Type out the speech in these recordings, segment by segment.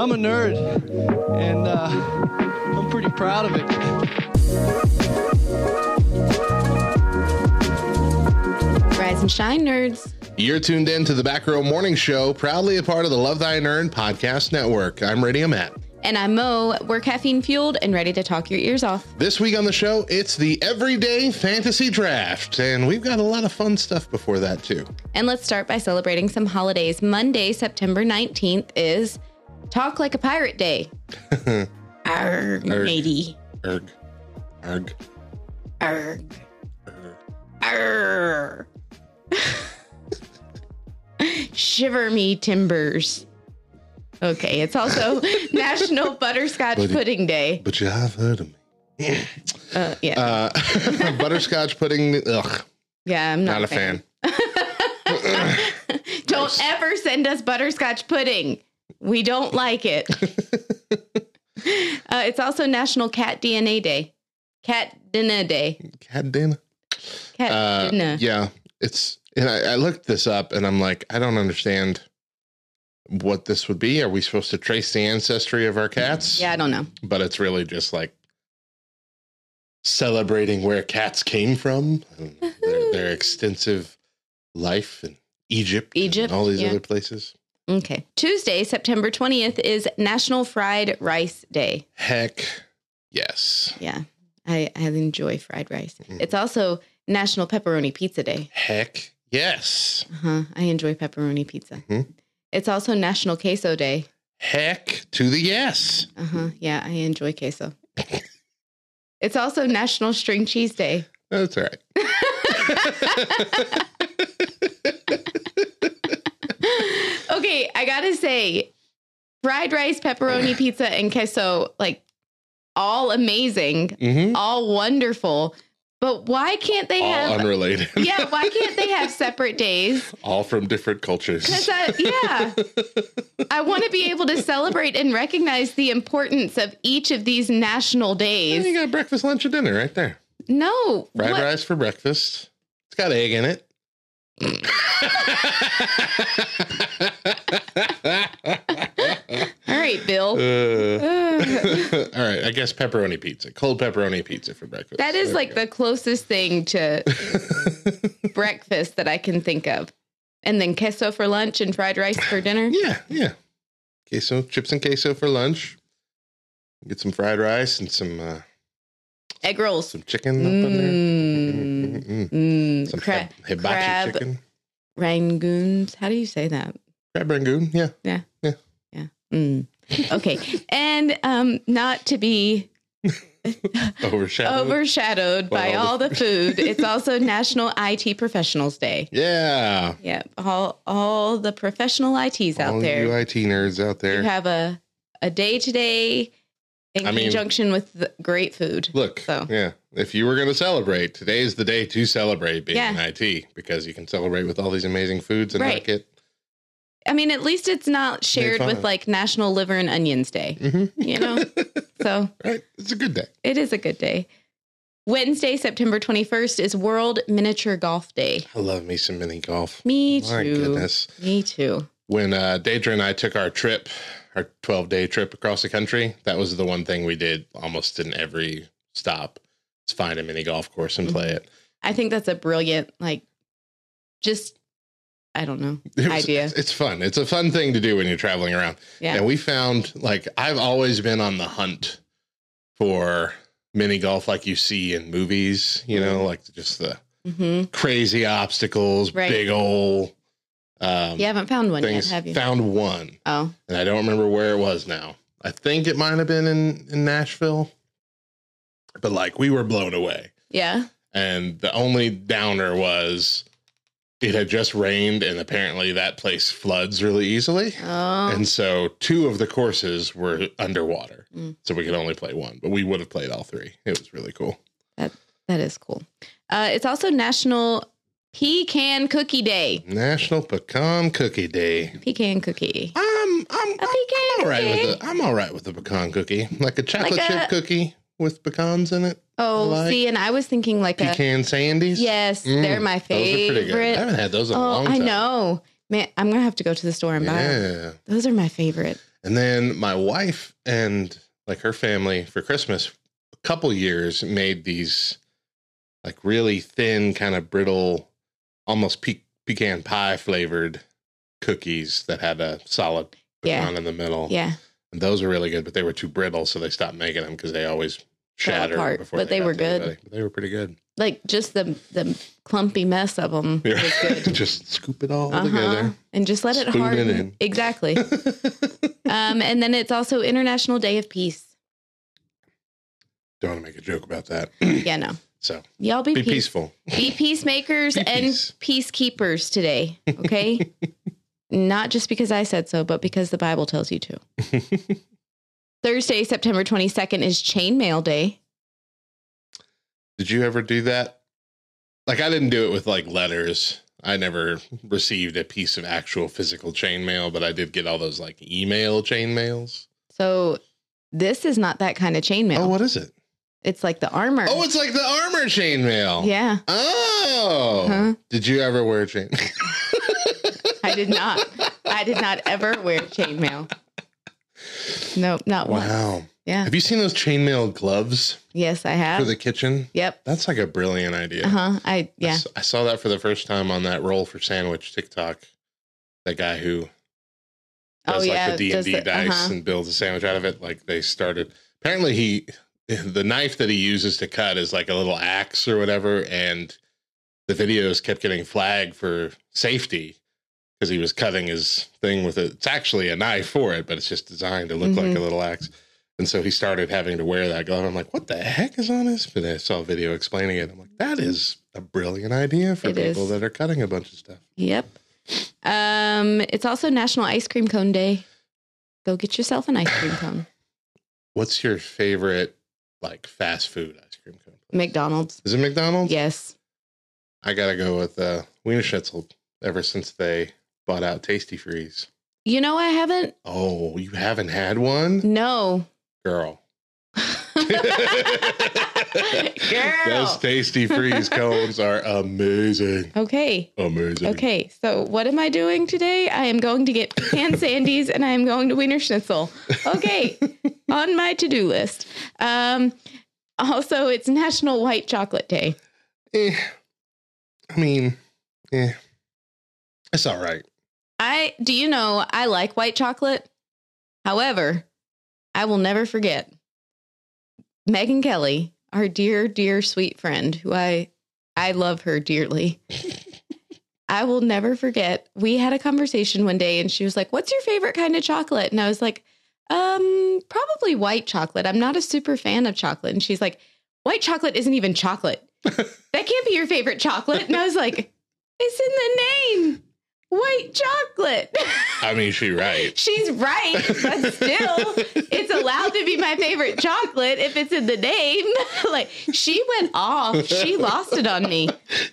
I'm a nerd, and uh, I'm pretty proud of it. Rise and shine, nerds. You're tuned in to the Back Row Morning Show, proudly a part of the Love Thy Nerd Podcast Network. I'm Radio Matt. And I'm Mo. We're caffeine fueled and ready to talk your ears off. This week on the show, it's the Everyday Fantasy Draft, and we've got a lot of fun stuff before that, too. And let's start by celebrating some holidays. Monday, September 19th is Talk Like a Pirate Day. Arg, matey. Erg. Erg. Arg. Arg. Shiver me timbers. Okay, it's also National Butterscotch Buddy. Pudding Day. But you have heard of me. Uh, yeah, Uh, butterscotch pudding, ugh, yeah, I'm not, not a fan. Don't ever send us butterscotch pudding. We don't like it. uh, it's also National Cat DNA Day. Cat Dinner Day. Cat dinner. Cat Uh, dinner. yeah, it's, and I, I looked this up and I'm like, I don't understand what this would be. Are we supposed to trace the ancestry of our cats? Yeah, I don't know. but it's really just like celebrating where cats came from, their, their extensive life in Egypt, Egypt, and all these yeah. other places. Okay. Tuesday, September 20th is National Fried Rice Day. Heck, yes. Yeah, I, I enjoy fried rice. Mm-hmm. It's also National Pepperoni Pizza Day. Heck, yes. Uh-huh. I enjoy pepperoni pizza. Mhm. It's also National Queso Day. Heck to the yes. Uh-huh. Yeah, I enjoy queso. it's also National String Cheese Day. That's all right. okay, I gotta say, fried rice, pepperoni pizza, and queso, like all amazing, Mhm. all wonderful. But why can't they All have? unrelated. yeah, why can't they have separate days? all from different cultures. Because yeah, I want to be able to celebrate and recognize the importance of each of these national days. And you got breakfast, lunch, and dinner right there. No, Fried what- rice for breakfast. It's got egg in it. all right, Bill. Uh, all right, I guess pepperoni pizza, cold pepperoni pizza for breakfast. That is There like the closest thing to breakfast that I can think of. And then queso for lunch and fried rice for dinner. yeah, yeah. Queso, chips and queso for lunch. Get some fried rice and some uh, Egg rolls. some chicken up in there. Mm, Mm-mm. mm, Some cra- hibachi crab chicken, rangoons. How do you say that? Crab rangoon. Yeah, Yeah. Yeah. Yeah. Mm. Okay. and um, not to be overshadowed. overshadowed by By all all the- the food, it's also National IT Professionals Day. yeah, Yeah, all all the professional ITs out there. you IT nerds out there. You have a a day today in I mean- conjunction with the great food. Look, So. yeah. If you were going to celebrate, today is the day to celebrate being Yeah. in IT because you can celebrate with all these amazing foods and Right. not get. I mean, at least it's not shared with like National Liver and Onions Day. Mhm. You know, so Right, it's a good day. it is a good day. Wednesday, September 21st is World Miniature Golf Day. I love me some mini golf. Me My too. goodness. Me too. When uh, Deidre and I took our trip, our 12 day trip across the country, that was the one thing we did almost in every stop. Is find a mini golf course and play it. I think that's a brilliant, like, just, I don't know, It was- idea. It's, it's fun. It's a fun thing to do when you're traveling around. Yeah. And we found like I've always been on the hunt for mini golf like you see in movies, you know, like just the hmm crazy obstacles, Right. big old um You haven't found one things. yet, have you? Found one. oh, And I don't remember where it was now. I think it might have been in, in Nashville. But like we were blown away. yeah. And the only downer was it had just rained, and apparently that place floods really easily. Oh, And so two of the courses were underwater. Mm. So we could only play one, but we would have played all three. It was really cool. that that is cool. Uh, it's also National Pecan Cookie Day. National Pecan Cookie Day. Pecan cookie. I'm I'm, pecan I'm all right with the I'm all right with the pecan cookie. Like a chocolate Like a- chip cookie with pecans in it. Oh, like see, and I was thinking like a Pecan sandies. yes, Mm, they're my Those are pretty good. I favorite. haven't had those in a Oh, long I know, man. I'm gonna have to go to the store and buy them. Yeah. Those are my favorite. And then my wife and like her family for Christmas, a couple years made these like really thin, kind of brittle, almost pe- pecan pie flavored cookies that had a solid Yeah. pecan in the middle. Yeah, And those were really good, but they were too brittle, so they stopped making them because they always Fell shattered apart, before but they got were good. They were pretty good. like just the the clumpy mess of them Yeah. was good. Just scoop it all Uh-huh. together. And just let it Spoon it harden. in. Exactly. um, and then it's also International Day of Peace. Don't want to make a joke about that. Yeah, no. so Y'all be, be peace- peaceful. Be peacemakers Be and peacekeepers today. Okay. Not just because I said so, but because the Bible tells you to. Thursday, September 22nd is Chainmail Day. Did you ever do that? Like I didn't do it with like letters. I never received a piece of actual physical chainmail, but I did get all those like email chain mails. So this is not that kind of chainmail. Oh, what is it? It's like the armor. Oh, it's like the armor chainmail. yeah. Oh. Huh? Did you ever wear a chain? I did not. I did not ever wear chainmail. Nope, not once. wow. Yeah. Have you seen those chainmail gloves Yes, I have. for the kitchen? yep. That's like a brilliant idea. Uh huh. I I yeah. s- I saw that for the first time on that roll for sandwich TikTok. That guy who does Oh yeah. like the D and D the- dice uh-huh. and builds a sandwich out of it. Like they started. Apparently, he the knife that he uses to cut is like a little axe or whatever, and the videos kept getting flagged for safety because he was cutting his thing with it. It's actually a knife for it, but it's just designed to look like Mhm. a little axe. And so he started having to wear that glove. I'm like, what the heck is on this? But I saw a video explaining it. I'm like, that is a brilliant idea for It people is. that are cutting a bunch of stuff. Yep. Um, it's also National Ice Cream Cone Day. Go get yourself an ice cream cone. What's your favorite like fast food ice cream cone? McDonald's. Is it McDonald's? Yes. I gotta go with uh, Wiener Schnitzel. Ever since they bought out Tastee-Freez. You know I haven't. Oh, you haven't had one, No. girl. Girl. Those Tastee-Freez cones are amazing. Okay. Amazing. Okay. So what am I doing today? I am going to get pecan sandies and I am going to Wiener Schnitzel. Okay. On my to-do list. Um, also, it's National White Chocolate Day. Eh, I mean, eh, it's all right. I do you know I like white chocolate. However, I will never forget Megan Kelly, our dear, dear sweet friend, who I I love her dearly. I will never forget. We had a conversation one day and she was like, "What's your favorite kind of chocolate?" And I was like, "Um, probably white chocolate. I'm not a super fan of chocolate." And she's like, "White chocolate isn't even chocolate. that can't be your favorite chocolate." And I was like, "It's in the name." White chocolate. I mean, she right. She's right, but still, it's allowed to be my favorite chocolate if it's in the name. like she went off. She lost it on me.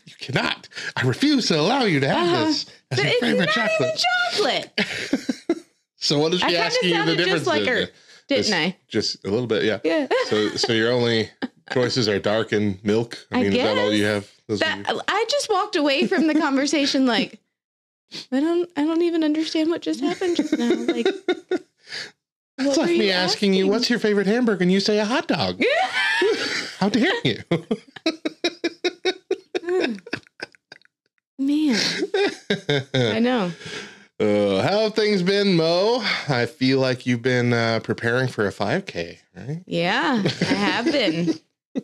You cannot. I refuse to allow you to have Uh-huh. this as But your it's favorite not chocolate. chocolate. So what is I she of asking you the difference? just like her, didn't Just- I? Just a little bit, yeah. Yeah. So, so your only choices are dark and milk. I I mean, is that all guess. you have? That, your- I just walked away from the conversation like I don't. I don't even understand what just happened just now. Like, It's like me asking you, "What's your favorite hamburger?" and you say a hot dog. How dare you? Man, I know. Uh, how have things been, Mo? I feel like you've been uh, preparing for a 5K, right? Yeah, I have been.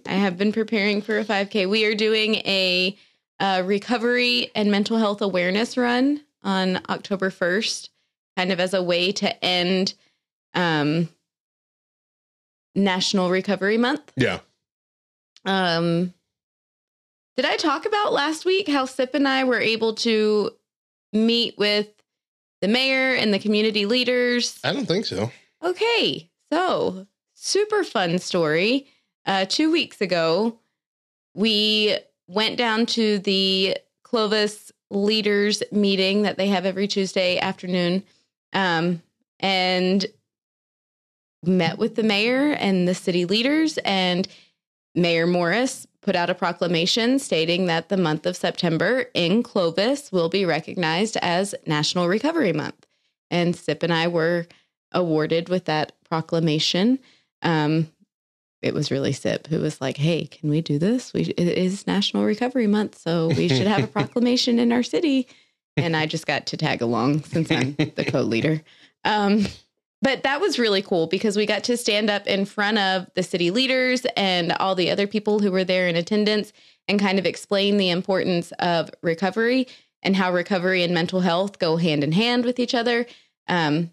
I have been preparing for a 5K. We are doing a, uh recovery and mental health awareness run on October 1st, kind of as a way to end um, National Recovery Month. Yeah. Um, Did I talk about last week how Sip and I were able to meet with the mayor and the community leaders? I don't think so. Okay, so super fun story. Uh, two weeks ago, we went down to the Clovis leaders meeting that they have every Tuesday afternoon um, and met with the mayor and the city leaders. And Mayor Morris put out a proclamation stating that the month of September in Clovis will be recognized as National Recovery Month. And Sip and I were awarded with that proclamation. Um, it was really Sip who was like, "Hey, can we do this? We it is National Recovery Month, so we should have a proclamation in our city." And I just got to tag along since I'm the co-leader. Um, but that was really cool because we got to stand up in front of the city leaders and all the other people who were there in attendance and kind of explain the importance of recovery and how recovery and mental health go hand in hand with each other. Um,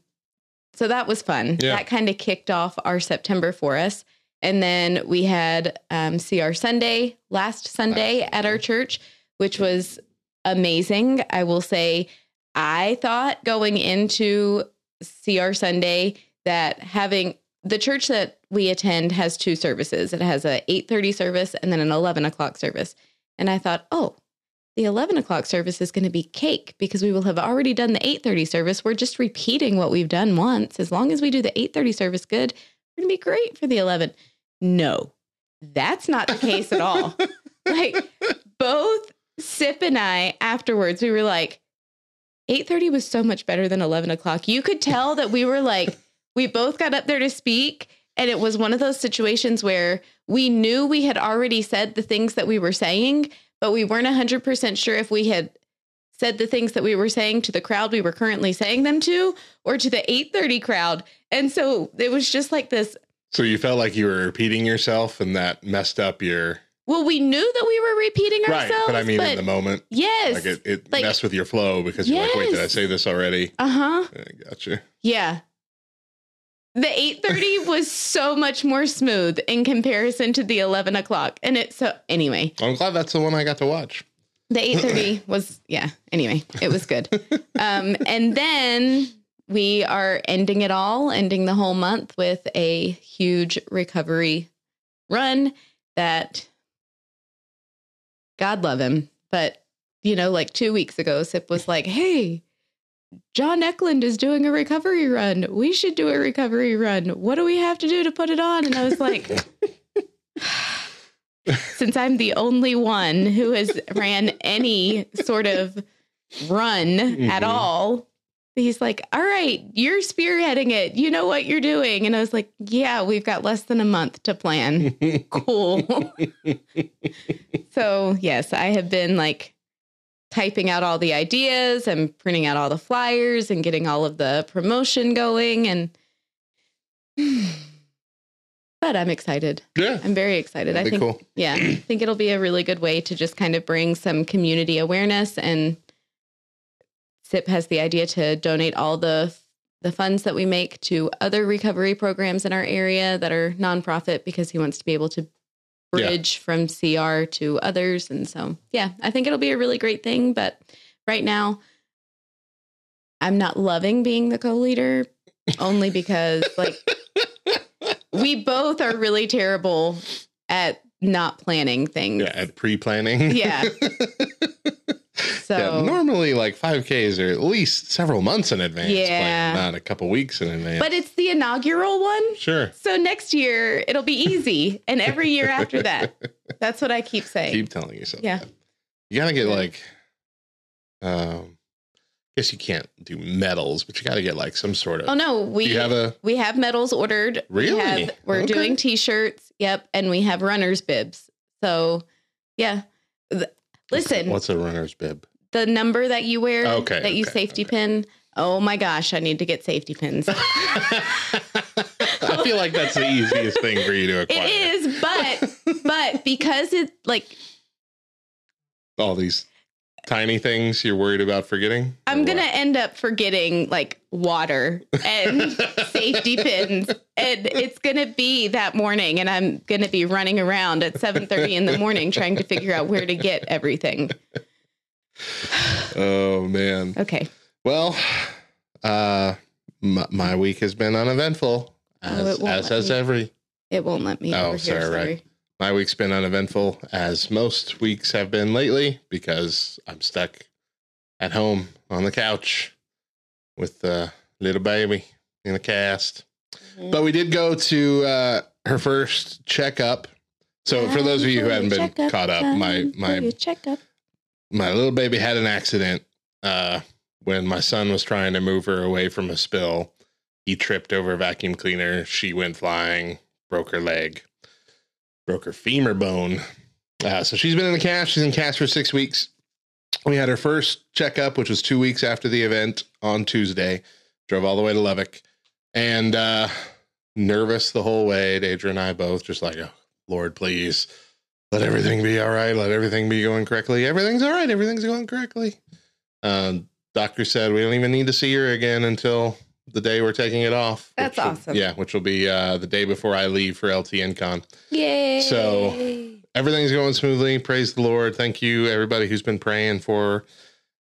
so that was fun. Yeah. That kind of kicked off our September for us. And then we had um, CR Sunday last Sunday at our church, which was amazing. I will say, I thought going into CR Sunday that having the church that we attend has two services. It has a 8:30 service and then an 11 o'clock service. And I thought, oh, the 11 o'clock service is going to be cake because we will have already done the 8:30 service. We're just repeating what we've done once. As long as we do the 8:30 service good, we're going to be great for the 11. No, that's not the case at all. like both Sip and I afterwards, we were like, 8:30 was so much better than 11 o'clock. You could tell that we were like, we both got up there to speak, and it was one of those situations where we knew we had already said the things that we were saying, but we weren't 100% sure if we had said the things that we were saying to the crowd we were currently saying them to or to the 8:30 crowd. And so it was just like this So you felt like you were repeating yourself and that messed up your well, we knew that we were repeating right. ourselves. But I mean, in the moment, yes. like it, it Like- messed with your flow because you're like, wait, did I say this already? uh-huh. I gotcha. Yeah. The 8:30 was so much more smooth in comparison to the 11 o'clock. And it so anyway, I'm glad that's the one I got to watch. the 8:30 was yeah, anyway, it was good. Um and then we are ending it all, ending the whole month with a huge recovery run that God love him. But you know, like 2 weeks ago Sip was like, "Hey, John Eklund is doing a recovery run. We should do a recovery run. What do we have to do to put it on?" And I was like, since I'm the only one who has ran any sort of run at Mhm. all, he's like, All right, you're spearheading it. You know what you're doing. And I was like, Yeah, we've got less than a month to plan. cool. so, yes, I have been like typing out all the ideas and printing out all the flyers and getting all of the promotion going. And, but I'm excited. yeah. I'm very excited. I think, cool. yeah, I think it'll be a really good way to just kind of bring some community awareness. And SIP has the idea to donate all the the funds that we make to other recovery programs in our area that are nonprofit because he wants to be able to Yeah. bridge from CR to others. And so, yeah, I think it'll be a really great thing. But right now, I'm not loving being the co-leader only because like we both are really terrible at not planning things. Yeah, at pre-planning. Yeah. So Yeah, normally like 5Ks are at least several months in advance. Yeah. not a couple weeks in advance. but it's the inaugural one. sure. So next year it'll be easy. and every year after that. That's what I keep saying. Keep telling yourself. Yeah. that. You gotta get Yeah. like um I guess you can't do medals, but you gotta get like some sort of oh no, we have a we have medals ordered. Really? We we're Okay. doing t-shirts. Yep, and we have runners bibs. So, yeah. Listen, what's a runner's bib? the number that you wear Okay, that you okay, safety pin. Oh my gosh, I need to get safety pins. I feel like that's the easiest thing for you to acquire. It is, but but because it like All these tiny things you're worried about forgetting? I'm gonna what? end up forgetting like water and safety pins, and it's gonna be that morning, and I'm gonna be running around at 7:30 in the morning trying to figure out where to get everything. Oh man. Okay, Well, uh, my, my week has been uneventful, Oh, as, won't as has me. every. it won't let me. Oh, over here, sorry, right. My week's been uneventful, as most weeks have been lately, because I'm stuck at home on the couch with the little baby in a cast. Mhm. But we did go to uh, her first checkup. So for those of you who hadn't been caught up, my my checkup. my little baby had an accident uh, when my son was trying to move her away from a spill. He tripped over a vacuum cleaner. She went flying, broke her leg, broke her femur bone. Uh, so she's been in the cast. She's in cast for six weeks. We had her first checkup, which was two weeks after the event on Tuesday. Drove all the way to Lubbock and uh, nervous the whole way. Deidre and I both just like, oh, Lord, please let everything be all right. Let everything be going correctly. Everything's all right. Everything's going correctly. Um, doctor said we don't even need to see her again until the day we're taking it off. That's will- awesome. Yeah, which will be uh, the day before I leave for LTN Con. Yay! So- Everything's going smoothly. Praise the Lord. Thank you, everybody who's been praying for.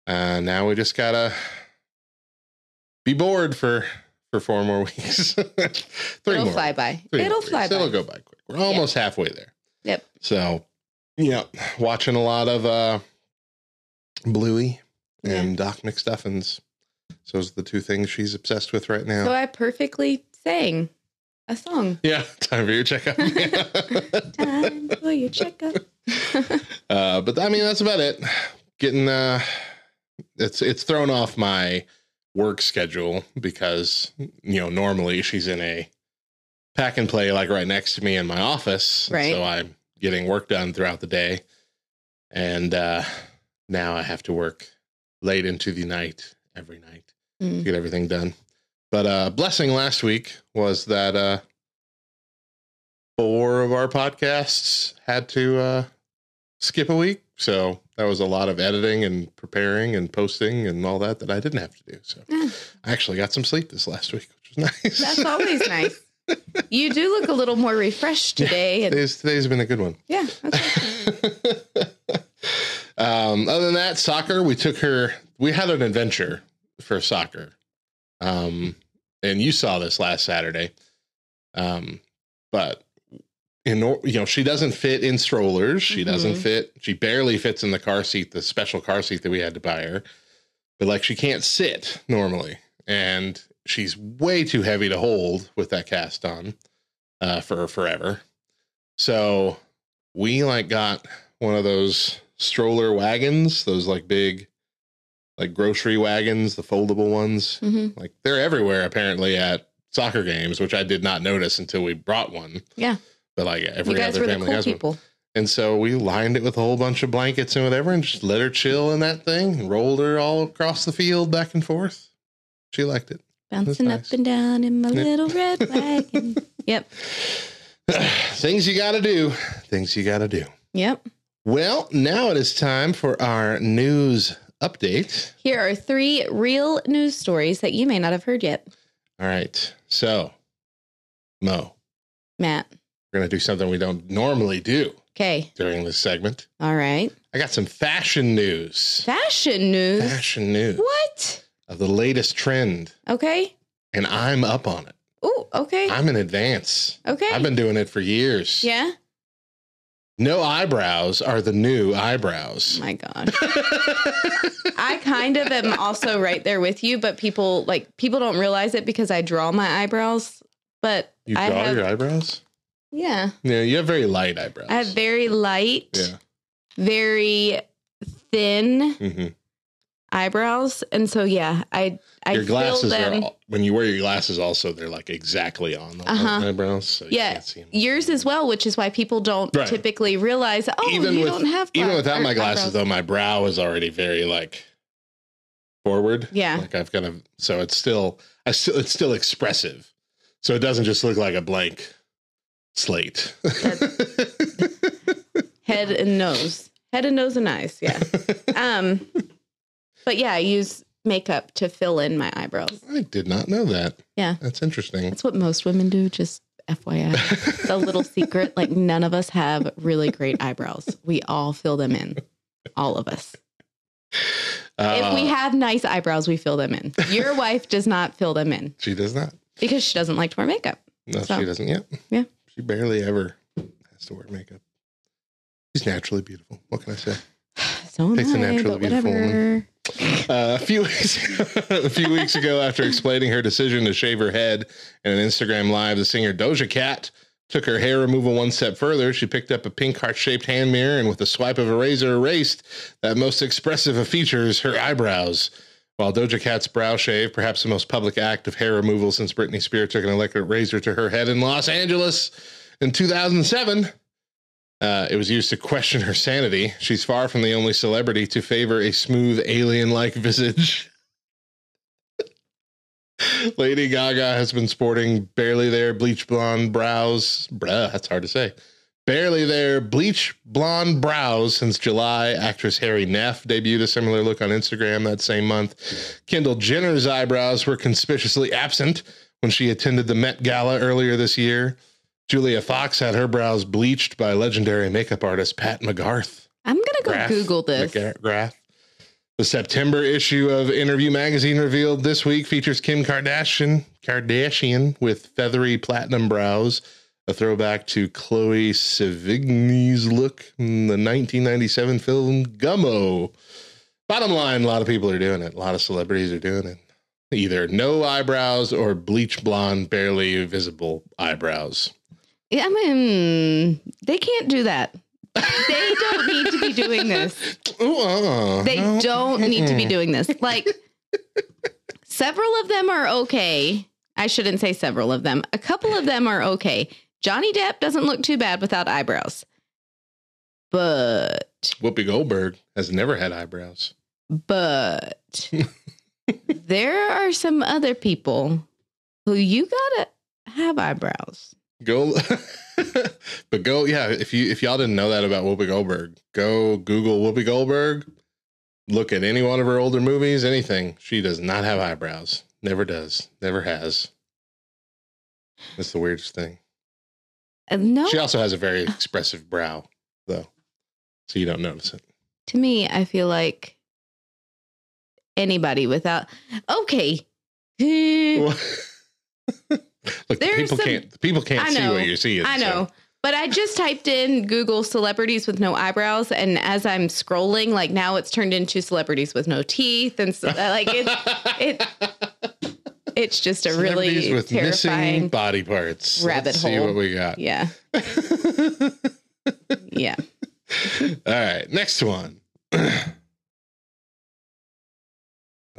Uh, now we just gotta be bored for for four more weeks. Three it'll more. fly by. Three It'll weeks. by. It'll go by quick. We're almost halfway there. Yep. So, yeah, watching a lot of uh Bluey and Doc McStuffins. So those are the two things she's obsessed with right now. So I perfectly sang a song. yeah, time for your checkup. Time for your checkup. uh, but I mean, that's about it. Getting uh, it's it's thrown off my work schedule because you know normally she's in a pack and play like right next to me in my office, Right. So I'm getting work done throughout the day, and uh, now I have to work late into the night every night to Mm. get everything done. But uh, blessing last week was that uh, four of our podcasts had to uh, skip a week, so that was a lot of editing and preparing and posting and all that that I didn't have to do. So Yeah. I actually got some sleep this last week, which was nice. That's always nice. You do look a little more refreshed today. And today's today's been a good one. yeah, um, other than that, soccer. We took her. We had an adventure for soccer, um, and you saw this last Saturday. Um, but in you know, she doesn't fit in strollers. She doesn't Mhm. fit. She barely fits in the car seat, the special car seat that we had to buy her. But like, she can't sit normally, and she's way too heavy to hold with that cast on uh, for forever. So we like got one of those stroller wagons, those like big, like grocery wagons, the foldable ones. hmm Like they're everywhere apparently at soccer games, which I did not notice until we brought one. Yeah. But like every other family cool has one. And so we lined it with a whole bunch of blankets and whatever and just let her chill in that thing and rolled her all across the field back and forth. She liked it. Bouncing nice. up and down in my Yeah. little red wagon. Yep. Things you got to do. Things you got to do. Yep. Well, now it is time for our news update. Here are three real news stories that you may not have heard yet. All right. So, Mo, Matt. we're going to do something we don't normally do Okay. during this segment. All right. I got some fashion news. Fashion news. Fashion news What? of the latest trend, Okay. and I'm up on it. Oh, okay. I'm in advance. Okay. I've been doing it for years. yeah. No eyebrows are the new eyebrows. My God. I kind of am also right there with you, but people like people don't realize it because I draw my eyebrows. But you I draw have, your eyebrows? yeah, Yeah, you have very light eyebrows. I have very light, yeah. very thin hmm eyebrows, and so yeah, I I Your glasses fill are when you wear your glasses. Also, they're like exactly on the Uh-huh. eyebrows. So you yeah, can't see 'em. yours as well, which is why people don't Right. typically realize. Oh, even you with don't have even without my glasses eyebrows. though, my brow is already very like forward. Yeah. like I've kind of so it's still I still it's still expressive. So it doesn't just look like a blank slate. Head and nose. Head and nose and eyes. Yeah. um, but yeah, I use makeup to fill in my eyebrows. I did not know that. Yeah. That's interesting. That's what most women do. Just FYI, the little secret. Like none of us have really great eyebrows. We all fill them in. All of us. if we Uh, have nice eyebrows, we fill them in. Your wife does not fill them in she does not. because she doesn't like to wear makeup. No, So- she doesn't yet. Yeah. She barely ever has to wear makeup. She's naturally beautiful. What can I say? So Takes a I, naturally but beautiful whatever. Uh, a few weeks, a few weeks ago, after explaining her decision to shave her head in an Instagram live, the singer Doja Cat took her hair removal one step further. She picked up a pink heart-shaped hand mirror and, with a swipe of a razor, erased that most expressive of features, her eyebrows. While Doja Cat's brow shave, perhaps the most public act of hair removal since Britney Spears took an electric razor to her head in Los Angeles in 2007. Uh, it was used to question her sanity. She's far from the only celebrity to favor a smooth alien like visage. Lady Gaga has been sporting barely there bleach blonde brows. Bruh, that's hard to say. Barely there bleach blonde brows since July. Actress Hari Nef debuted a similar look on Instagram that same month. Kendall Jenner's eyebrows were conspicuously absent when she attended the Met Gala earlier this year. Julia Fox had her brows bleached by legendary makeup artist Pat McGarth. I'm gonna go. Google this. McGrath. The September issue of Interview Magazine revealed this week features Kim Kardashian, Kardashian with feathery platinum brows, a throwback to Chloe Sevigny's look in the 1997 film Gummo. Bottom line, a lot of people are doing it. A lot of celebrities are doing it. Either no eyebrows or bleach blonde, barely visible eyebrows. Yeah, I mean, they can't do that. They don't need to be doing this. Ooh, uh, They no. don't need to be doing this. Like, several of them are okay. I shouldn't say several of them. A couple of them are okay. Johnny Depp doesn't look too bad without eyebrows. But, Whoopi Goldberg has never had eyebrows. but, there are some other people who you gotta have eyebrows. Go, but go, yeah. If you if y'all didn't know that about Whoopi Goldberg, go Google Whoopi Goldberg. Look at any one of her older movies, anything. She does not have eyebrows. Never does. Never has. That's the weirdest thing. Uh, no, She also has a very expressive brow, though, so you don't notice it. to me, I feel like anybody without, okay. Look, people some- can't. People can't I see know. what you're seeing. I so- know. But I just typed in Google celebrities with no eyebrows, and as I'm scrolling, like now it's turned into celebrities with no teeth, and so, like it's it, it's just a really with missing terrifying. body parts. rabbit Let's See what we got. Yeah, yeah. All right, next one. oh,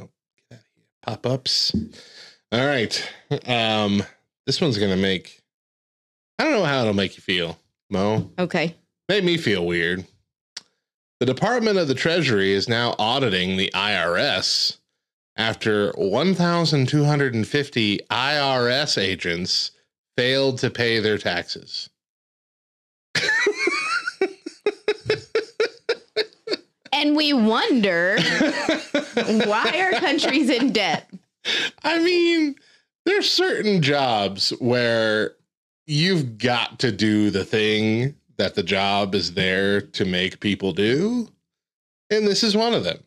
get out of here. Pop ups. All right. Um, this one's gonna make. I don't know how it'll make you feel, Mo. Okay. Made me feel weird. The Department of the Treasury is now auditing the IRS after 1,250 IRS agents failed to pay their taxes. And we wonder why our country's in debt. I mean, there's certain jobs where you've got to do the thing that the job is there to make people do. And this is one of them.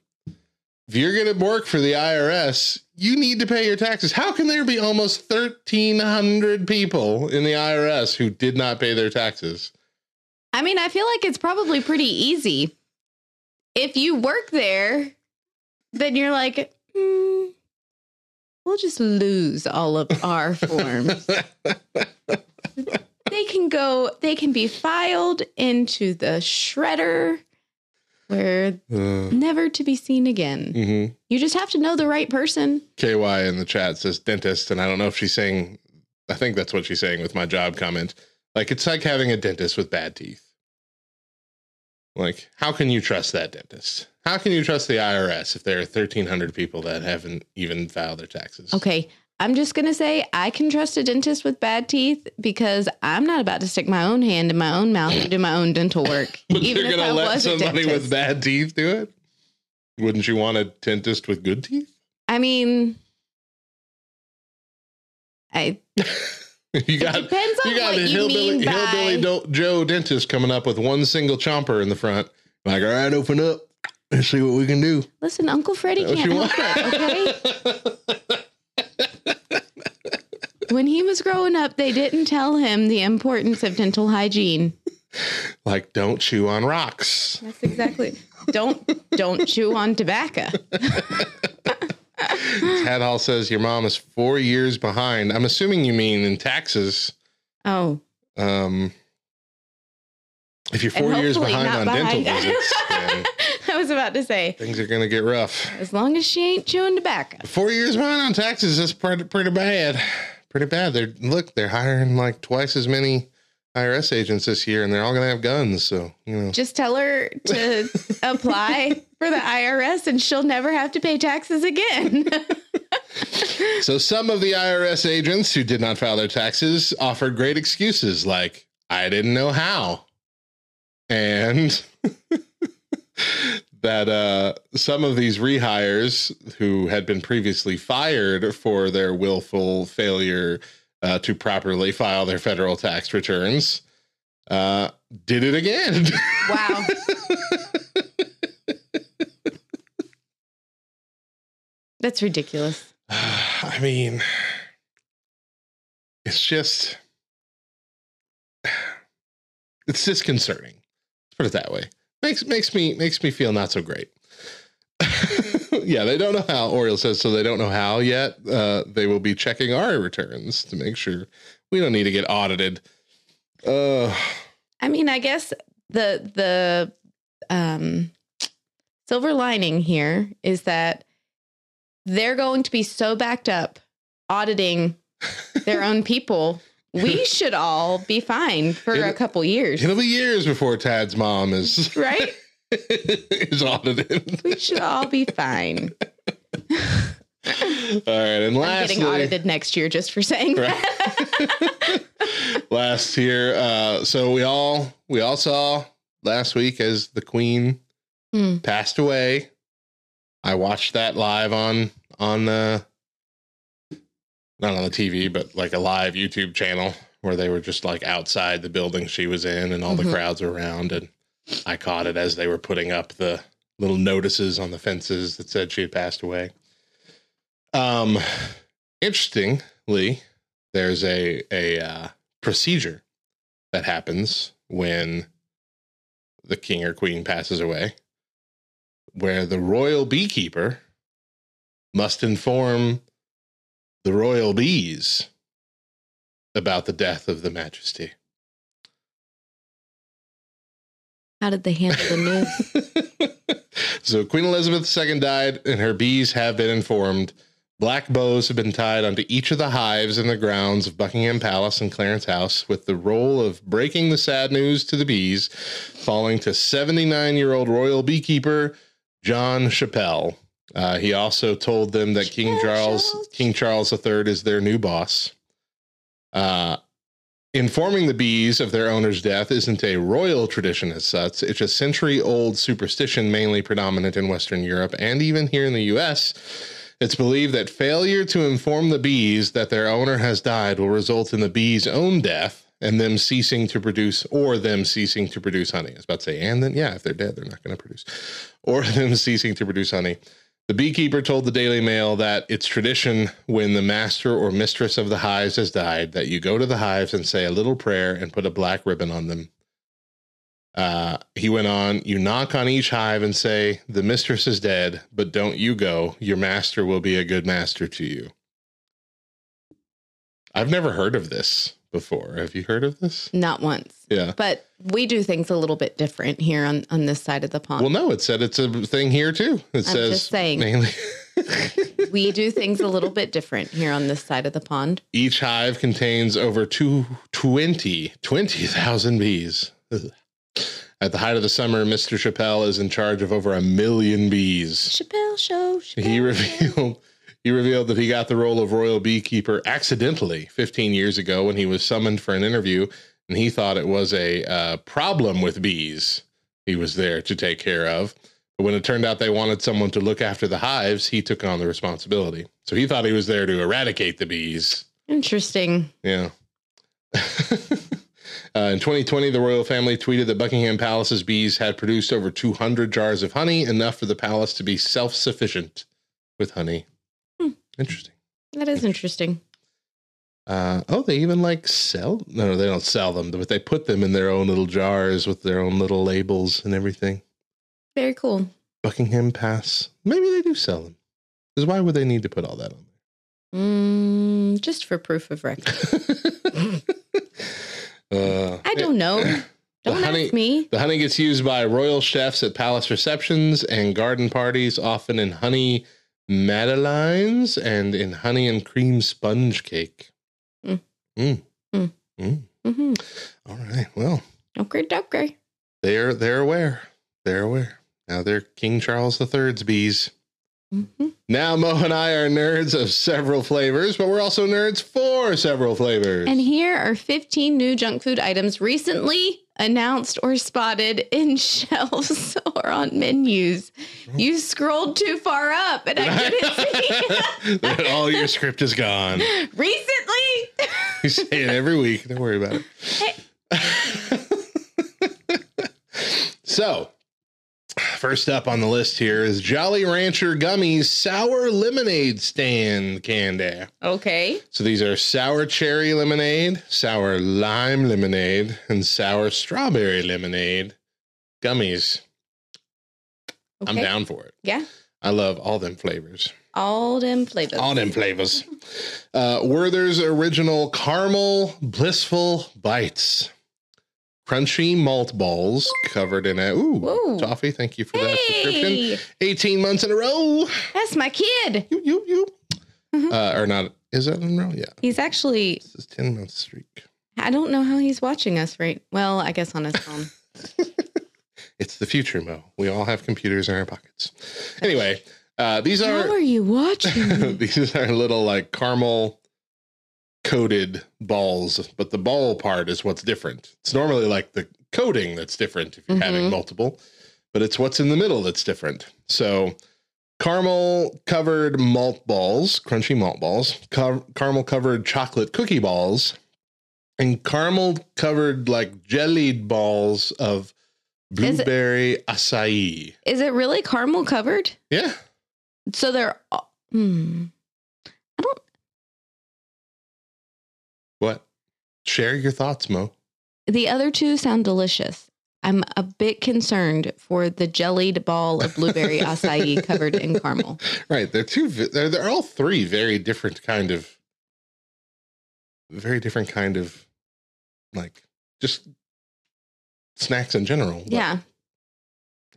If you're going to work for the IRS, you need to pay your taxes. How can there be almost 1,300 people in the IRS who did not pay their taxes? I mean, I feel like it's probably pretty easy. If you work there, then you're like, hmm, we'll just lose all of our forms. they can go, they can be filed into the shredder where Uh, never to be seen again. mhm. You just have to know the right person. KY in the chat says dentist, and I don't know if she's saying, I think that's what she's saying with my job comment. Like, it's like having a dentist with bad teeth. Like, how can you trust that dentist? How can you trust the IRS if there are 1,300 people that haven't even filed their taxes? Okay. I'm just going to say I can trust a dentist with bad teeth because I'm not about to stick my own hand in my own mouth and do my own dental work. But even you're gonna let somebody with bad teeth do it? Wouldn't you want a dentist with good teeth? I mean, I you got depends on you got what a you hillbilly, mean by- hillbilly Joe dentist coming up with one single chomper in the front. Like, all right, open up and see what we can do. listen. Uncle Freddie can't help it. Okay. when he was growing up, they didn't tell him the importance of dental hygiene. like, don't chew on rocks. That's exactly. Don't don't chew on tobacco. Tad Hall says your mom is four years behind. I'm assuming you mean in taxes. Oh, Um, if you're four years behind on behind. dental visits, was about to say, things are going to get rough. as long as she ain't chewing tobacco. Four years behind on taxes. That's pretty, pretty bad. Pretty bad. They're look. They're hiring like twice as many IRS agents this year, and they're all going to have guns. So you know, Just tell her to apply for the IRS and she'll never have to pay taxes again. So some of the IRS agents who did not file their taxes offered great excuses like I didn't know how. And that uh some of these rehires who had been previously fired for their willful failure uh, to properly file their federal tax returns uh did it again. wow. That's ridiculous. I mean, it's just, it's disconcerting. Let's put it that way. Makes makes me makes me feel not so great. yeah, they don't know how. Oriole says so. They don't know how yet. Uh, they will be checking our returns to make sure we don't need to get audited. Uh, I mean, I guess the the um silver lining here is that they're going to be so backed up auditing their own people. We should all be fine for a It'll- couple years, it'll be years before Tad's mom is right? is audited. We should all be fine. All right, and I'm lastly, getting audited next year just for saying that. last year, Uh, so we all we all saw last week as the Queen Hmm. passed away. I watched that live on on uh, not on the TV, but like a live YouTube channel where they were just like outside the building she was in, and all Mhm. the crowds were around, and I caught it as they were putting up the little notices on the fences that said she had passed away. Um, interestingly, there's a a uh, procedure that happens when the king or queen passes away, where the royal beekeeper must inform the royal bees about the death of the majesty. How did they handle the news? so Queen Elizabeth II died, and her bees have been informed. Black bows have been tied onto each of the hives in the grounds of Buckingham Palace and Clarence House, with the role of breaking the sad news to the bees, falling to 79 year old royal beekeeper John Chappell. Uh, he also told them that King Charles Charles. King Charles III is their new boss. Uh, Informing the bees of their owner's death isn't a royal tradition as such. It's a century old superstition mainly predominant in Western Europe and even here in the US. It's believed that failure to inform the bees that their owner has died will result in the bees' own death and them ceasing to produce, or them ceasing to produce honey. I was about to say, and then, yeah, if they're dead, they're not going to produce, or them ceasing to produce honey. The beekeeper told the Daily Mail that it's tradition when the master or mistress of the hives has died that you go to the hives and say a little prayer and put a black ribbon on them. Uh, he went on, you knock on each hive and say, The mistress is dead, but don't you go. Your master will be a good master to you. I've never heard of this before. Have you heard of this? Not once. Yeah. But we do things a little bit different here on, on this side of the pond. Well, no, it said it's a thing here too. It says just saying. mainly. we do things a little bit different here on this side of the pond. Each hive contains over two, 20 20,000 bees. Ugh. At the height of the summer, Mr. Chappelle is in charge of over a million bees. Chappelle show. Chappelle He revealed He revealed that he got the role of royal beekeeper accidentally 15 years ago when he was summoned for an interview, and he thought it was a uh, problem with bees he was there to take care of. But when it turned out they wanted someone to look after the hives, he took on the responsibility. So he thought he was there to eradicate the bees. Interesting. Yeah. Uh, in 2020, the royal family tweeted that Buckingham Palace's bees had produced over 200 jars of honey, enough for the palace to be self sufficient with honey. Interesting. That is interesting. Uh, oh, they even like sell? No, they don't sell them, but they put them in their own little jars with their own little labels and everything. Very cool. Buckingham Pass. Maybe they do sell them. Because why would they need to put all that on there? Mm, just for proof of record. uh, I don't know. Don't honey- ask me. The honey gets used by royal chefs at palace receptions and garden parties, often in honey madeleines and in honey and cream sponge cake. Mm. Mm. Mm. Mm. hmm All right. Well, Okay, okay. they're they're aware. They're aware. Now they're King Charles III's bees. hmm Now Mo and I are nerds of several flavors, but we're also nerds for several flavors. And here are 15 new junk food items recently announced or spotted in shelves or on menus. You scrolled too far up and I couldn't see. All your script is gone. recently? You say it every week. Don't worry about it. so, first up on the list here is Jolly Rancher Gummies Sour Lemonade Stand Candy. Okay. So these are sour cherry lemonade, sour lime lemonade, and sour strawberry lemonade gummies. I'm down for it. Yeah. I love all them flavors. All them flavors. All them flavors. Uh, Werther's original caramel blissful bites. Crunchy malt balls covered in a ooh Ooh. toffee. Thank you for that subscription. 18 months in a row. that's my kid. You, you, you. Mhm. Uh, or not. Is that in a row? Yeah. He's actually, This is 10 month streak. I don't know how he's watching us right. Well, I guess on his phone. It's the future, Mo. We all have computers in our pockets. Anyway, uh, these how are are you watching? these are little like caramel coated balls, but the ball part is what's different. It's normally like the coating that's different if you're having Mhm. multiple, but it's what's in the middle that's different. So caramel covered malt balls, crunchy malt balls, car- caramel covered chocolate cookie balls, and caramel covered like jellied balls of Is it- blueberry acai. Is it really caramel covered? Yeah. So they're. Hmm. I don't. What? Share your thoughts, Mo. The other two sound delicious. I'm a bit concerned for the jellied ball of blueberry acai covered in caramel. Right. They're two they're they're all three very different kind of very different kind of like just snacks in general. Yeah.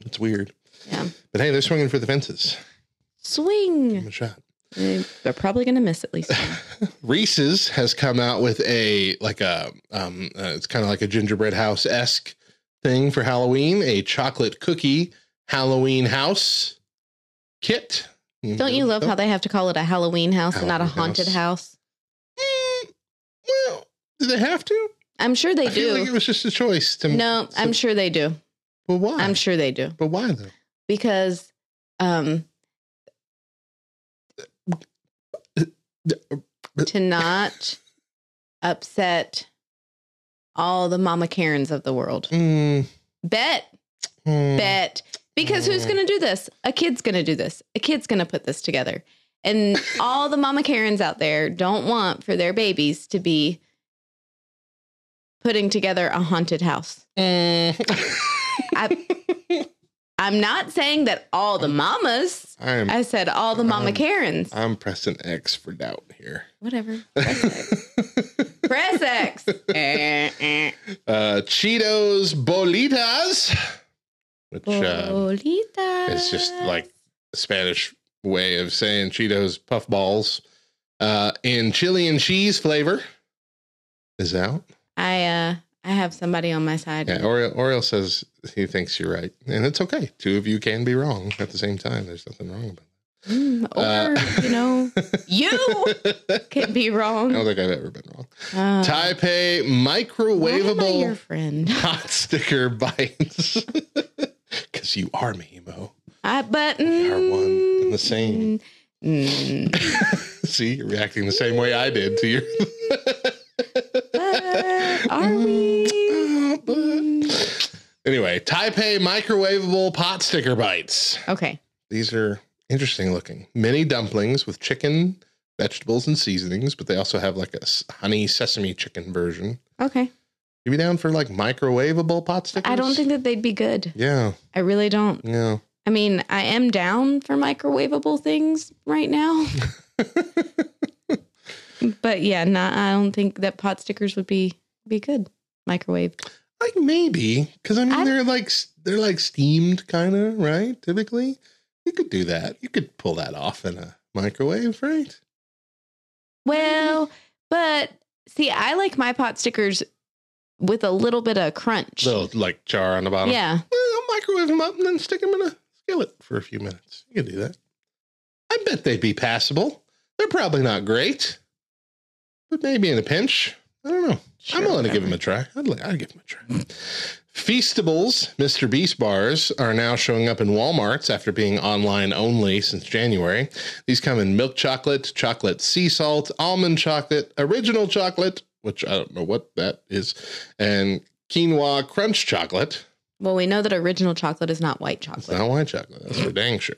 It's weird. Yeah. But hey, they're swinging for the fences. Give Swing. them a shot. They're probably going to miss at least one. Reese's has come out with a like a um uh, it's kind of like a gingerbread house esque thing for Halloween, a chocolate cookie Halloween house kit. Don't you love how they have to call it a Halloween house and not a haunted house. house? Mm, well, do they have to? I'm sure they do. I feel like it was just a choice. To, No, I'm sure they do. But why? I'm sure they do But why though? because um to not upset all the mama Karens of the world. Mm, Bet, mm, bet. Because who's Mm. going to do this? A kid's going to do this. A kid's going to put this together. And all the mama Karens out there don't want for their babies to be putting together a haunted house. mm. I, I'm not saying that all the mamas. I'm I said all the mama Um, Karens. I'm pressing X for doubt here. Whatever. Press X. Press X. Uh, Cheetos Bolitas, which uh, Bolita. is just like a Spanish way of saying Cheetos puff balls uh, in chili and cheese flavor is out. I uh I have somebody on my side. Yeah, Oriel, Oriel says he thinks you're right, and it's okay. Two of you can be wrong at the same time. There's nothing wrong about Mm, or, Uh, you know, you can be wrong. I don't think I've ever been wrong. Uh, Tai Pei I your microwavable friend? hot sticker bites. Because you are me, Mo. I but We are one and the same. Mm, See, you're reacting the same way I did to your. But are we? anyway, Tai Pei microwavable pot sticker bites. Okay. These are interesting looking. Mini dumplings with chicken, vegetables, and seasonings, but they also have like a honey sesame chicken version. Okay. You be down for like microwavable pot stickers? I don't think that they'd be good. Yeah, I really don't. yeah. I mean, I am down for microwavable things right now. but yeah, not I don't think that pot stickers would be be good. microwaved. Like maybe because I mean I- they're like they're like steamed kind of right. Typically, you could do that. You could pull that off in a microwave, right? Well, but see, I like my pot stickers with a little bit of crunch. Little like char on the bottom. yeah. Well, I'll microwave them up and then stick them in a skillet for a few minutes. You can do that. I bet they'd be passable. They're probably not great, but maybe in a pinch. I don't know. Sure, I'm willing to give him a try. I'd, like, I'd give him a try. Feastables, Mr. Beast bars, are now showing up in Walmarts after being online only since January. These come in milk chocolate, chocolate sea salt, almond chocolate, original chocolate, which I don't know what that is, and quinoa crunch chocolate. Well, we know that original chocolate is not white It's chocolate. not white chocolate. That's for dang sure.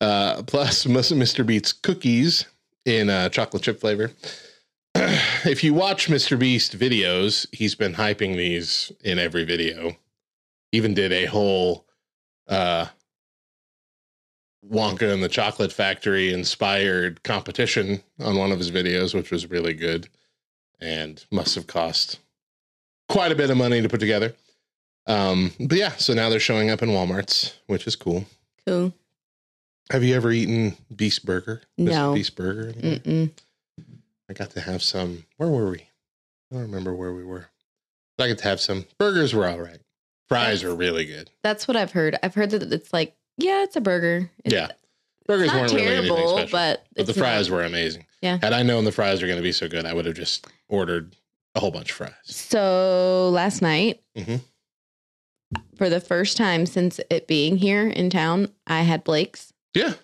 Uh, plus, Mr. Beast's cookies in uh, chocolate chip flavor. if you watch Mr. Beast videos, he's been hyping these in every video. Even did a whole uh, Wonka and the Chocolate Factory inspired competition on one of his videos, which was really good and must have cost quite a bit of money to put together. Um, but yeah, so now they're showing up in Walmarts, which is cool. Cool. Have you ever eaten Beast Burger? No. Beast Burger. I got to have some. Where were we? I don't remember where we were. But I got to have some. Burgers were all right. Fries That's- are really good. That's what I've heard. I've heard that it's like, yeah, it's a burger. It's, yeah. Burgers weren't really anything terrible, special. but But the fries not. were amazing. Yeah. Had I known the fries were going to be so good, I would have just ordered a whole bunch of fries. So last night, Mhm. for the first time since it being here in town, I had Blake's, Yeah.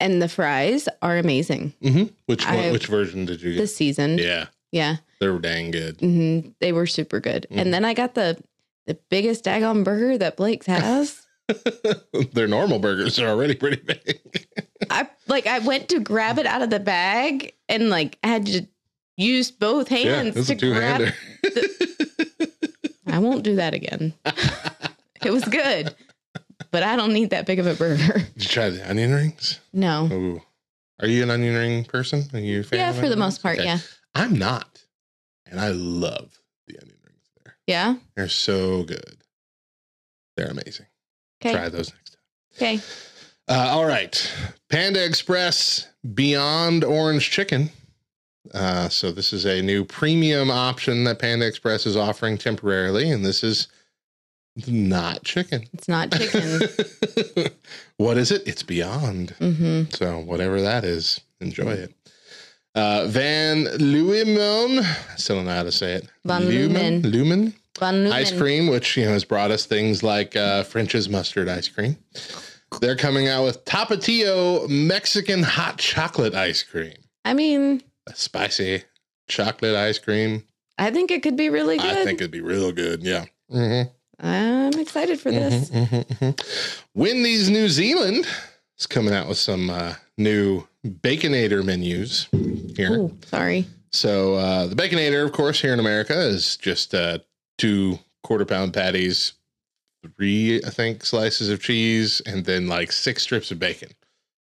And the fries are amazing hmm Which I- which version did you get? this season. yeah, Yeah. they were dang good. hmm They were super good. Mhm. And then I got the the biggest daggone burger that Blake's has. Their normal burgers are already pretty big. I like I went to grab it out of the bag and like I had to use both hands it's to grab. hander. I won't do that again. it was good, but I don't need that big of a burger. Did you try the onion rings? No. Ooh. Are you an onion ring person? Are you a fan Yeah, for the most part, Okay. yeah. I'm not. And I love the onion rings there. Yeah. They're so good. They're amazing. Okay. Try those next time. Okay. Uh, all right. Panda Express Beyond Orange Chicken. Uh, so this is a new premium option that Panda Express is offering temporarily, and this is not chicken. It's not chicken. what is it? It's Beyond. hmm So whatever that is, enjoy it. Uh, Van Lumen, I still don't know how to say it. Van Lumen, Lumen. Van Lumen. ice cream, which you know has brought us things like uh, French's mustard ice cream. They're coming out with Tapatio Mexican hot chocolate ice cream, I mean, a spicy chocolate ice cream. I think it could be really good. I think it'd be real good. Yeah. Mhm. I'm excited for this. Mhm, mhm, mhm. Wendy's New Zealand is coming out with some uh, new Baconator menus here. Oh, sorry. So uh, the Baconator, of course, here in America is just uh, two quarter pound patties, three, I think, slices of cheese, and then like six strips of bacon.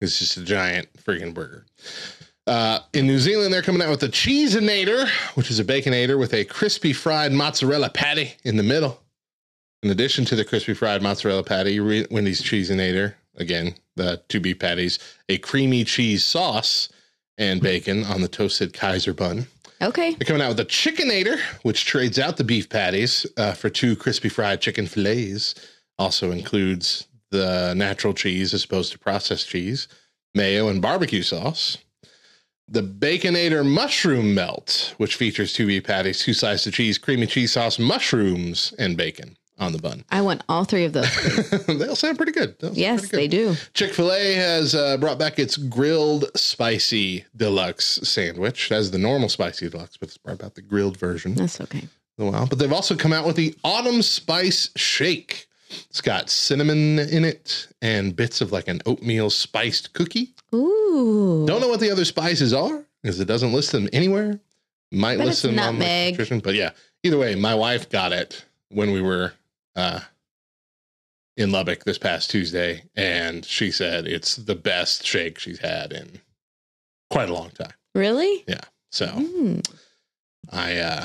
It's just a giant freaking burger. Uh, in New Zealand, they're coming out with the Cheeseinator, which is a Baconator with a crispy fried mozzarella patty in the middle. In addition to the crispy fried mozzarella patty, Re- Wendy's Cheeseinator, again, the two beef patties, a creamy cheese sauce, and bacon on the toasted Kaiser bun. Okay. They're coming out with a Chickenator, which trades out the beef patties uh, for two crispy fried chicken fillets. Also includes the natural cheese as opposed to processed cheese, mayo, and barbecue sauce. The Baconator Mushroom Melt, which features two beef patties, two slices of cheese, creamy cheese sauce, mushrooms, and bacon on the bun. I want all three of those. They'll sound pretty good. Sound yes, pretty good. they do. Chick fil A has uh, brought back its grilled spicy deluxe sandwich. That's the normal spicy deluxe, but it's brought back the grilled version. That's okay. a while. But they've also come out with the autumn spice shake. It's got cinnamon in it and bits of like an oatmeal spiced cookie. Ooh. Don't know what the other spices are because it doesn't list them anywhere. Might Bet list them on the nutrition, but yeah. Either way, my wife got it when we were uh, in Lubbock this past Tuesday, and she said it's the best shake she's had in quite a long time. Really? Yeah. So Mm. I uh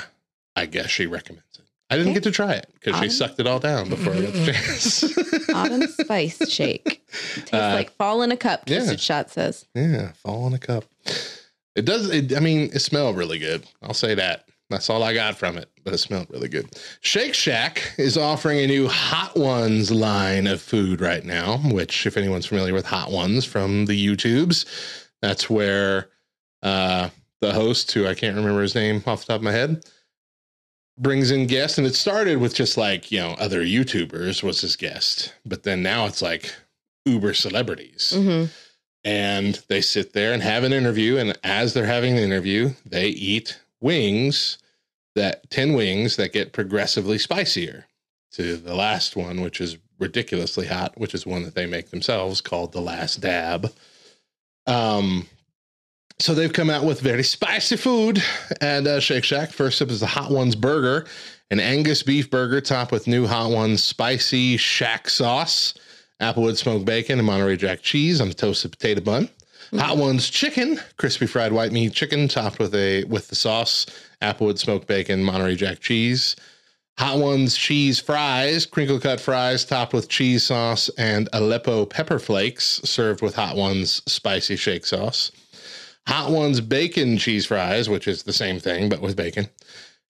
I guess she recommends it. I didn't Okay. get to try it because she sucked it all down before I got the chance. Autumn spice shake. Tastes Uh, like fall in a cup, yeah. Shot says. yeah, fall in a cup. It does. It, I mean, it smelled really good. I'll say that. That's all I got from it, but it smelled really good. Shake Shack is offering a new Hot Ones line of food right now, which, if anyone's familiar with Hot Ones from the YouTubes, that's where uh, the host, who I can't remember his name off the top of my head, brings in guests. And it started with just like, you know, other YouTubers was his guest, but then now it's like Uber celebrities hmm and they sit there and have an interview and as they're having the interview they eat wings that 10 wings that get progressively spicier to the last one which is ridiculously hot which is one that they make themselves called the last dab um so they've come out with very spicy food at uh, Shake Shack. First up is the Hot Ones burger, an Angus beef burger topped with new Hot Ones spicy shack sauce, applewood smoked bacon, and Monterey Jack cheese on a toasted potato bun. Hot Ones chicken, crispy fried white meat chicken topped with a with the sauce, applewood smoked bacon, Monterey Jack cheese. Hot Ones cheese fries, crinkle cut fries topped with cheese sauce and Aleppo pepper flakes, served with Hot Ones spicy shake sauce. Hot Ones bacon cheese fries, which is the same thing but with bacon.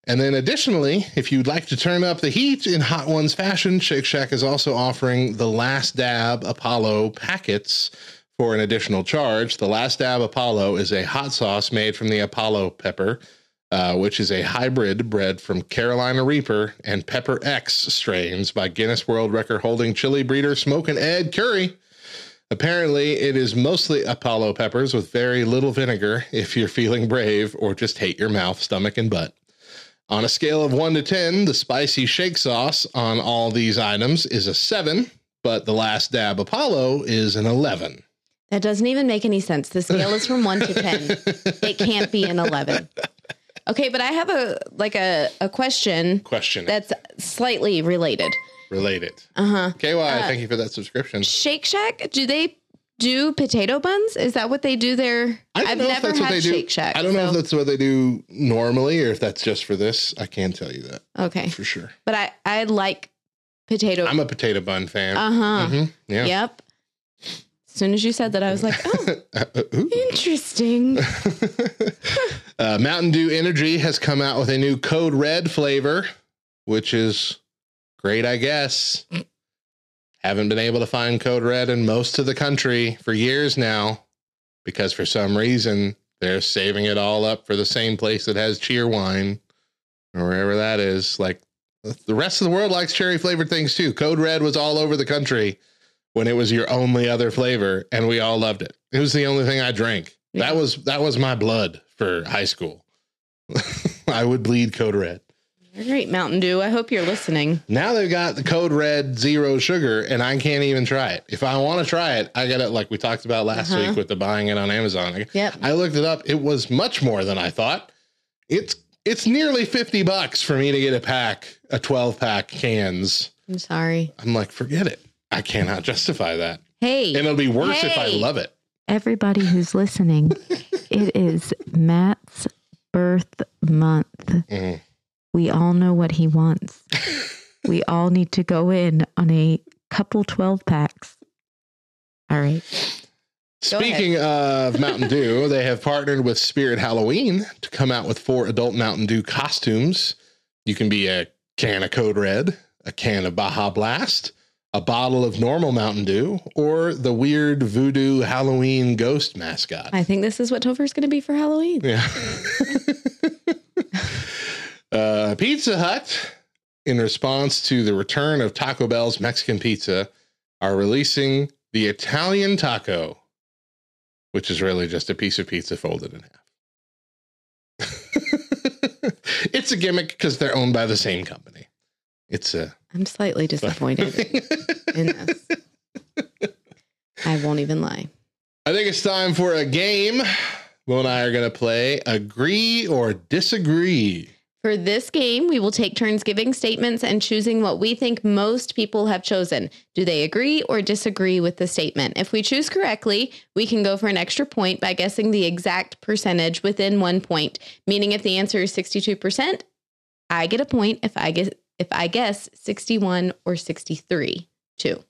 And then additionally, if you'd like to turn up the heat in Hot Ones fashion, Shake Shack is also offering the Last Dab Apollo packets for an additional charge. The Last Dab Apollo is a hot sauce made from the Apollo pepper, uh, which is a hybrid bred from Carolina Reaper and Pepper X strains by Guinness World Record holding chili breeder Smokin' Ed Curry. Apparently, it is mostly Apollo peppers with very little vinegar if you're feeling brave or just hate your mouth, stomach, and butt. On a scale of 1 to 10, the spicy shake sauce on all these items is a 7, but the last dab Apollo is an 11. That doesn't even make any sense. The scale is from one to 10. It can't be an 11. Okay, but I have a like a, a question Question that's slightly related. related. Uh huh. KY, thank you for that subscription. Shake Shack, do they do potato buns? Is that what they do there? I don't I've know if never that's what had they do. Shake Shack. I don't know if that's what they do normally or if that's just for this. I can't tell you that okay. for sure. But I I like potato. I'm a potato bun fan. uh huh. Mhm, Yeah. Yep. As soon as you said that, I was like, oh, interesting. uh, Mountain Dew Energy has come out with a new Code Red flavor, which is great, I guess. Haven't been able to find Code Red in most of the country for years now because for some reason they're saving it all up for the same place that has Cheerwine or wherever that is. Like the rest of the world likes cherry flavored things too. Code Red was all over the country when it was your only other flavor and we all loved it. It was the only thing I drank. Yeah. That was that was my blood for high school. I would bleed Code Red. All right, Mountain Dew. I hope you're listening. Now they've got the Code Red Zero Sugar, and I can't even try it. If I want to try it, I got it like we talked about last Uh-huh. week with the buying it on Amazon. I- Yep. I looked it up. It was much more than I thought. It's it's nearly 50 bucks for me to get a pack, a 12 pack cans. I'm sorry. I'm like, forget it. I cannot justify that. Hey. And it'll be worse if I love it. Everybody who's listening, it is Matt's birth month. Mhm. We all know what he wants. we all need to go in on a couple 12 packs. All right. Speaking of Mountain Dew, they have partnered with Spirit Halloween to come out with four adult Mountain Dew costumes. You can be a can of Code Red, a can of Baja Blast, a bottle of normal Mountain Dew, or the weird voodoo Halloween ghost mascot? I think this is what Topher's going to be for Halloween. Yeah. uh, Pizza Hut, in response to the return of Taco Bell's Mexican pizza, are releasing the Italian taco, which is really just a piece of pizza folded in half. it's a gimmick because they're owned by the same company. It's a. I'm slightly disappointed in this. I won't even lie. I think it's time for a game. Will and I are going to play agree or disagree. For this game, we will take turns giving statements and choosing what we think most people have chosen. Do they agree or disagree with the statement? If we choose correctly, we can go for an extra point by guessing the exact percentage within one point. Meaning, if the answer is 62%, I get a point if I get if I guess 61 or 63 too.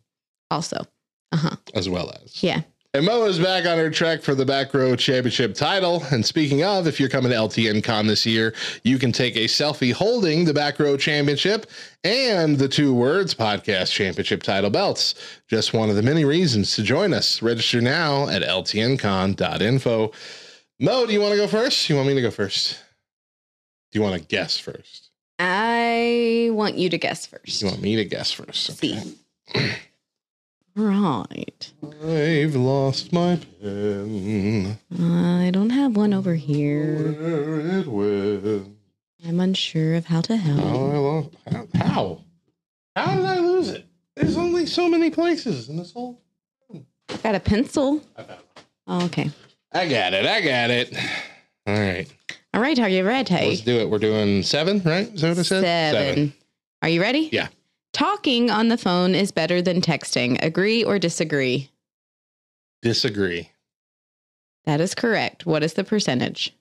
Also. Uh-huh. As well as. Yeah. And Mo is back on her trek for the back row championship title. And speaking of, if you're coming to LTN Con this year, you can take a selfie holding the back row championship and the two words podcast championship title belts. Just one of the many reasons to join us. Register now at ltncon.info. Mo, do you want to go first? You want me to go first? Do you want to guess first? I want you to guess first. You want me to guess first? See. Right. I've lost my pen. I don't have one over here. Where it went. I'm unsure of how to How help. I lost? How? How? How did I lose it? There's only so many places in this whole. Got a pencil. Oh, okay. I got it. I got it. All right. All right. Are you ready? Let's do it. We're doing seven, right? Is that what I said? Seven. Are you ready? Yeah. Talking on the phone is better than texting. Agree or disagree? Disagree. That is correct. What is the percentage?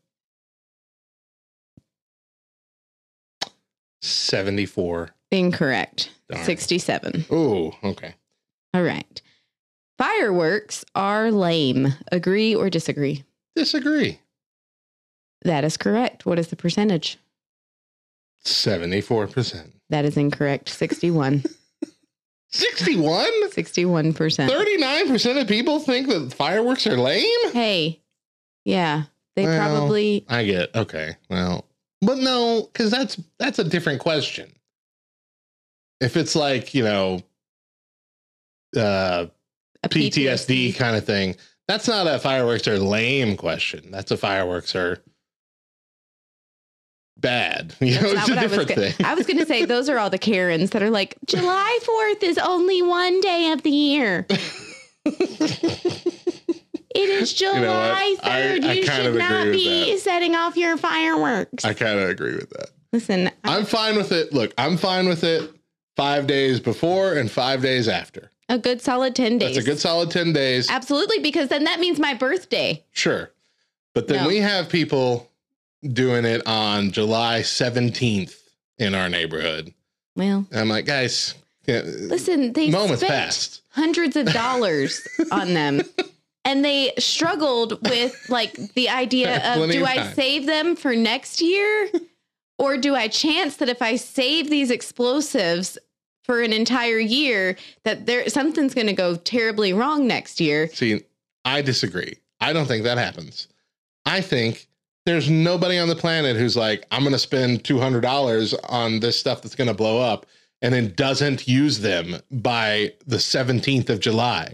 74. Incorrect. Darn. 67. Oh, okay. All right. Fireworks are lame. Agree or disagree? Disagree. That is correct. What is the percentage? 74%. That is incorrect. 61. 61? 61%. 39% of people think that fireworks are lame? Hey. Yeah. They Well, probably I get okay. Well, but no, because that's that's a different question. If it's like you know, uh, a PTSD kind of thing, that's not a fireworks are lame question. That's a fireworks are bad. You know, That's it's a what I was different thing. I was going to say those are all the Karens that are like July 4th is only one day of the year. It is know what? July 3rd. I you kind should not be that. setting off your fireworks. I kind of agree with that. Listen, I- I'm fine with it. Look, I'm fine with it. Five days before and five days after. a good solid 10 days. That's a good solid ten days. Absolutely, because then that means my birthday. Sure. But then No. we have people doing it on July 17th in our neighborhood. Well, I'm like, guys, yeah, listen, they moment's spent passed. hundreds of dollars on them. And they struggled with like the idea of do of I save them for next year? Or do I chance that if I save these explosives for an entire year, that there something's gonna go terribly wrong next year? See, I disagree. I don't think that happens. I think there's nobody on the planet who's like, I'm going to spend $200 on this stuff that's going to blow up and then doesn't use them by the 17th of July.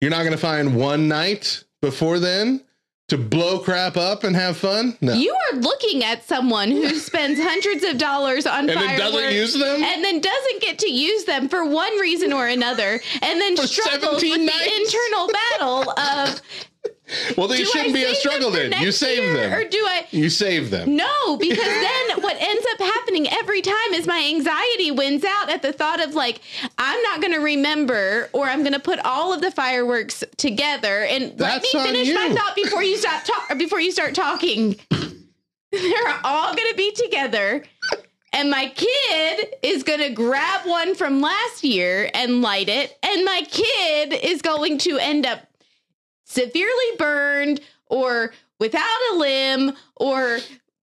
You're not going to find one night before then to blow crap up and have fun? No. You are looking at someone who spends hundreds of dollars on and then fireworks doesn't use them? and then doesn't get to use them for one reason or another, and then For struggles 17 with nights? the internal battle of well, they do shouldn't be a struggle then. You save year, them. or do I? you save them. No, because then what ends up happening every time is my anxiety wins out at the thought of like I'm not going to remember, or I'm going to put all of the fireworks together. And That's let me finish my thought before you stop talk before you start talking. They're all going to be together. And my kid is going to grab one from last year and light it. And my kid is going to end up severely burned or without a limb or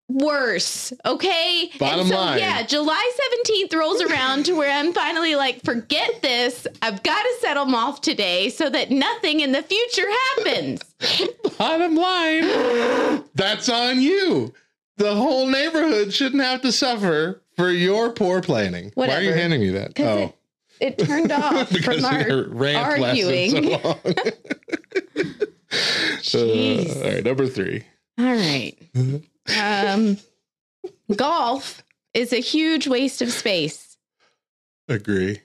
worse. Okay. Bottom and so, line. Yeah, July 17th rolls around to where I'm finally like, forget this. I've got to set them off today so that nothing in the future happens. Bottom line, that's on you. The whole neighborhood shouldn't have to suffer for your poor planning. Why are you handing me that? Oh, It turned off because from our rant arguing. so long. Jeez. Uh, all right, number three. All right. Um, golf is a huge waste of space. Agree.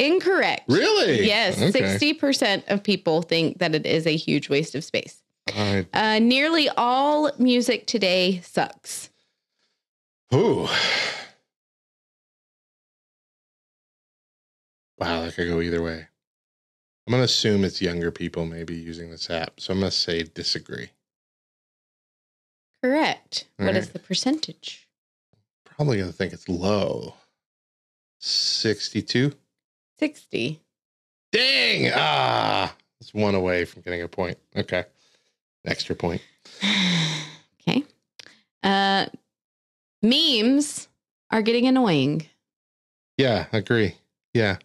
Incorrect. Really? Yes, Okay. sixty percent of people think that it is a huge waste of space. Right. Uh, nearly all music today sucks. Ooh. Wow, that could go either way. I'm going to assume it's younger people maybe using this app. So I'm going to say disagree. Correct. All What is right. the percentage? Probably going to think it's low. 62. Sixty. Dang. Ah, it's one away from getting a point. Okay. Extra point. okay. Uh, memes are getting annoying. Yeah, agree. Yeah.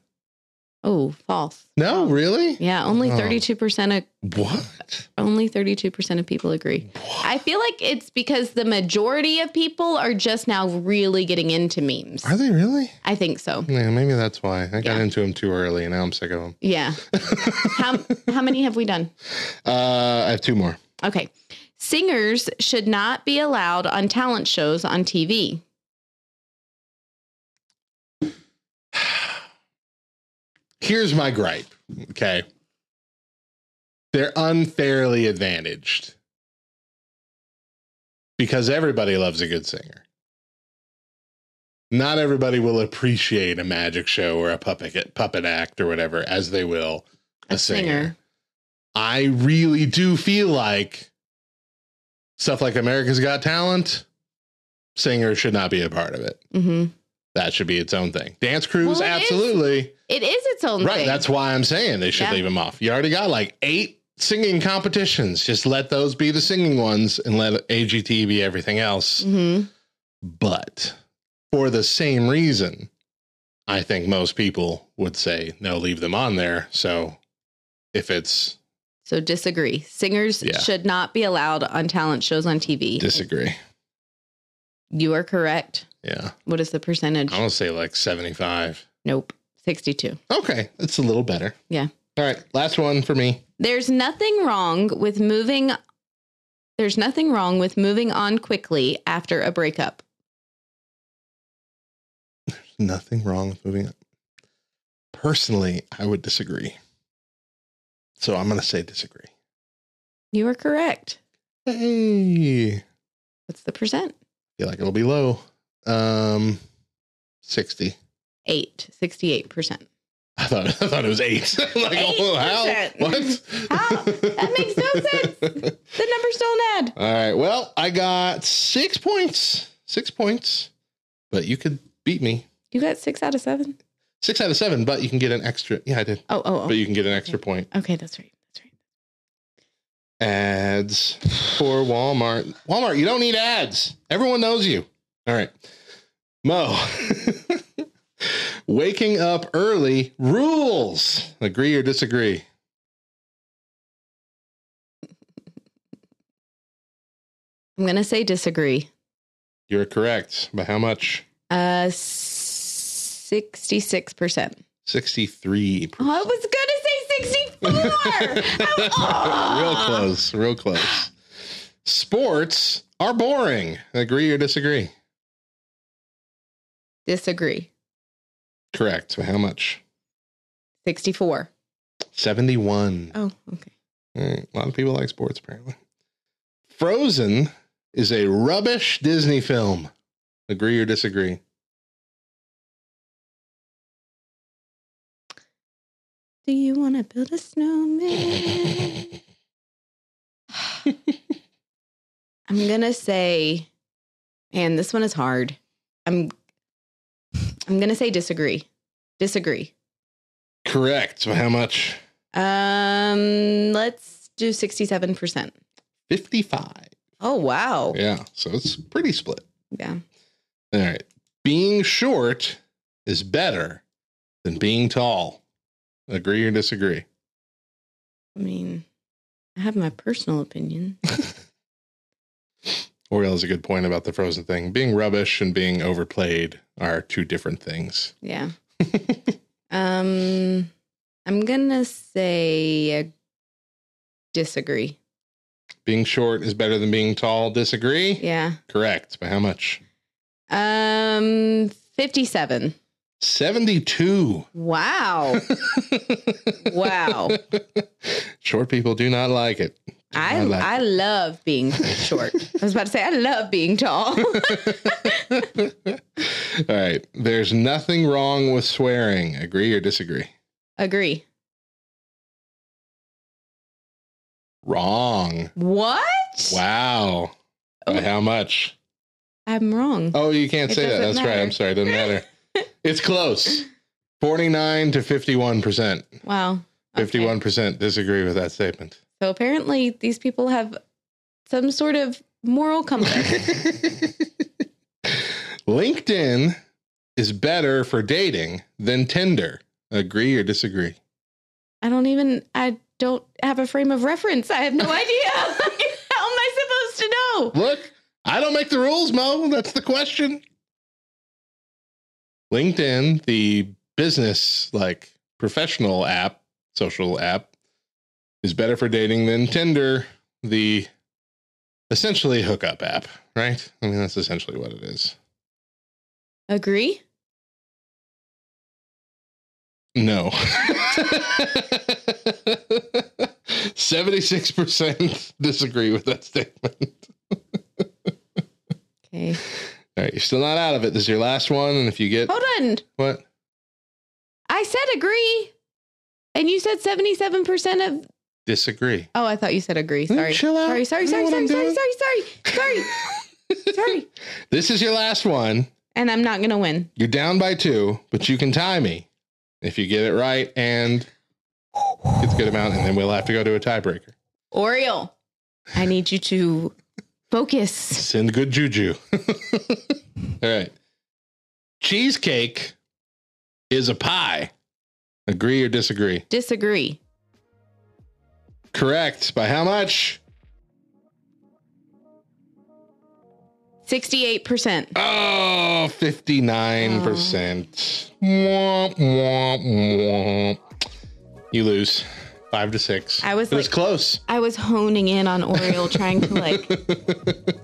Oh, false. No, really? Yeah, only Oh. thirty-two percent of What? only thirty-two percent of people agree. I feel like it's because the majority of people are just now really getting into memes. Are they really? I think so. Yeah, maybe that's why. I got Yeah. into them too early and now I'm sick of them. Yeah. how how many have we done? Uh, I have two more. Okay. Singers should not be allowed on talent shows on TV. Here's my gripe. Okay. They're unfairly advantaged because everybody loves a good singer. Not everybody will appreciate a magic show or a puppet puppet act or whatever as they will a, A singer. singer. I really do feel like stuff like America's Got Talent, singers should not be a part of it. hmm That should be its own thing. Dance crews, Well, it is. absolutely. It is its own thing. Right. thing. That's why I'm saying they should Yeah. leave them off. You already got like eight singing competitions. Just let those be the singing ones and let AGT be everything else. hmm But for the same reason, I think most people would say, no, leave them on there. So if it's So disagree. Singers Yeah. should not be allowed on talent shows on TV. disagree, you are correct. Yeah, What is the percentage? I want to say like 75. Nope. 62. Okay. It's a little better. Yeah. All right. Last one for me. There's nothing wrong with moving There's nothing wrong with moving on quickly after a breakup. There's nothing wrong with moving up. Personally, I would disagree. So I'm going to say disagree. You are correct. Hey, What's the percent? feel like it'll be low. Um, 60. 8, 68%. I thought I thought it was eight. Like, oh, how? 8%. What? How? That makes no sense. The number's still an ad. All right. Well, I got six points. Six points. But you could beat me. You got 6 out of 7? Six out of seven, but you can get an extra. Yeah, I did. Oh, oh, oh. But you can get an extra point. Okay, that's right. That's right. Ads for Walmart. Walmart, you don't need ads. Everyone knows you. All right. Mo. Waking up early rules. Agree or disagree? I'm going to say disagree. You're correct. By how much? Uh 66%. 63. Oh, I was going to say 64. I- real oh. close. Real close. Sports are boring. Agree or disagree? Disagree. Correct. By how much? 64. 71. Oh, okay. Right. A lot of people like sports, apparently. Frozen is a rubbish Disney film. Agree or disagree? Do you want to build a snowman? I'm going to say man, this one is hard. I'm I'm going to say disagree. Disagree. Correct. By how much? Um let's do 67%. 55. Oh wow. Yeah, so it's pretty split. Yeah. All right. Being short is better than being tall. Agree or disagree? I mean, I have my personal opinion. Oriel has a good point about the frozen thing. Being rubbish and being overplayed are two different things. Yeah. um, I'm gonna say uh, disagree. Being short is better than being tall. Disagree? Yeah. Correct. By how much? Um, 57. 72. Wow. Wow. Short people do not like it. I I like I love being short. I was about to say I love being tall. All right. There's nothing wrong with swearing. Agree or disagree? Agree. Wrong. What? Wow. By Oh. how much? I'm wrong. Oh, you can't It say that. That's right. I'm sorry. It doesn't matter. it's close. 49 to 51%. Wow. Okay. 51% disagree with that statement. So apparently these people have some sort of moral compass. LinkedIn is better for dating than Tinder. Agree or disagree? I don't even I don't have a frame of reference. I have no idea. How am I supposed to know? Look, I don't make the rules, Mo. That's the question. LinkedIn, the business like professional app, social app, is better for dating than Tinder, the essentially hookup app, right? I mean, that's essentially what it is. Agree? No. 76% disagree with that statement. Okay. All right, you're still not out of it. This is your last one. And if you get Hold on. what? I said agree. And you said 77% of Disagree. Oh, I thought you said agree. Hmm, Sorry. chill out. Sorry, sorry, know sorry, sorry, sorry, sorry, sorry, sorry. sorry. This is your last one. And I'm not gonna win. You're down by two, but you can tie me if you get it right and it's a good amount, and then we'll have to go to a tiebreaker. Oriole, I need you to focus. Send good juju. All right. Cheesecake is a pie. Agree or disagree? Disagree. Correct. By how much? 68%. Oh, 59%. Womp, womp, womp. You lose five to six. I was It was close. I was honing in on Oriole trying to like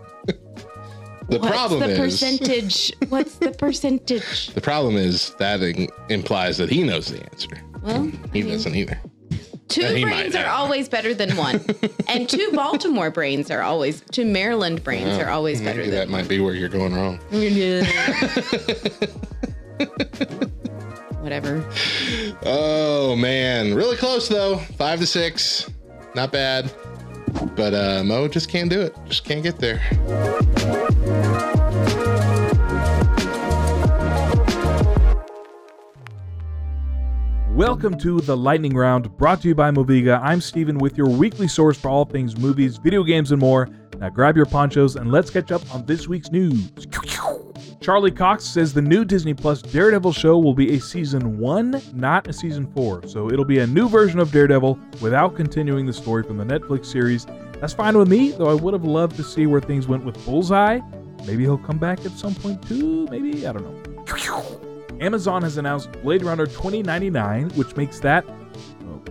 The what's problem the is percentage? What's the percentage? the problem is that implies that he knows the answer. Well, He I mean, doesn't either. Two brains are always better than one. and two Baltimore brains are always two Maryland brains are always better Maybe that than might be where you're going wrong. whatever. Oh man, really close though. Five to six, not bad. But uh, Mo just can't do it. Just can't get there. Welcome to the Lightning Round, brought to you by Moviga. I'm Steven with your weekly source for all things movies, video games, and more. Now grab your ponchos and let's catch up on this week's news. Charlie Cox says the new Disney Plus Daredevil show will be a season one, not a season four. So it'll be a new version of Daredevil without continuing the story from the Netflix series. That's fine with me, though I would have loved to see where things went with Bullseye. Maybe he'll come back at some point too. Maybe, I don't know. Amazon has announced Blade Runner 2099, which makes that oh,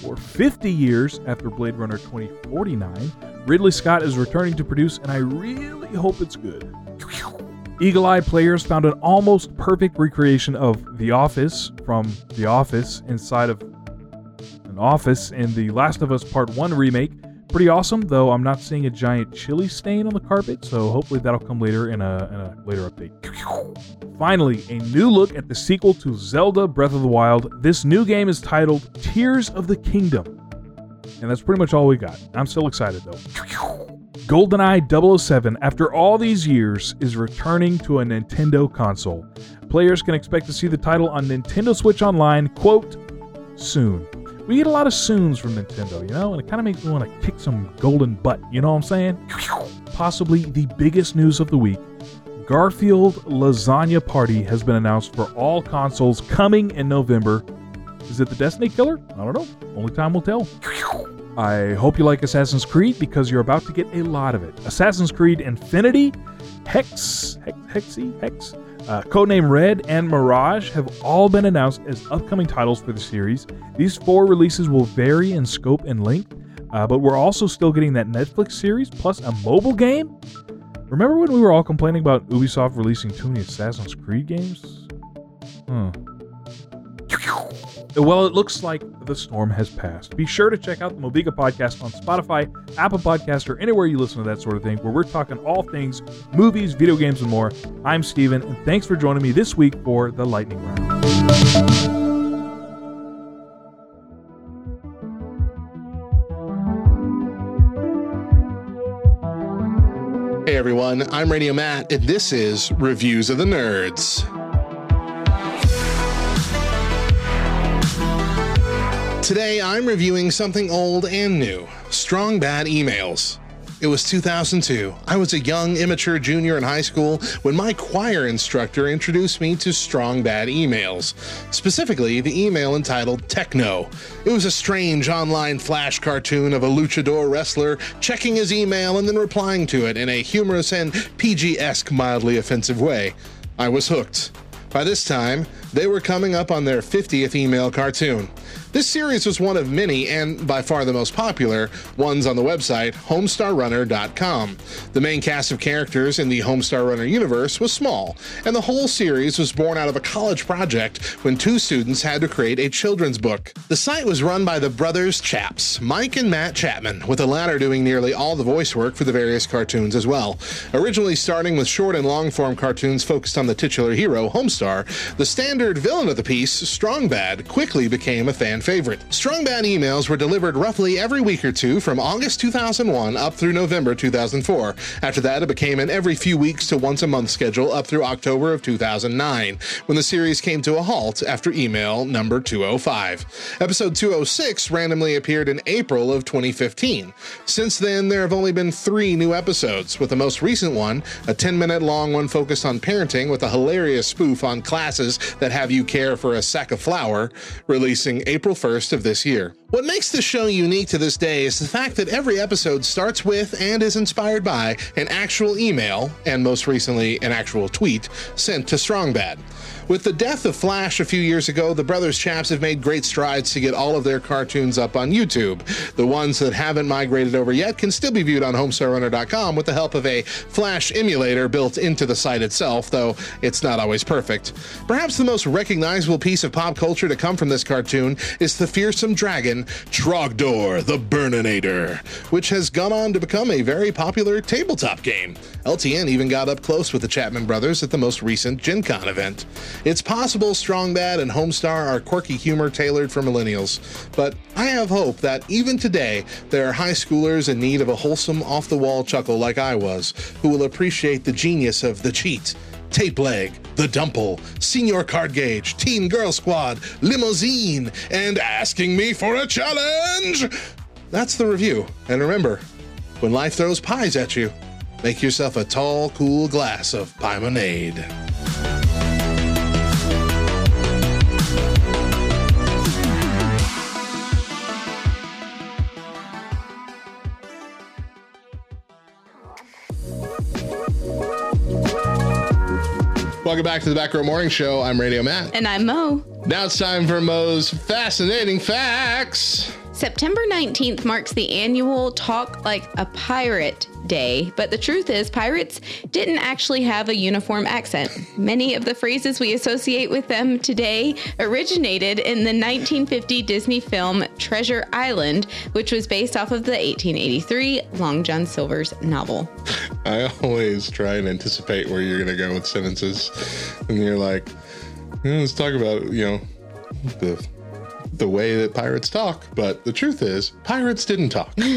four, 50 years after Blade Runner 2049. Ridley Scott is returning to produce, and I really hope it's good. Eagle Eye players found an almost perfect recreation of The Office from The Office inside of an office in the Last of Us Part 1 remake. Pretty awesome, though I'm not seeing a giant chili stain on the carpet, so hopefully that'll come later in a, in a later update. Finally, a new look at the sequel to Zelda Breath of the Wild. This new game is titled Tears of the Kingdom. And that's pretty much all we got. I'm still excited though. GoldenEye 007, after all these years, is returning to a Nintendo console. Players can expect to see the title on Nintendo Switch Online, quote, soon. We get a lot of soons from Nintendo, you know, and it kind of makes me want to kick some golden butt, you know what I'm saying? Possibly the biggest news of the week Garfield Lasagna Party has been announced for all consoles coming in November. Is it the Destiny killer? I don't know. Only time will tell. I hope you like Assassin's Creed because you're about to get a lot of it. Assassin's Creed Infinity, Hex, Hex Hexy, Hex, uh, Codename Red, and Mirage have all been announced as upcoming titles for the series. These four releases will vary in scope and length, uh, but we're also still getting that Netflix series plus a mobile game. Remember when we were all complaining about Ubisoft releasing too many Assassin's Creed games? Hmm. Well, it looks like the storm has passed. Be sure to check out the Moviga podcast on Spotify, Apple Podcast, or anywhere you listen to that sort of thing, where we're talking all things movies, video games, and more. I'm Steven, and thanks for joining me this week for the Lightning Round. Hey everyone, I'm Radio Matt, and this is Reviews of the Nerds. Today I'm reviewing something old and new Strong Bad Emails. It was 2002. I was a young, immature junior in high school when my choir instructor introduced me to Strong Bad Emails, specifically the email entitled Techno. It was a strange online flash cartoon of a luchador wrestler checking his email and then replying to it in a humorous and PG esque, mildly offensive way. I was hooked. By this time, they were coming up on their 50th email cartoon. This series was one of many, and by far the most popular, ones on the website HomestarRunner.com. The main cast of characters in the Homestar Runner universe was small, and the whole series was born out of a college project when two students had to create a children's book. The site was run by the brothers Chaps, Mike and Matt Chapman, with the latter doing nearly all the voice work for the various cartoons as well. Originally starting with short and long form cartoons focused on the titular hero, Homestar, the standard villain of the piece, Strong Bad, quickly became a fan favorite. Strong Bad emails were delivered roughly every week or two from August 2001 up through November 2004. After that, it became an every few weeks to once a month schedule up through October of 2009, when the series came to a halt after email number 205. Episode 206 randomly appeared in April of 2015. Since then, there have only been three new episodes, with the most recent one, a 10 minute long one focused on parenting with a hilarious spoof on classes that have you care for a sack of flour, releasing April 1st of this year. What makes this show unique to this day is the fact that every episode starts with and is inspired by an actual email, and most recently, an actual tweet, sent to Strongbad. With the death of Flash a few years ago, the Brothers Chaps have made great strides to get all of their cartoons up on YouTube. The ones that haven't migrated over yet can still be viewed on HomestarRunner.com with the help of a Flash emulator built into the site itself, though it's not always perfect. Perhaps the most recognizable piece of pop culture to come from this cartoon is the fearsome dragon, Trogdor the Burninator, which has gone on to become a very popular tabletop game. LTN even got up close with the Chapman brothers at the most recent Gen Con event. It's possible Strong Bad and Homestar are quirky humor tailored for millennials, but I have hope that even today there are high schoolers in need of a wholesome, off the wall chuckle like I was, who will appreciate the genius of the cheat. Tape Leg, The Dumple, Señor Cardgage, Teen Girl Squad, Limozeen, and asking me for a challenge! That's the review. And remember, when life throws pies at you, make yourself a tall, cool glass of pie. Welcome back to the Back Row Morning Show. I'm Radio Matt. And I'm Mo. Now it's time for Mo's fascinating facts. September 19th marks the annual Talk Like a Pirate Day, but the truth is, pirates didn't actually have a uniform accent. Many of the phrases we associate with them today originated in the 1950 Disney film Treasure Island, which was based off of the 1883 Long John Silver's novel. I always try and anticipate where you're going to go with sentences. And you're like, "Yeah, let's talk about, you know, the the way that pirates talk. But the truth is, pirates didn't talk. Pirates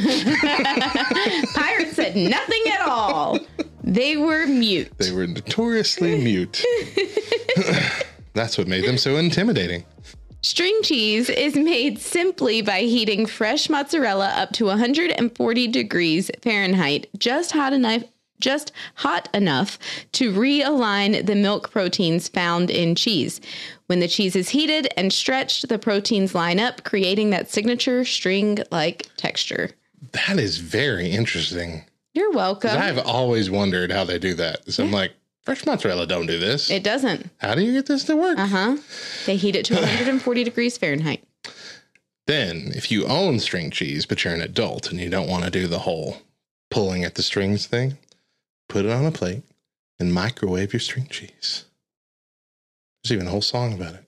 said nothing at all. They were mute. They were notoriously mute. That's what made them so intimidating. String cheese is made simply by heating fresh mozzarella up to 140 degrees Fahrenheit, just hot enough just hot enough to realign the milk proteins found in cheese. When the cheese is heated and stretched, the proteins line up, creating that signature string-like texture. That is very interesting. You're welcome. I've always wondered how they do that. So I'm like, fresh mozzarella don't do this. It doesn't. how do you get this to work? Uh huh. They heat it to 140 degrees Fahrenheit. Then, if you own string cheese, but you're an adult and you don't want to do the whole pulling at the strings thing, put it on a plate and microwave your string cheese. There's even a whole song about it.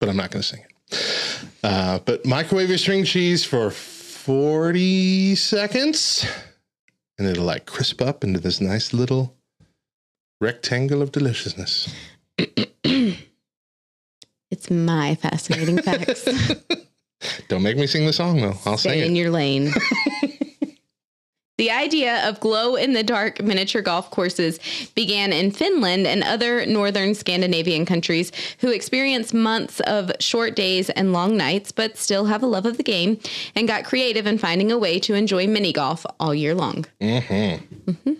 But I'm not going to sing it. Uh, but microwave your string cheese for 40 seconds and it'll like crisp up into this nice little rectangle of deliciousness. It's my fascinating facts. Don't make me sing the song though. I'll Stay sing in your lane. The idea of glow in the dark miniature golf courses began in Finland and other northern Scandinavian countries who experience months of short days and long nights, but still have a love of the game and got creative in finding a way to enjoy mini golf all year long. Mm-hmm.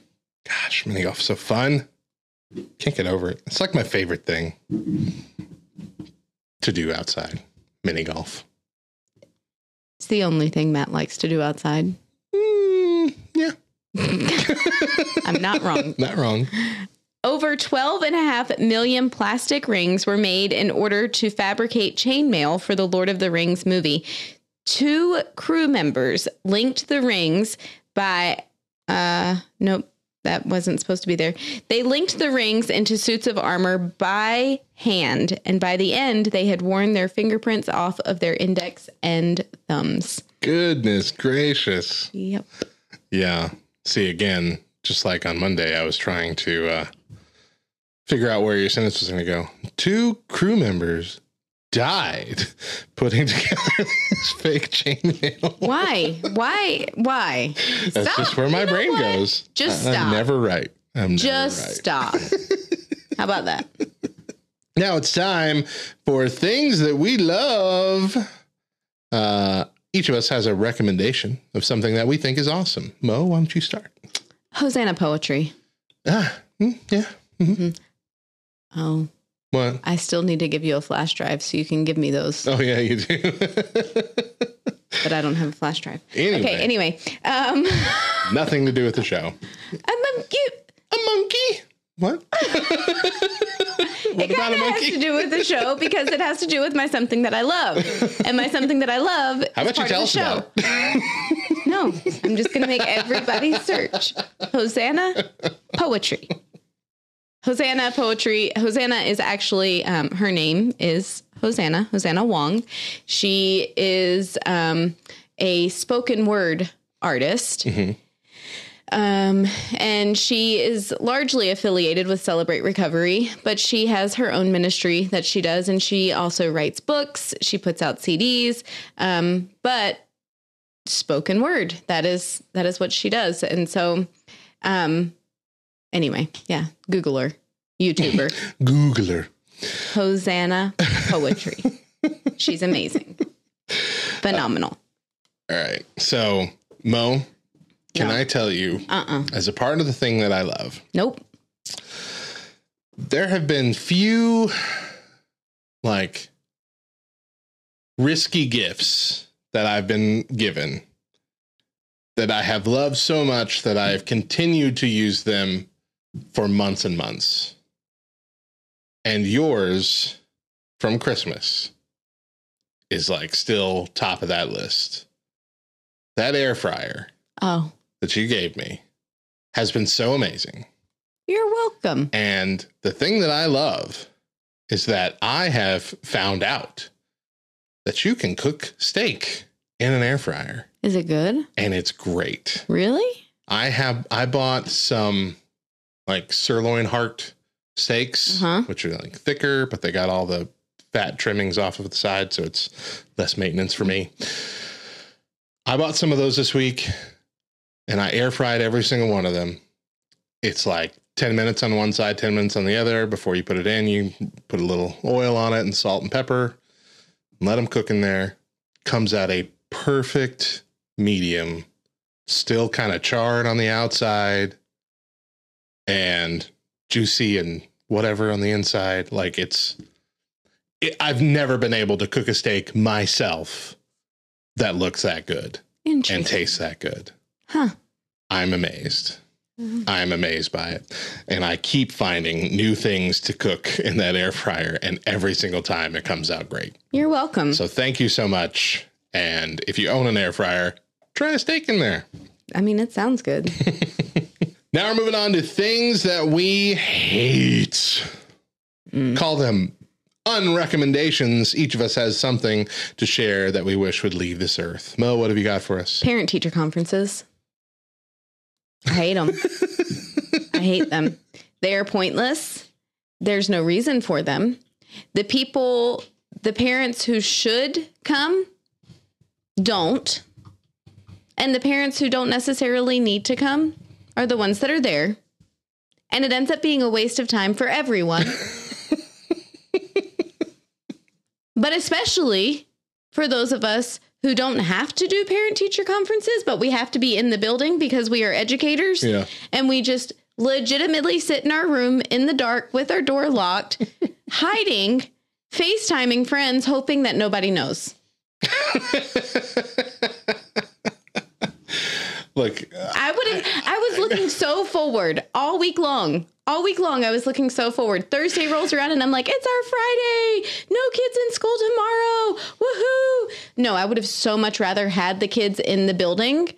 Gosh, mini golf's so fun. Can't get over it. It's like my favorite thing to do outside. Mini golf. It's the only thing Matt likes to do outside. I'm not wrong. not wrong. Over 12 and a half million plastic rings were made in order to fabricate chainmail for the Lord of the Rings movie. Two crew members linked the rings by, uh, nope, that wasn't supposed to be there. They linked the rings into suits of armor by hand, and by the end, they had worn their fingerprints off of their index and thumbs. Goodness gracious. Yep. Yeah. See, again, just like on Monday, I was trying to uh, figure out where your sentence was going to go. Two crew members died putting together this fake chainmail. Why? Why? Why? That's Stop. just where my You know brain what? goes. Just I- stop. I'm never right. I'm Just never right. stop. How about that? Now it's time for things that we love. Uh, each of us has a recommendation of something that we think is awesome. Mo, why don't you start? Hosanna poetry. Ah, mm, yeah. Oh, What? I still need to give you a flash drive so you can give me those, Oh, yeah, you do. but I don't have a flash drive. Anyway. Okay, anyway. Um, Nothing to do with the show. A cute. A monkey? What? what It about kind a of has to do with the show because it has to do with my something that I love, and my something that I love. How is about you part tell of us the show. about it? No, I'm just going to make everybody search Hosanna poetry. Hosanna poetry. Hosanna is actually um, her name is Hosanna Hosanna Wong. She is um, a spoken word artist. Um, and she is largely affiliated with Celebrate Recovery, but she has her own ministry that she does, and she also writes books. She puts out CDs, um, but spoken word that is that is what she does. And so, um, anyway, yeah, googler YouTuber, Googler. Hosanna Poetry. She's amazing, phenomenal. All right. So, Mo, can No. I tell you, Uh uh as a part of the thing that I love, Nope. there have been few like risky gifts that I've been given that I have loved so much that I've continued to use them for months and months. And yours from Christmas is like still top of that list. That air fryer Oh, that you gave me has been so amazing. you're welcome. And the thing that I love is that I have found out that you can cook steak in an air fryer Is it good? and it's great. Really? I have I bought some like sirloin heart steaks, Uh-huh. which are like thicker, but they got all the fat trimmings off of the side, so it's less maintenance for me. I bought some of those this week and I air fried every single one of them. it's like 10 minutes on one side, 10 minutes on the other. Before you put it in, you put a little oil on it and salt and pepper. and Let them cook in there. Comes out a perfect medium, still kind of charred on the outside and juicy and whatever on the inside. Like it's, it, I've never been able to cook a steak myself that looks that good and tastes that good. Huh. I'm amazed. Mm-hmm. I'm amazed by it. And I keep finding new things to cook in that air fryer. And every single time it comes out great. You're welcome. So thank you so much. And if you own an air fryer, try a steak in there. I mean, it sounds good. Now we're moving on to things that we hate. Mm. Call them unrecommendations. Each of us has something to share that we wish would leave this earth. Mo, what have you got for us? Parent teacher conferences. I hate them. I hate them. They are pointless. There's no reason for them. The people, the parents who should come, don't. And the parents who don't necessarily need to come are the ones that are there. And it ends up being a waste of time for everyone. but especially for those of us who don't have to do parent teacher conferences, but we have to be in the building because we are educators. Yeah. And we just legitimately sit in our room in the dark with our door locked, hiding, FaceTiming friends, hoping that nobody knows. Look, I would have, I was looking so forward all week long. All week long, I was looking so forward. Thursday rolls around and I'm like, it's our Friday. No kids in school tomorrow. Woohoo. No, I would have so much rather had the kids in the building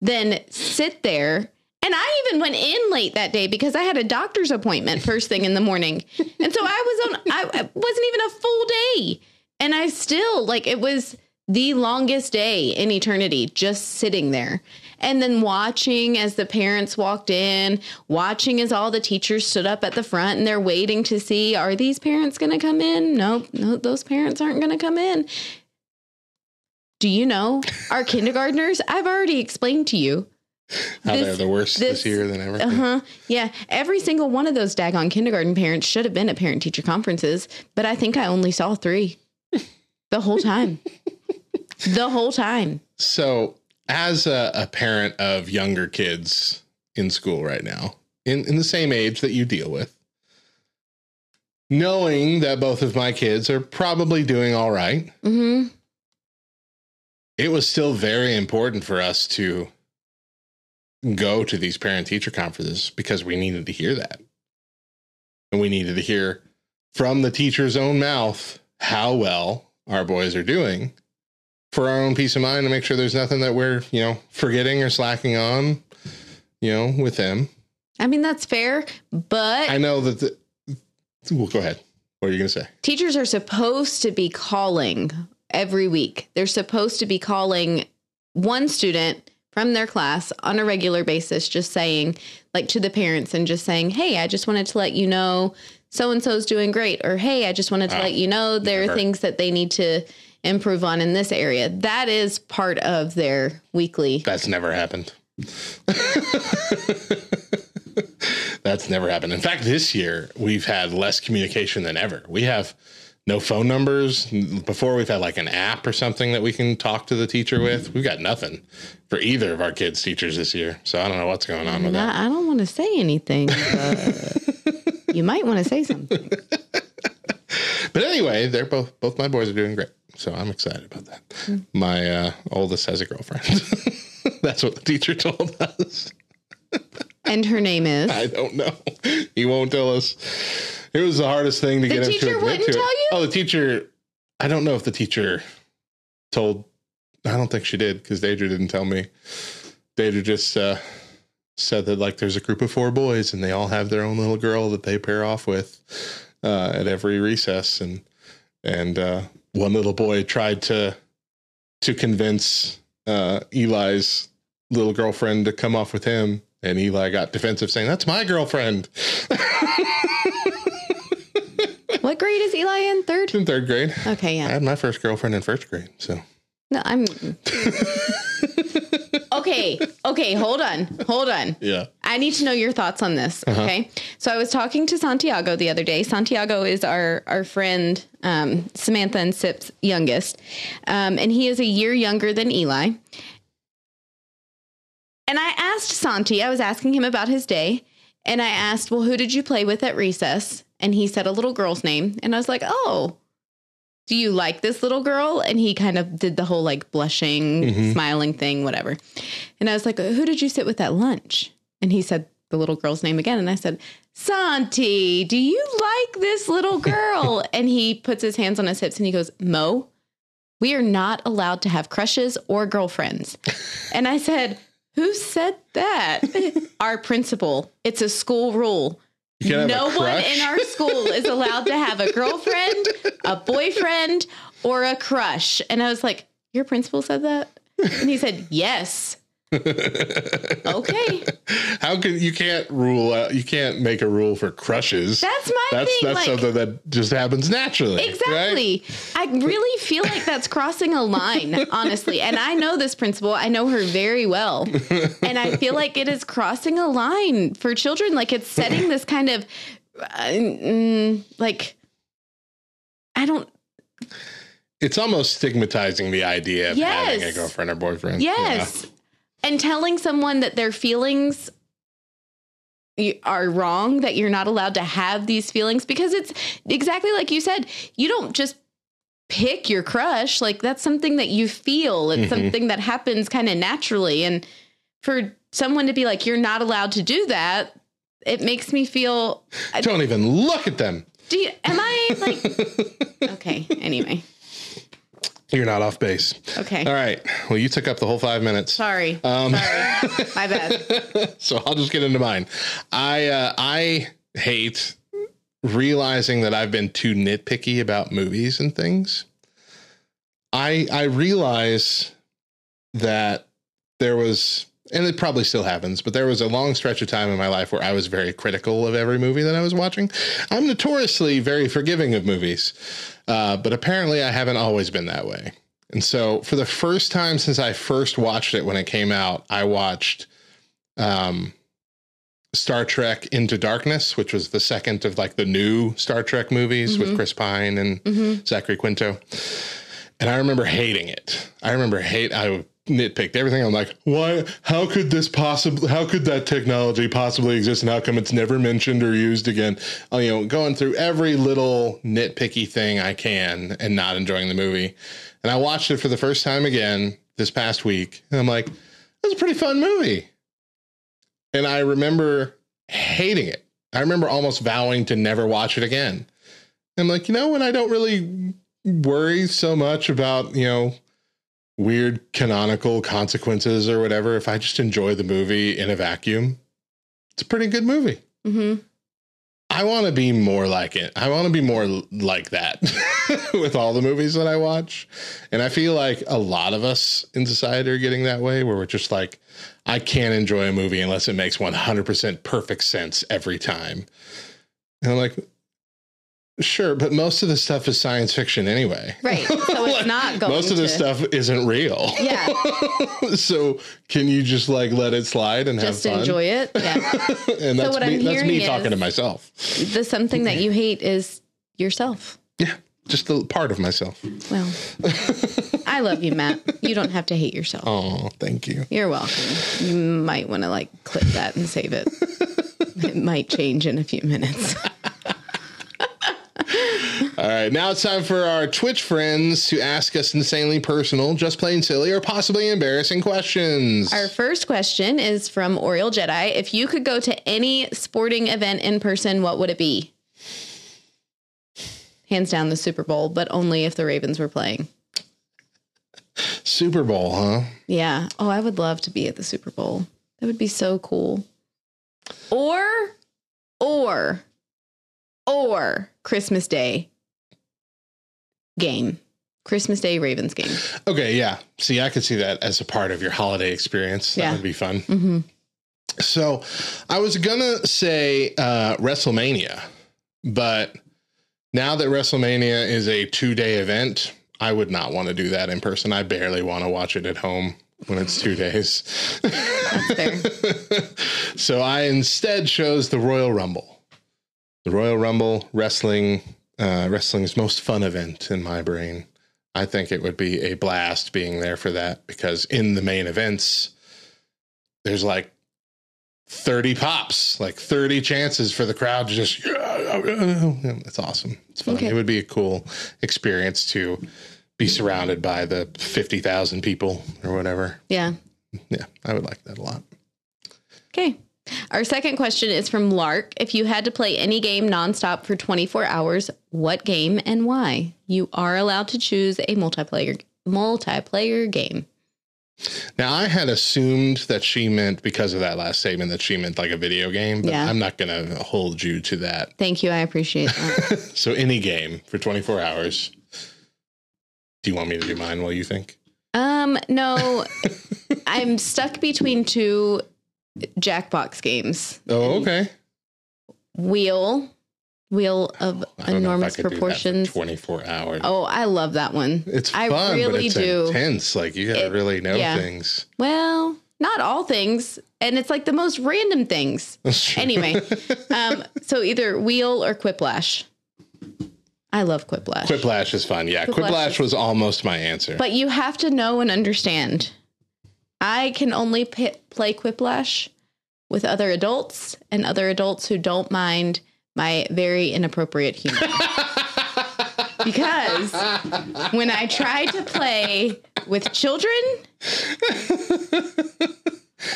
than sit there. And I even went in late that day because I had a doctor's appointment first thing in the morning. And so I was on, I I wasn't even a full day. And I still, like, it was the longest day in eternity just sitting there and then watching as the parents walked in, watching as all the teachers stood up at the front and they're waiting to see are these parents going to come in? Nope, no, those parents aren't going to come in. Do you know our kindergartners? I've already explained to you. how This- they're the worst this, this- year than ever. Uh huh. Yeah. Every single one of those daggone kindergarten parents should have been at parent teacher conferences, but I think I only saw three the whole time. the whole time. So, as a, a parent of younger kids in school right now, in, in the same age that you deal with, knowing that both of my kids are probably doing all right, hmm it was still very important for us to go to these parent teacher conferences because we needed to hear that. And we needed to hear from the teacher's own mouth how well our boys are doing for our own peace of mind to make sure there's nothing that we're, you know, forgetting or slacking on, you know, with them. I mean, that's fair, but I know that the, well, go ahead. What are you going to say? teachers are supposed to be calling every week. They're supposed to be calling one student from their class on a regular basis, just saying, like to the parents, and just saying, Hey, I just wanted to let you know so and so's doing great. Or, Hey, I just wanted to Ah, let you know there never. are things that they need to improve on in this area. That is part of their weekly. That's never happened. That's never happened. In fact, this year we've had less communication than ever. We have no phone numbers. Before we've had like an app or something that we can talk to the teacher with. We've got nothing for either of our kids' teachers this year. So I don't know what's going on with And that. I, I don't want to say anything, but you might want to say something. But anyway, they're both both my boys are doing great. So I'm excited about that. My uh, oldest has a girlfriend. That's what the teacher told us. And her name is. I don't know. He won't tell us. It was the hardest thing to The get him teacher to admit wouldn't to it. tell you? Oh, the teacher. I don't know if the teacher told. I don't think she did because Deidre didn't tell me. Deidre just uh, said that like there's a group of four boys and they all have their own little girl that they pair off with uh, at every recess and and uh, one little boy tried to to convince uh, Eli's little girlfriend to come off with him and Eli got defensive saying that's my girlfriend What grade is Eli in? Third? in third grade. Okay, yeah. I had my first girlfriend in first grade, so No, I'm. okay, okay, hold on, hold on. Yeah. I need to know your thoughts on this. Okay. So I was talking to Santiago the other day. Santiago is our our friend, um, Samantha and Sip's youngest, um, and he is a year younger than Eli. And I asked Santi, I was asking him about his day, and I asked, "Well, who did you play with at recess?" And he said a little girl's name, and I was like, "Oh." Do you like this little girl? And he kind of did the whole like blushing, Mhm. smiling thing, whatever. And I was like, Who did you sit with at lunch? And he said the little girl's name again. And I said, Santi, do you like this little girl? and he puts his hands on his hips and he goes, Mo, we are not allowed to have crushes or girlfriends. and I said, Who said that? Our principal. It's a school rule. You can't have No one in our school is allowed to have a girlfriend, a boyfriend, or a crush. And I was like, Your principal said that? And he said, Yes. Okay. How can you can't rule out? You can't make a rule for crushes. That's my that's thing. that's like, something that just happens naturally. right? Exactly. I really feel like that's crossing a line, honestly. And I know this principal, I know her very well. And I feel like it is crossing a line for children. Like it's setting this kind of, uh, mm, like, I don't, It's almost stigmatizing the idea of having a girlfriend or boyfriend. yes. And telling someone that their feelings are wrong, that you're not allowed to have these feelings because it's exactly like you said, you don't just pick your crush. Like that's something that you feel, it's Mhm. something that happens kind of naturally. And for someone to be like, you're not allowed to do that, it makes me feel. Don't even look at them. do you, am I like, okay, anyway, You're not off base. okay. All right. Well, you took up the whole five minutes. Sorry. Um, Sorry. My bad. so I'll just get into mine. I uh, I hate realizing that I've been too nitpicky about movies and things. I I realize that there was and it probably still happens, but there was a long stretch of time in my life where I was very critical of every movie that I was watching. I'm notoriously very forgiving of movies, uh, but apparently I haven't always been that way. And so, for the first time since I first watched it when it came out, I watched um, Star Trek Into Darkness, which was the second of like the new Star Trek movies with Chris Pine and Mhm. Zachary Quinto. And I remember hating it. I remember hate. I nitpicked everything. I'm like, why? How could this possibly? How could that technology possibly exist? And how come it's never mentioned or used again? Uh, you know, going through every little nitpicky thing I can and not enjoying the movie. And I watched it for the first time again this past week, and I'm like, that's a pretty fun movie. And I remember hating it. I remember almost vowing to never watch it again. I'm like, you know, when I don't really worry so much about, you know, weird canonical consequences or whatever, if I just enjoy the movie in a vacuum, it's a pretty good movie. hmm I want to be more like it. I want to be more like that with all the movies that I watch. And I feel like a lot of us in society are getting that way where we're just like, I can't enjoy a movie unless it makes 100% perfect sense every time. And I'm like, sure, but most of the stuff is science fiction anyway. Right. So it's Like, not going Most of this to- stuff isn't real. Yeah. so can you just like let it slide and Just have fun? enjoy it. Yeah. and that's what me, that's me talking to myself. the something that you hate is yourself. Yeah, just a part of myself. Well, I love you, Matt. You don't have to hate yourself. Oh, thank you. You're welcome. You might want to like clip that and save it. it might change in a few minutes. All right, now it's time for our Twitch friends to ask us insanely personal, just plain silly, or possibly embarrassing questions. Our first question is from Oriel Jedi. If you could go to any sporting event in person, what would it be? Hands down the Super Bowl, but only if the Ravens were playing. Super Bowl, huh? Yeah. Oh, I would love to be at the Super Bowl. That would be so cool. Or, or, or Christmas Day game. Christmas Day Ravens game. Okay, yeah. See, I could see that as a part of your holiday experience. That Yeah. would be fun. Mm-hmm. So I was gonna say uh, WrestleMania, but now that WrestleMania is a two day event, I would not want to do that in person. I barely want to watch it at home when it's two days. So I instead chose the Royal Rumble. The Royal Rumble wrestling uh, wrestling's most fun event in my brain. I think it would be a blast being there for that because in the main events, there's like 30 pops, like 30 chances for the crowd to just, it's awesome. It's fun. Okay. It would be a cool experience to be surrounded by the 50,000 people or whatever. Yeah. Yeah, I would like that a lot. Okay. Our second question is from Lark. If you had to play any game nonstop for 24 hours, what game and why? You are allowed to choose a multiplayer multiplayer game. Now, I had assumed that she meant because of that last statement that she meant like a video game, but Yeah. I'm not going to hold you to that. Thank you. I appreciate that. So, any game for 24 hours. Do you want me to do mine while you think? um, no, I'm stuck between two Jackbox games. Oh, okay. Wheel, Wheel of I don't know if I Enormous could do that for Proportions. 24 hours. Oh, I love that one. it's I fun, but really it's do. intense. Like, you got to It- really know yeah. things. Well, not all things, and it's like the most random things. Anyway, um, so either Wheel or Quiplash. I love Quiplash. Quiplash is fun. Yeah, Quiplash Quiplash, was almost my answer. But you have to know and understand. I can only p- play Quiplash with other adults and other adults who don't mind my very inappropriate humor. because when I try to play with children,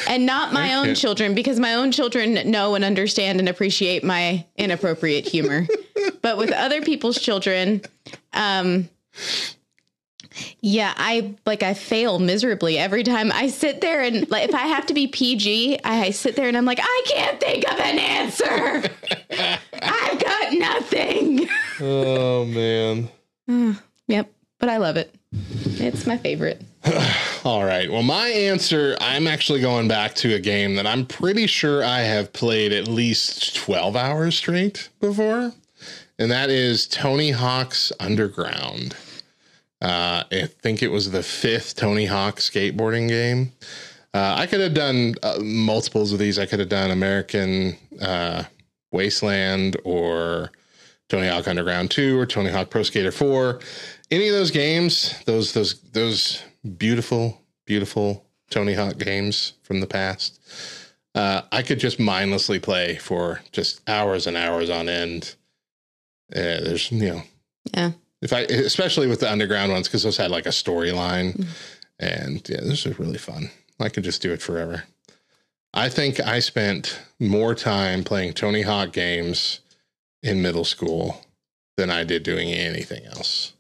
and not my own children, because my own children know and understand and appreciate my inappropriate humor, but with other people's children, um, yeah, I like I fail miserably every time I sit there and like if I have to be PG, I sit there and I'm like, I can't think of an answer. I've got nothing. oh, man. Yep, but I love it. It's my favorite. All right. Well, my answer, I'm actually going back to a game that I'm pretty sure I have played at least 12 hours straight before, and that is Tony Hawk's Underground. Uh, I think it was the fifth Tony Hawk skateboarding game. Uh, I could have done uh, multiples of these. I could have done American uh, Wasteland or Tony Hawk Underground 2 or Tony Hawk Pro Skater 4. Any of those games, those those those beautiful, beautiful Tony Hawk games from the past, uh, I could just mindlessly play for just hours and hours on end. Uh, there's you know, Yeah. If I especially with the underground ones because those had like a storyline, and yeah, this was really fun. I could just do it forever. I think I spent more time playing Tony Hawk games in middle school than I did doing anything else.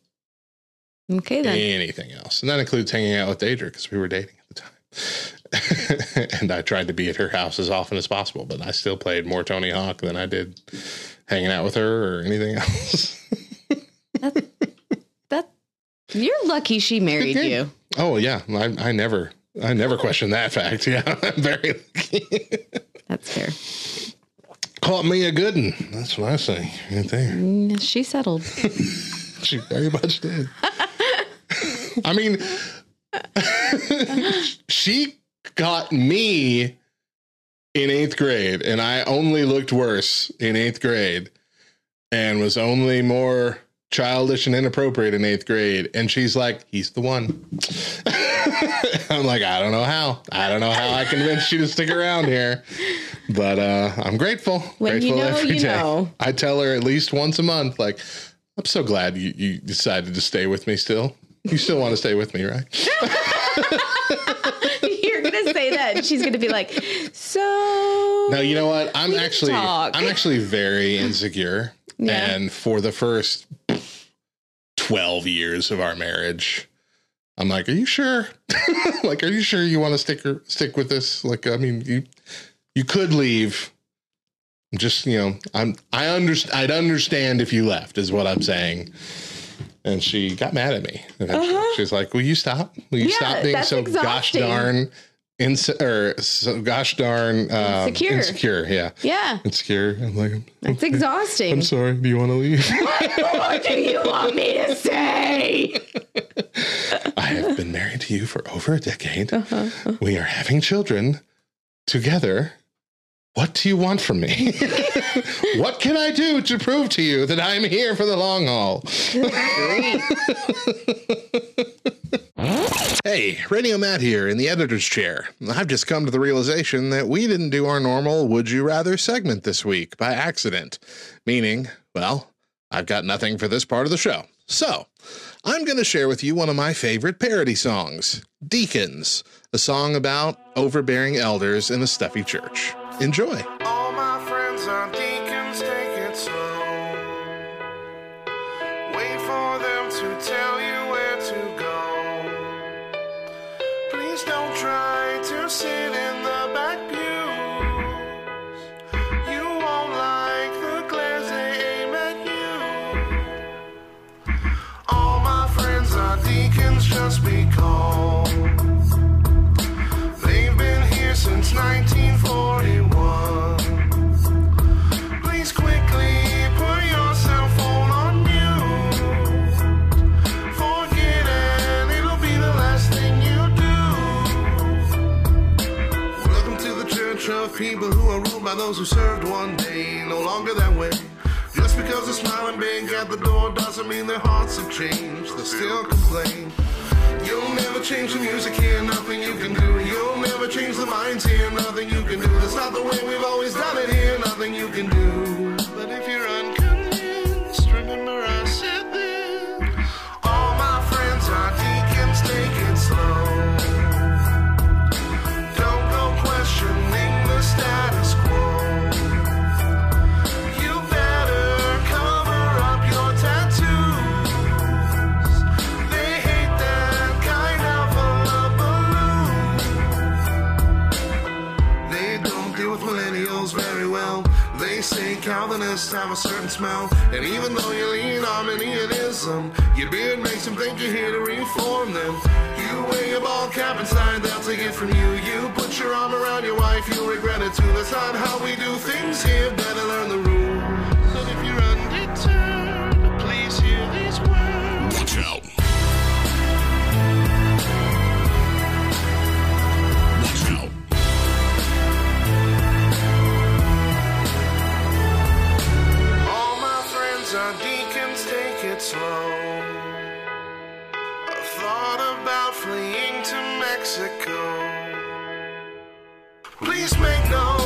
Okay then. Anything else. And that includes hanging out with Deidre because we were dating at the time. and I tried to be at her house as often as possible, but I still played more Tony Hawk than I did hanging out with her or anything else. That that you're lucky she married you. oh yeah. I, I never I never question that fact. Yeah. I'm very lucky. That's fair. Caught me a good one. That's what I say right there. Mm, She settled. She very much did. I mean, she got me in eighth grade, and I only looked worse in eighth grade and was only more childish and inappropriate in eighth grade. And she's like, he's the one. I'm like, I don't know how. I don't know how I convinced you to stick around here. But uh, I'm grateful. When you grateful know, every you day. know. I tell her at least once a month, like, I'm so glad you, you decided to stay with me still. You still want to stay with me, right? You're gonna say that, and she's gonna be like, "So." No, you know what? I'm actually talk. I'm actually very insecure. Yeah. And for the first 12 years of our marriage, I'm like, "Are you sure? like, are you sure you want to stick or, stick with this? Like, I mean, you you could leave. I'm Just, you know, I'm I understand I'd understand if you left is what I'm saying." And she got mad at me. eventually. She's like, "Will you stop? Will you Uh-huh. Yeah, stop being so gosh darn inse- or so gosh darn um, Insecure. insecure? Yeah, Yeah, insecure. I'm like, it's "Okay, exhausting. I'm sorry. Do you want to leave? what do you want me to say? I have been married to you for over a decade. We are having children together. What do you want from me? what can I do to prove to you that I'm here for the long haul? Hey, Radio Matt here in the editor's chair. I've just come to the realization that we didn't do our normal Would You Rather segment this week by accident. Meaning, well, I've got nothing for this part of the show. So, I'm going to share with you one of my favorite parody songs Deacons, a song about overbearing elders in a stuffy church. Enjoy. Deacons just because they've been here since 1941. Please quickly put your cell phone on mute. Forget it, it'll be the last thing you do. Welcome to the church of people who are ruled by those who served one day, no longer that way. Just because they're smiling big at the door doesn't mean their hearts have changed. They still complain. You'll never change the music here, nothing you can do. You'll never change the minds here, nothing you can do. That's not the way we've always done it here, nothing you can do. Calvinists have a certain smell. And even though you lean Arminianism, your beard makes them think you're here to reform them. You wear your ball cap inside, they'll take it from you. You put your arm around your wife, you'll regret it too. That's not how we do things here. Better learn the rules. Please make note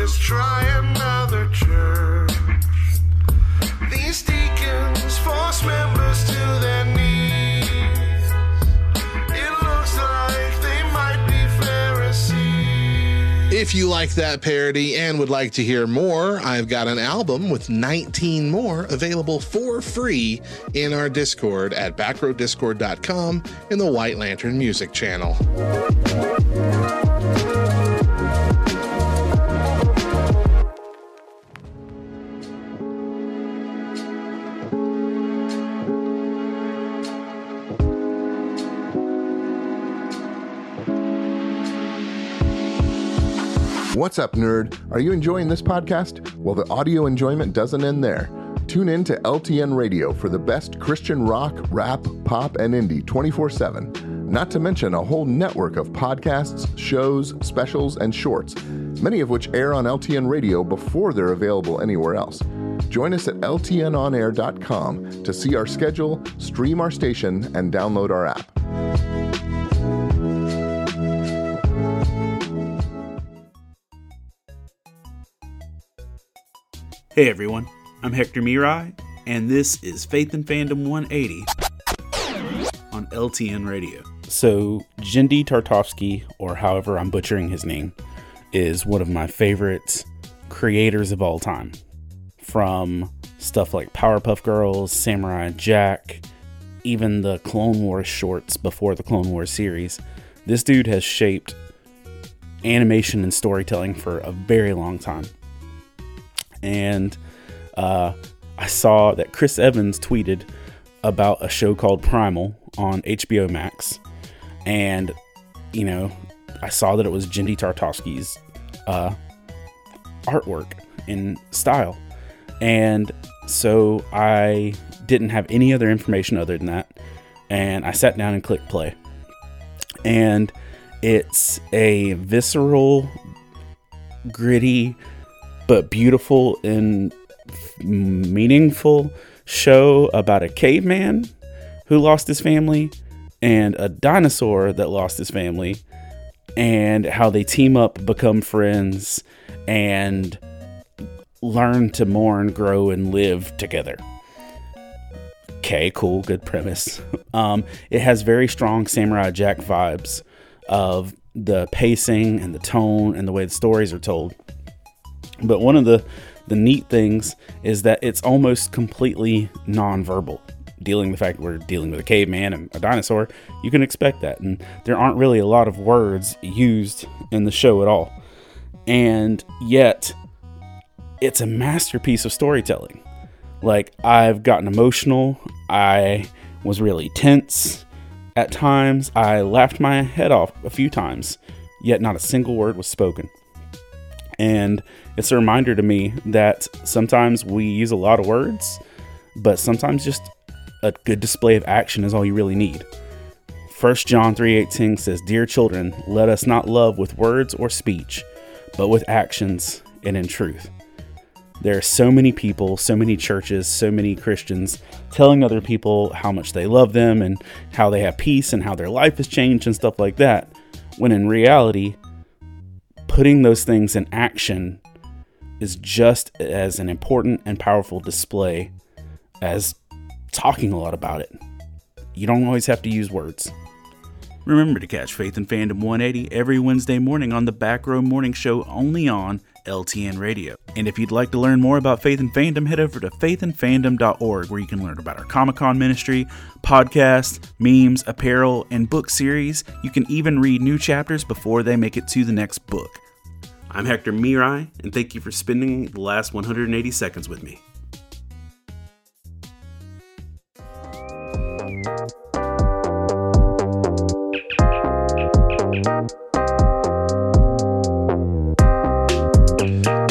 just try another church. These deacons force members to their knees. It looks like they might be Pharisees. If you like that parody and would like to hear more, I've got an album with 19 more available for free in our Discord at backrowdiscord.com in the White Lantern Music channel. What's up, nerd? Are you enjoying this podcast? Well, the audio enjoyment doesn't end there. Tune in to LTN Radio for the best Christian rock, rap, pop, and indie 24 7. Not to mention a whole network of podcasts, shows, specials, and shorts, many of which air on LTN Radio before they're available anywhere else. Join us at LTNOnAir.com to see our schedule, stream our station, and download our app. Hey everyone, I'm Hector Mirai, and this is Faith and Fandom 180 on LTN Radio. So, Genndy Tartovsky, or however I'm butchering his name, is one of my favorite creators of all time. from stuff like Powerpuff Girls, Samurai Jack, even the Clone Wars shorts before the Clone Wars series. This dude has shaped animation and storytelling for a very long time. And uh, I saw that Chris Evans tweeted about a show called Primal on HBO Max. And, you know, I saw that it was Genndy Tartovsky's uh, artwork and style. And so I didn't have any other information other than that. And I sat down and clicked play. And it's a visceral, gritty, but beautiful and meaningful show about a caveman who lost his family and a dinosaur that lost his family and how they team up, become friends, and learn to mourn, grow, and live together. Okay, cool, good premise. Um, it has very strong Samurai Jack vibes of the pacing and the tone and the way the stories are told. But one of the the neat things is that it's almost completely nonverbal. Dealing with the fact we're dealing with a caveman and a dinosaur, you can expect that. And there aren't really a lot of words used in the show at all. And yet, it's a masterpiece of storytelling. Like, I've gotten emotional. I was really tense at times. I laughed my head off a few times, yet not a single word was spoken. And it's a reminder to me that sometimes we use a lot of words, but sometimes just a good display of action is all you really need. 1 John 3:18 says, "Dear children, let us not love with words or speech, but with actions and in truth." There are so many people, so many churches, so many Christians telling other people how much they love them and how they have peace and how their life has changed and stuff like that. When in reality, putting those things in action is just as an important and powerful display as talking a lot about it. You don't always have to use words. Remember to catch Faith and Fandom 180 every Wednesday morning on the Back Row Morning Show only on LTN Radio. And if you'd like to learn more about Faith and Fandom, head over to faithandfandom.org where you can learn about our Comic Con ministry, podcasts, memes, apparel, and book series. You can even read new chapters before they make it to the next book. I'm Hector Miray, and thank you for spending the last 180 seconds with me.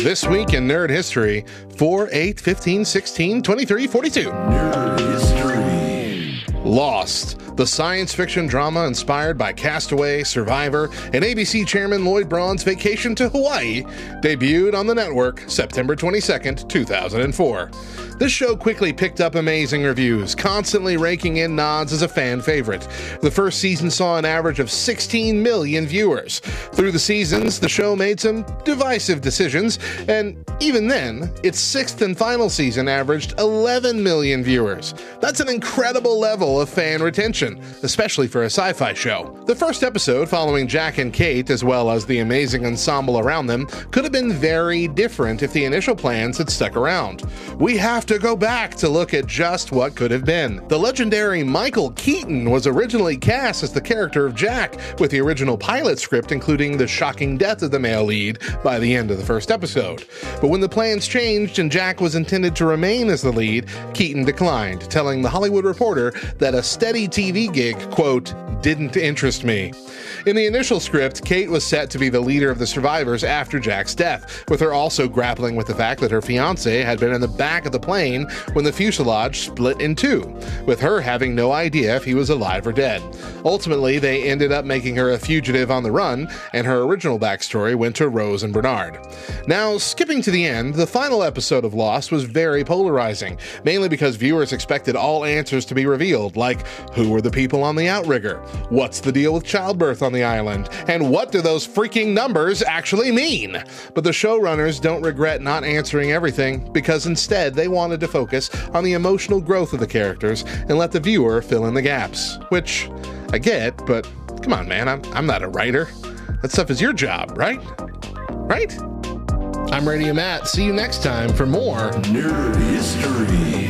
This week in Nerd History 4, 8, 15, 16, 23, 42. Nerd History. Lost. The science fiction drama inspired by Cast Away, Survivor, and ABC chairman Lloyd Braun's vacation to Hawaii debuted on the network September 22nd, 2004. This show quickly picked up amazing reviews, constantly raking in nods as a fan favorite. The first season saw an average of 16 million viewers. Through the seasons, the show made some divisive decisions, and even then, its sixth and final season averaged 11 million viewers. That's an incredible level of fan retention, especially for a sci fi show. The first episode, following Jack and Kate, as well as the amazing ensemble around them, could have been very different if the initial plans had stuck around. We have to go back to look at just what could have been. The legendary Michael Keaton was originally cast as the character of Jack, with the original pilot script including the shocking death of the male lead by the end of the first episode. But when the plans changed and Jack was intended to remain as the lead, Keaton declined, telling The Hollywood Reporter that a steady TV gig, quote, didn't interest me. In the initial script, Kate was set to be the leader of the survivors after Jack's death, with her also grappling with the fact that her fiance had been in the back of the plane when the fuselage split in two, with her having no idea if he was alive or dead. Ultimately, they ended up making her a fugitive on the run, and her original backstory went to Rose and Bernard. Now, skipping to the end, the final episode of Lost was very polarizing, mainly because viewers expected all answers to be revealed, like who were the people on the outrigger, what's the deal with childbirth on the island, and what do those freaking numbers actually mean? But the showrunners don't regret not answering everything because instead they wanted to focus on the emotional growth of the characters and let the viewer fill in the gaps, which I get, but come on, man, I'm, I'm not a writer. That stuff is your job, right? Right? I'm Radio Matt. See you next time for more Nerd History.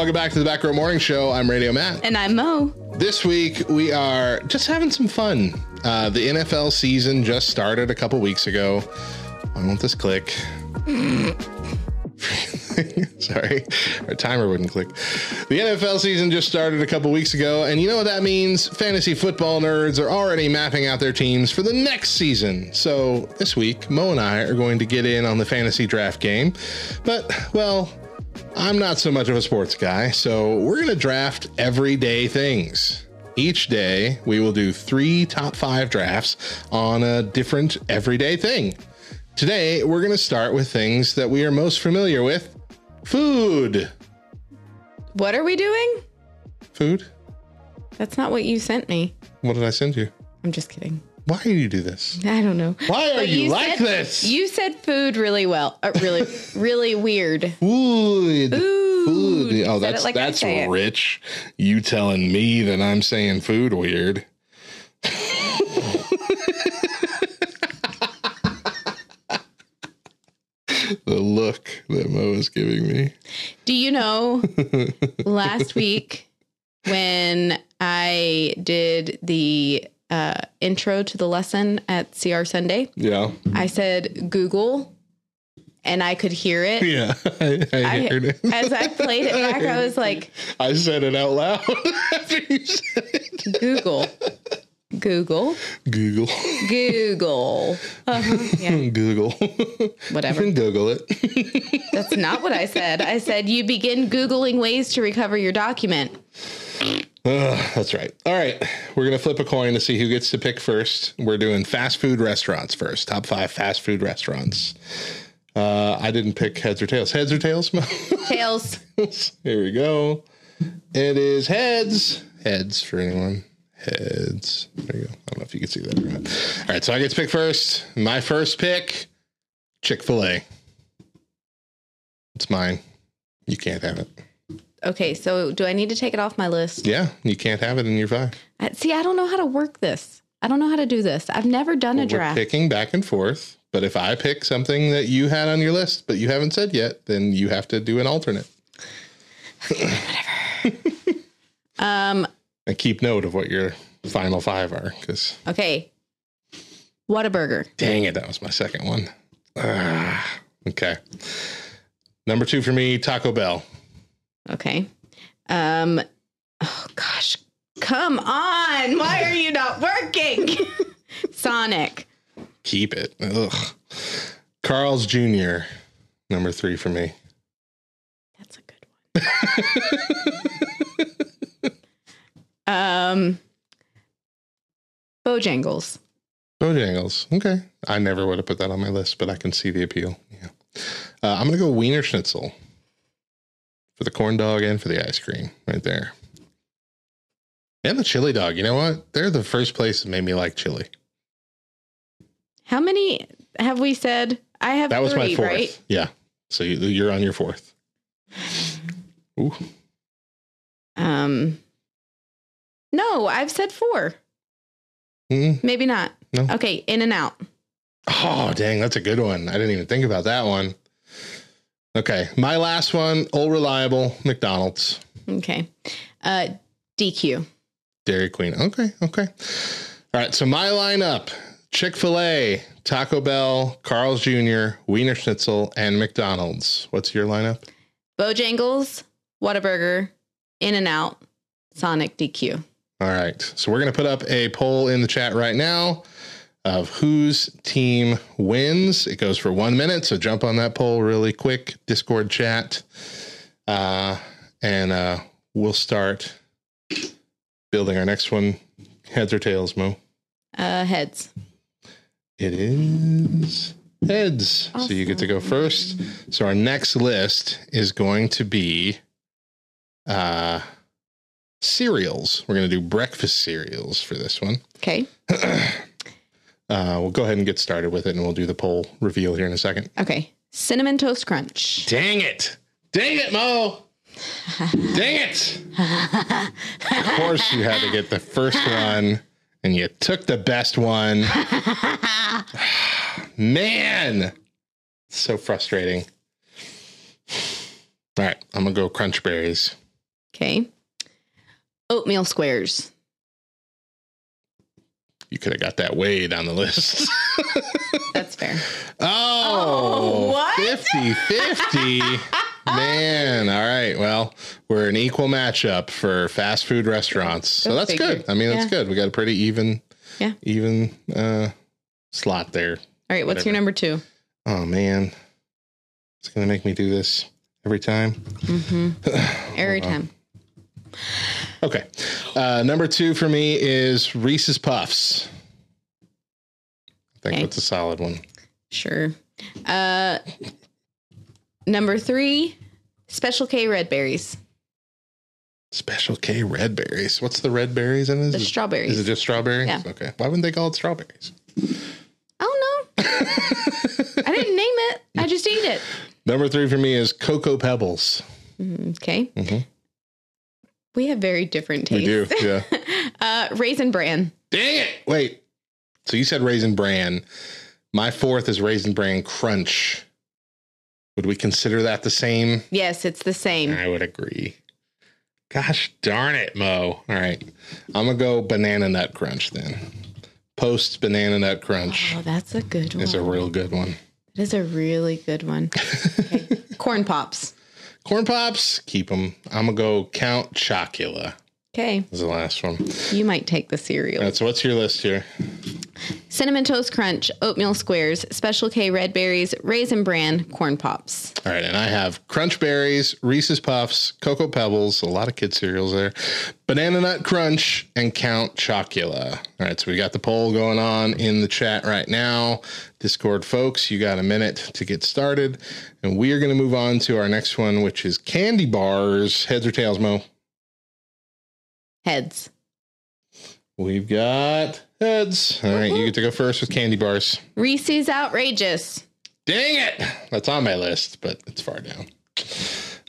Welcome back to the Back Row Morning Show. I'm Radio Matt. And I'm Mo. This week we are just having some fun. Uh, the NFL season just started a couple weeks ago. I want this click. Sorry, our timer wouldn't click. The NFL season just started a couple weeks ago, and you know what that means? Fantasy football nerds are already mapping out their teams for the next season. So this week, Mo and I are going to get in on the fantasy draft game. But, well, I'm not so much of a sports guy, so we're going to draft everyday things. Each day, we will do three top five drafts on a different everyday thing. Today, we're going to start with things that we are most familiar with food. What are we doing? Food? That's not what you sent me. What did I send you? I'm just kidding. Why do you do this? I don't know. Why are But you, like said- this? You said food really well. Uh, really, really weird. Food. Food. Oh, Said it that's like that's say it. rich. You telling me that I'm saying food weird. the look that Mo is giving me. Do you know last week when I did the uh, intro to the lesson at CR Sunday, Yeah. I said Google and I could hear it. Yeah. I, I I, heard it. as I played it back, I was like, I said it out loud after you said it. Google, Google, Google. Google. Uh-huh, yeah, Google. whatever. You can Google it. That's not what I said. I said you begin Googling ways to recover your document. That's right. All right. We're going to flip a coin to see who gets to pick first. We're doing fast food restaurants first. Top five fast food restaurants. Uh, I didn't pick heads or tails. Heads or tails? Tails. Here we go. It is heads. Heads for anyone. Heads. There you go. I don't know if you can see that or not. All right. So I get to pick first. My first pick Chick fil A. It's mine. You can't have it. Okay, so do I need to take it off my list? Yeah. You can't have it in your five. See, I don't know how to work this. I don't know how to do this. I've never done a We're draft. picking back and forth. But if I pick something that you had on your list, but you haven't said yet, then you have to do an alternate Whatever. Um, and keep note of what your final five are. Because okay. Whataburger. dang it, that was my second one. Ah, okay. Number two for me, Taco Bell. Okay. Um, oh gosh. Come on. Why are you not working? Sonic. Keep it. Ugh. Carl's Jr. Number three for me. That's a good one. um, Bojangles. Bojangles. Okay. I never would have put that on my list, but I can see the appeal. Yeah. Uh, I'm going to go Wienerschnitzel for the corn dog and for the ice cream right there. And the chili dog. You know what? They're the first place that made me like chili. How many have we said? I have That was three, my fourth. right? Yeah. So you, you're on your fourth. Ooh. Um, no, I've said four. Mm, Maybe not. No. Okay, In-N-Out. Oh, dang. That's a good one. I didn't even think about that one. Okay. My last one, old reliable McDonald's. Okay. Uh, DQ. Dairy Queen. Okay, okay. All right, so my lineup Chick fil A, Taco Bell, Carl's Jr., Wienerschnitzel, and McDonald's. What's your lineup? Bojangles, Whataburger, In-N-Out, Sonic DQ. All right, so we're going to put up a poll in the chat right now of whose team wins. It goes for one minute, so jump on that poll really quick. Discord chat. Uh, and uh, we'll start building our next one. Heads or tails, Mo? Uh, heads. It is heads. So you get to go first. So our next list is going to be uh cereals. We're going to do breakfast cereals for this one. Okay. Uh we'll go ahead and get started with it and we'll do the poll reveal here in a second. Okay. Cinnamon Toast Crunch. Dang it. Dang it, Mo. Dang it! Of course, you had to get the first one, and you took the best one. Man, so frustrating. All right, I'm gonna go crunch berries. Okay. Oatmeal squares. You could have got that way down the list. That's fair. Oh, what? 50 50. Man, all right. Well, we're an equal matchup for fast food restaurants. So that's good. I mean, that's Yeah. good. We got a pretty even Yeah. even uh slot there. All right. What's Whatever. your number two? Oh man. It's gonna make me do this every time. Mm-hmm. Every time. Okay. Uh number two for me is Reese's Puffs. I think Okay. that's a solid one. Sure. Uh, number three, Special K red berries. Special K red berries. What's the red berries in it? The strawberries. Is it just strawberries? Yeah. Okay. Why wouldn't they call it strawberries? I don't know. I didn't name it. I just ate it. Number three for me is Cocoa Pebbles. Mm, Okay. Mhm. We have very different tastes. We do. Yeah. Uh, raisin bran. Dang it. Wait. So you said Raisin Bran. My fourth is Raisin Bran Crunch. Would we consider that the same? Yes, it's the same. I would agree. Gosh darn it, Mo. All right. I'm going to go Banana Nut Crunch then. Post Banana Nut Crunch Oh, that's a good one. It's a real good one. It is a really good one. Okay. Corn pops. Corn Pops, keep them. I'm going to go Count Chocula Okay. is the last one. You might take the cereal. That's what's your list here? Cinnamon Toast Crunch, Oatmeal Squares, Special K Red Berries, Raisin Bran, Corn Pops. All right, and I have Crunch Berries, Reese's Puffs, Cocoa Pebbles, a lot of kid cereals there, Banana Nut Crunch, and Count Chocula. All right, so we got the poll going on in the chat right now. Discord folks, you got a minute to get started, and we are going to move on to our next one, which is candy bars. Heads or tails, Mo? Heads. We've got heads. All right, you get to go first with candy bars. Reese's Outrageous. Dang it! That's on my list, but it's far down.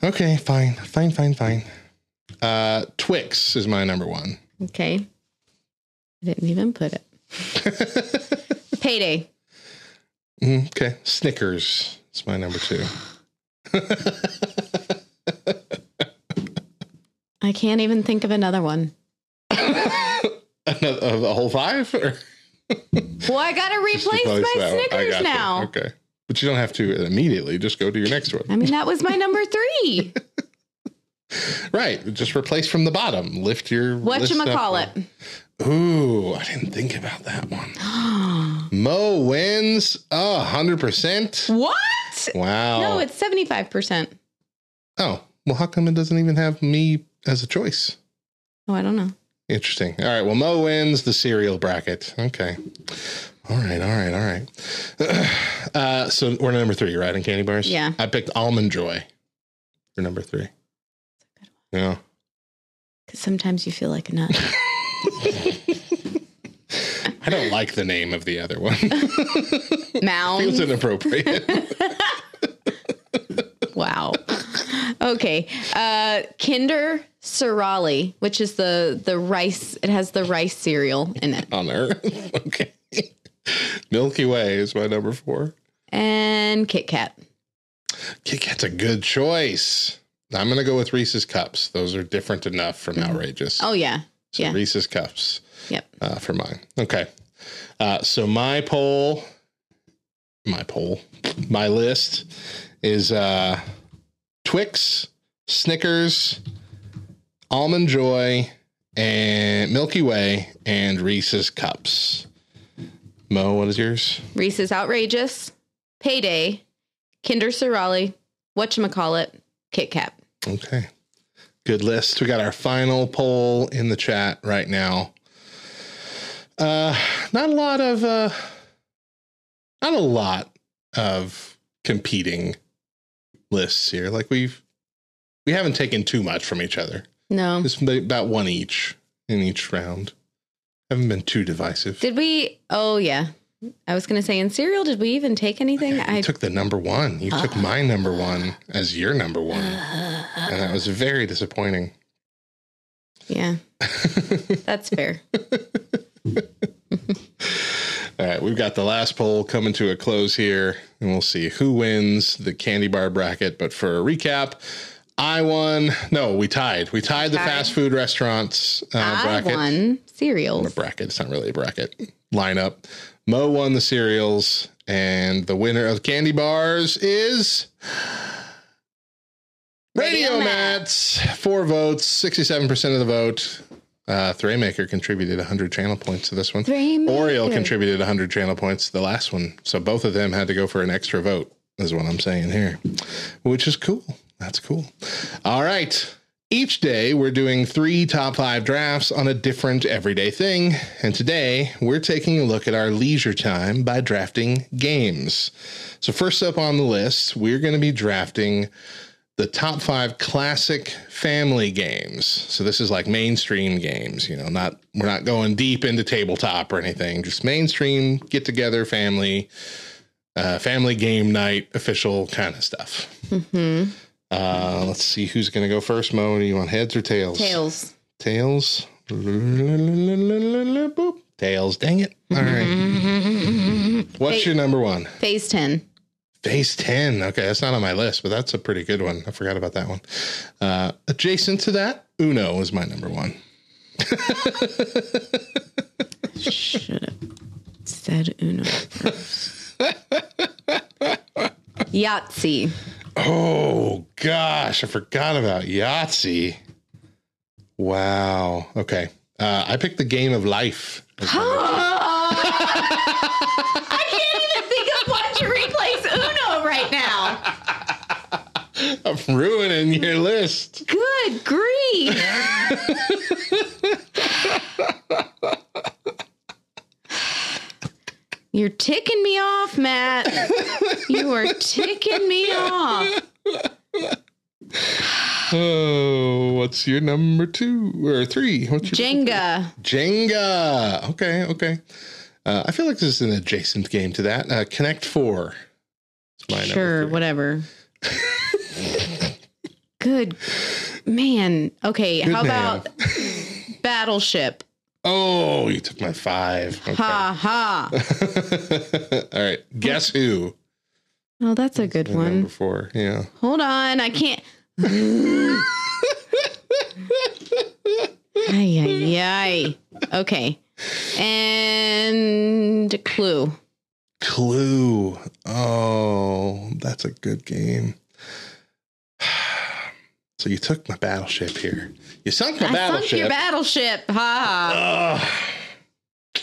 Okay, fine, fine, fine, fine. Uh, Twix is my number one. Okay. I didn't even put it. Payday. Mm, okay, Snickers is my number two. I can't even think of another one. Another, the whole five? Or Well, I got to replace my that one? I Snickers now. Okay, but you don't have to immediately. Just go to your next one. I mean, that was my number three. Right, just replace from the bottom. Lift your. list up. Whatchamacallit. Ooh, I didn't think about that one. Mo wins a hundred percent. What? Wow. No, it's 75%. Oh, well, how come it doesn't even have me as a choice? Oh, I don't know. Interesting. All right. Well, Mo wins the cereal bracket. Okay. All right. All right. All right. Uh, so we're number three, right? In candy bars? Yeah. I picked Almond Joy for number three. Yeah. Because sometimes you feel like a nut. I don't like the name of the other one. Mound. Feels inappropriate. Wow. Okay. Uh Kinder Surali, which is the the rice. It has the rice cereal in it. On Earth. okay. Milky Way is my number four. And Kit Kat. Kit Kat's a good choice. I'm going to go with Reese's Cups. Those are different enough from outrageous. Oh yeah. So yeah. Reese's Cups. Yep. Uh, for mine. Okay. Uh, so my poll, my poll, my list is uh, Twix, Snickers, Almond Joy, and Milky Way, and Reese's Cups. Mo, what is yours? Reese's Outrageous, Payday, Kinder Surali, Whatchamacallit, Kit Kat. Okay. Good list. We got our final poll in the chat right now. Uh not a lot of uh not a lot of competing lists here. Like we've we haven't taken too much from each other. No. Just about one each in each round. Haven't been too divisive. Did we? Oh yeah. I was gonna say in cereal, did we even take anything? I You took the number one. You took my number one as your number one. And that was very disappointing. yeah. That's fair. All right, we've got the last poll coming to a close here, and we'll see who wins the candy bar bracket. But for a recap, I won. No, we tied. We tied the Tied. fast food restaurants uh, I bracket. won A cereals. bracket. It's not really a bracket. Lineup. Mo won the cereals, and the winner of candy bars is Radio, Radio Mats. Four votes, sixty-seven percent of the vote. Uh, Thraymaker contributed 100 channel points to this one. Thraymaker. Oriole contributed 100 channel points to the last one. So both of them had to go for an extra vote, is what I'm saying here, which is cool. That's cool. All right. Each day, we're doing three top five drafts on a different everyday thing. And today, we're taking a look at our leisure time by drafting games. So, first up on the list, we're going to be drafting the top five classic family games. So this is like mainstream games, you know, not we're not going deep into tabletop or anything, just mainstream get together family, uh, family game night, official kind of stuff. hmm Uh, let's see who's going to go first. Mo, do you want heads or tails? Tails. Tails. Tails. Dang it. All right. What's your number one? Phase 10. Phase 10. Okay, that's not on my list, but that's a pretty good one. I forgot about that one. Uh, adjacent to that, Uno is my number one. Should have said Uno first. Yahtzee. Oh, gosh. I forgot about Yahtzee. Wow. Okay. Uh, I picked the game of life. as number two. I can't even think of what to replace Uno right now. I'm ruining your list. Good grief. You're ticking me off, Matt. You are ticking me off. Oh, what's your number two or three? What's your Jenga. Jenga. Okay, okay. Uh, I feel like this is an adjacent game to that. Uh, Connect Four. Sure, whatever. Good man. Okay, Good how man. about Battleship? Oh, you took my five. Okay. Ha ha. All right. Guess who? Oh, that's a good one. Four. Yeah. Hold on, I can't. ay, ay, ay. Okay. And Clue. Clue. Oh, that's a good game. So you took my battleship here. You sunk my I sunk battleship. your battleship. Ha. Ugh.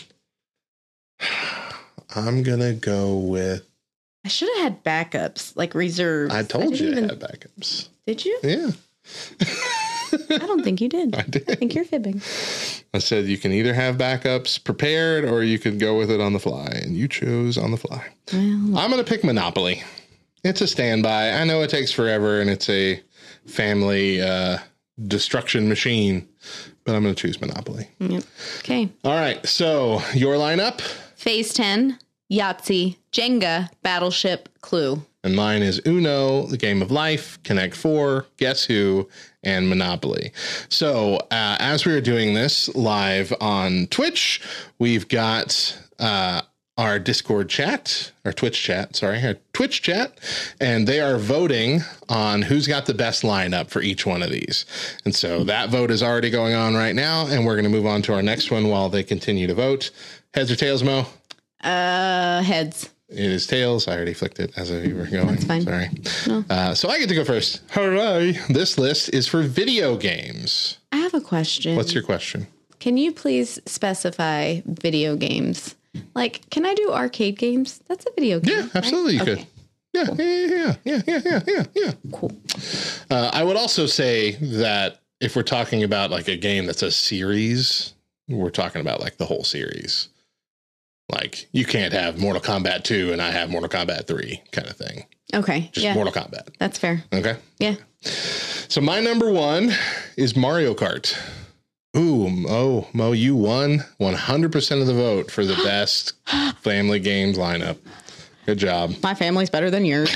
I'm gonna go with. I should have had backups, like reserves. I told didn't you to even- have backups. Did you? Yeah, I don't think you did. I, did. I think you're fibbing. I said you can either have backups prepared or you can go with it on the fly, and you chose on the fly. Well, I'm gonna pick Monopoly. It's a standby. I know it takes forever, and it's a family uh, destruction machine, but I'm gonna choose Monopoly. yep. Okay. All right, so your lineup. Phase 10, Yahtzee, Jenga, Battleship, Clue. And mine is Uno, The Game of Life, Connect Four, Guess Who, and Monopoly. So, uh, as we are doing this live on Twitch, we've got uh, our Discord chat, our Twitch chat, sorry, our Twitch chat, and they are voting on who's got the best lineup for each one of these. And so that vote is already going on right now, and we're going to move on to our next one while they continue to vote. Heads or tails, Mo? Uh, heads. It is tails. I already flicked it as we were going. That's fine. Sorry. No. Uh, so I get to go first. Hooray. This list is for video games. I have a question. What's your question? Can you please specify video games? Like, can I do arcade games? That's a video game. Yeah, absolutely. You could. Yeah, yeah, yeah, yeah, yeah, yeah, yeah, yeah. Cool. Uh, I would also say that if we're talking about like a game that's a series, we're talking about like the whole series. Like you can't have Mortal Kombat 2 and I have Mortal Kombat 3 kind of thing. Okay. Just yeah. Mortal Kombat. That's fair. Okay. Yeah. So my number one is Mario Kart. Ooh, Mo, Mo, you won 100% of the vote for the best family games lineup. Good job. My family's better than yours.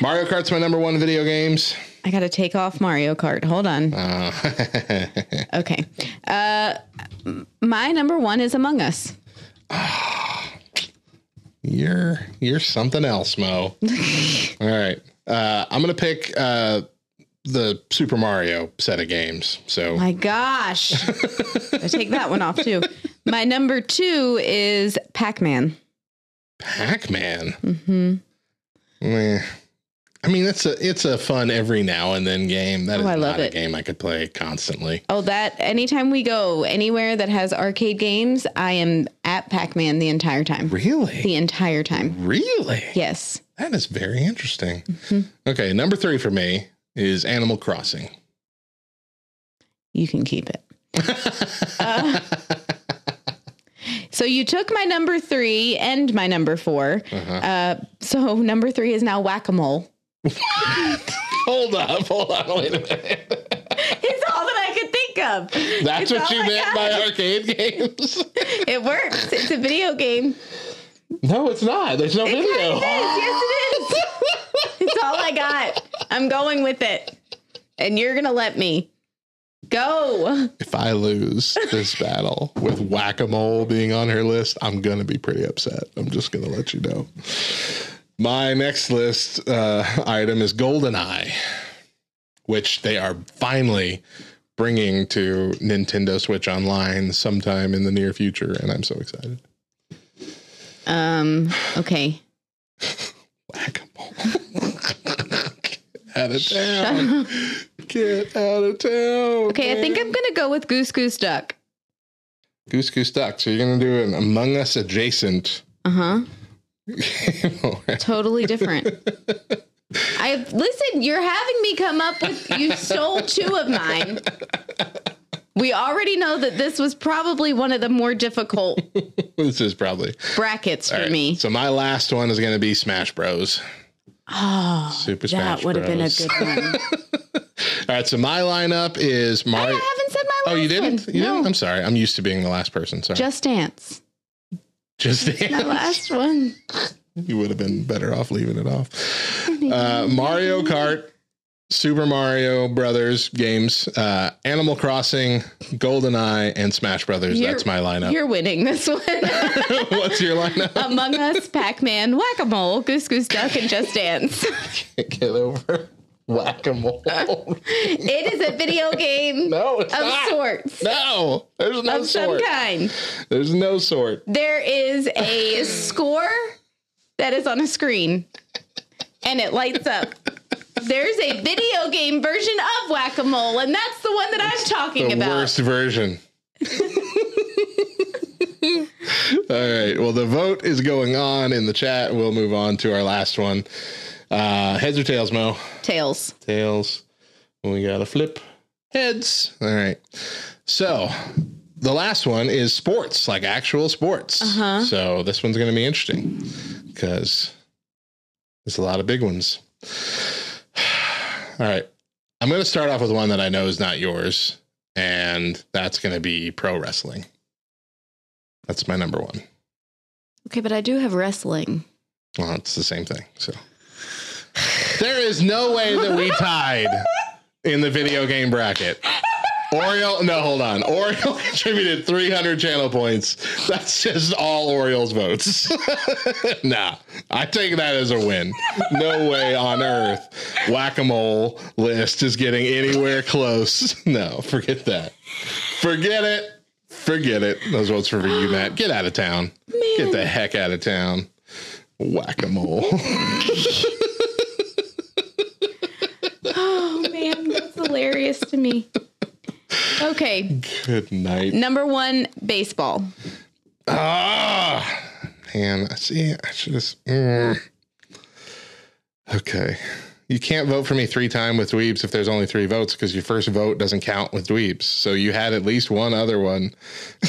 Mario Kart's my number one video games. I got to take off Mario Kart. Hold on. Uh, Okay. Uh, my number one is Among Us. you're you're something else, Mo. All right. Uh, I'm gonna pick uh, the Super Mario set of games. So My gosh. I take that one off too. My number two is Pac Man. Pac-Man. hmm Meh. I mean, it's a it's a fun every now and then game. That Oh, is I love not it. a game I could play constantly. Oh, that anytime we go anywhere that has arcade games, I am at Pac Man the entire time. Really? The entire time. Really? Yes. That is very interesting. Mm-hmm. Okay, number three for me is Animal Crossing. You can keep it. Uh, so you took my number three and my number 4 Uh-huh. Uh, so number three is now whack a mole. hold up, hold on, wait a minute. It's all that I could think of. That's It's what you I meant got. by arcade games? It works. It's a video game. No, it's not. There's no It video. kind of is. Yes, it is. it's all I got. I'm going with it. And you're going to let me go. If I lose this battle with whack a mole being on her list, I'm going to be pretty upset. I'm just going to let you know. My next list uh, item is GoldenEye, which they are finally bringing to Nintendo Switch Online sometime in the near future. And I'm so excited. Um, okay. Out of town. Get out of town. Okay, I think I'm going to go with Goose Goose Duck. Goose Goose Duck. So you're going to do an Among Us adjacent. Uh huh. Totally different. I listen, you're having me come up with you stole two of mine. We already know that this was probably one of the more difficult this is probably brackets for right, me. So my last one is going to be Smash Bros. Oh, Super Smash that would have been a good one. All right, so my lineup is Mario. I haven't said my oh, you didn't? one. You No. didn't? I'm sorry. I'm used to being the last person. Sorry. Just Dance. Just My dance. last one. You would have been better off leaving it off. Uh, Mario Kart, Super Mario Brothers games, uh, Animal Crossing, GoldenEye, and Smash Brothers. You're- That's my lineup. You're winning this one. What's your lineup? Among Us, Pac Man, Whack a Mole, Goose Goose Duck, and Just Dance. Can't Get over whack a mole. it is a video game No, it's of not. sorts. No, there's no of sort. some kind. There's no sort. There is a score that is on a screen and it lights up. There's a video game version of Whack a Mole, and that's the one that I'm talking the about. worst version. All right. Well, the vote is going on in the chat. We'll move on to our last one. Uh, heads or tails, Mo? Tails. Tails. We got to flip heads. All right. So the last one is sports, like actual sports. Uh-huh. So this one's going to be interesting because there's a lot of big ones. All right. I'm going to start off with one that I know is not yours, and that's going to be pro wrestling. That's my number one. Okay, but I do have wrestling. Well, it's the same thing. So there is no way that we tied in the video game bracket. Oriole, no, hold on. Oriole contributed 300 channel points. That's just all Oriole's votes. nah, I take that as a win. No way on earth whack a mole list is getting anywhere close. No, forget that. Forget it. Forget it. Those votes for you, Matt. Get out of town. Get the heck out of town. Whack a mole. Oh man, that's hilarious to me. Okay, Good night. number one, baseball. Ah, man. See, I should just. mm. Okay. You can't vote for me three times with dweebs if there's only three votes because your first vote doesn't count with dweebs. So you had at least one other one.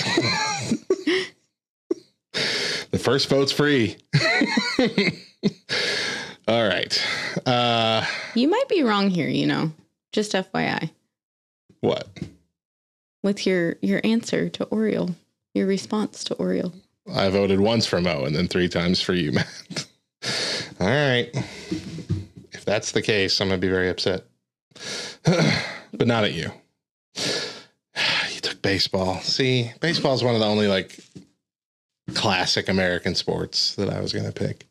the first vote's free. All right. Uh, You might be wrong here, you know. Just FYI. What? with your your answer to Oriole, your response to Oriole. I voted once for Mo and then three times for you, Matt. All right. If that's the case, I'm going to be very upset. but not at you. You took baseball. See, baseball is one of the only like classic American sports that I was going to pick.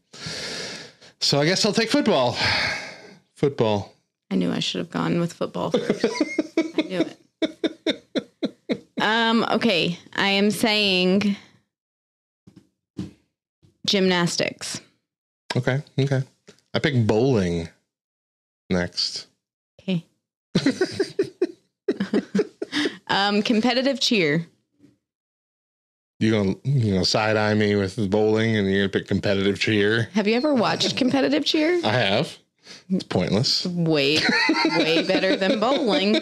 So I guess I'll take football. Football. I knew I should have gone with football first. I knew it. Um, okay. I am saying gymnastics. Okay. Okay. I pick bowling next. Okay. um, competitive cheer. You gonna you know side eye me with bowling and you're gonna pick competitive cheer? Have you ever watched competitive cheer? I have. It's pointless. Way, way better than bowling.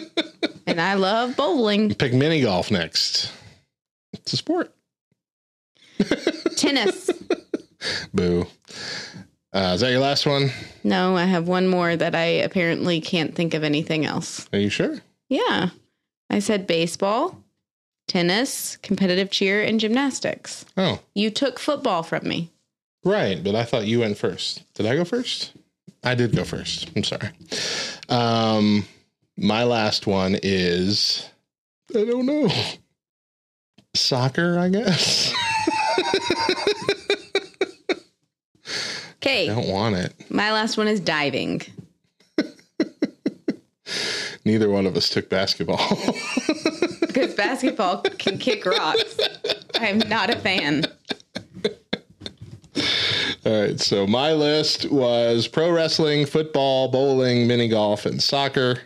And I love bowling. Pick mini golf next. It's a sport. Tennis. Boo. Uh, is that your last one? No, I have one more that I apparently can't think of anything else. Are you sure? Yeah. I said baseball, tennis, competitive cheer, and gymnastics. Oh, You took football from me. right. But I thought you went first. Did I go first? I did go first. I'm sorry. Um, my last one is I don't know. Soccer, I guess. Okay. I don't want it. My last one is diving. Neither one of us took basketball. Because basketball can kick rocks. I'm not a fan. All right. So my list was pro wrestling, football, bowling, mini golf, and soccer.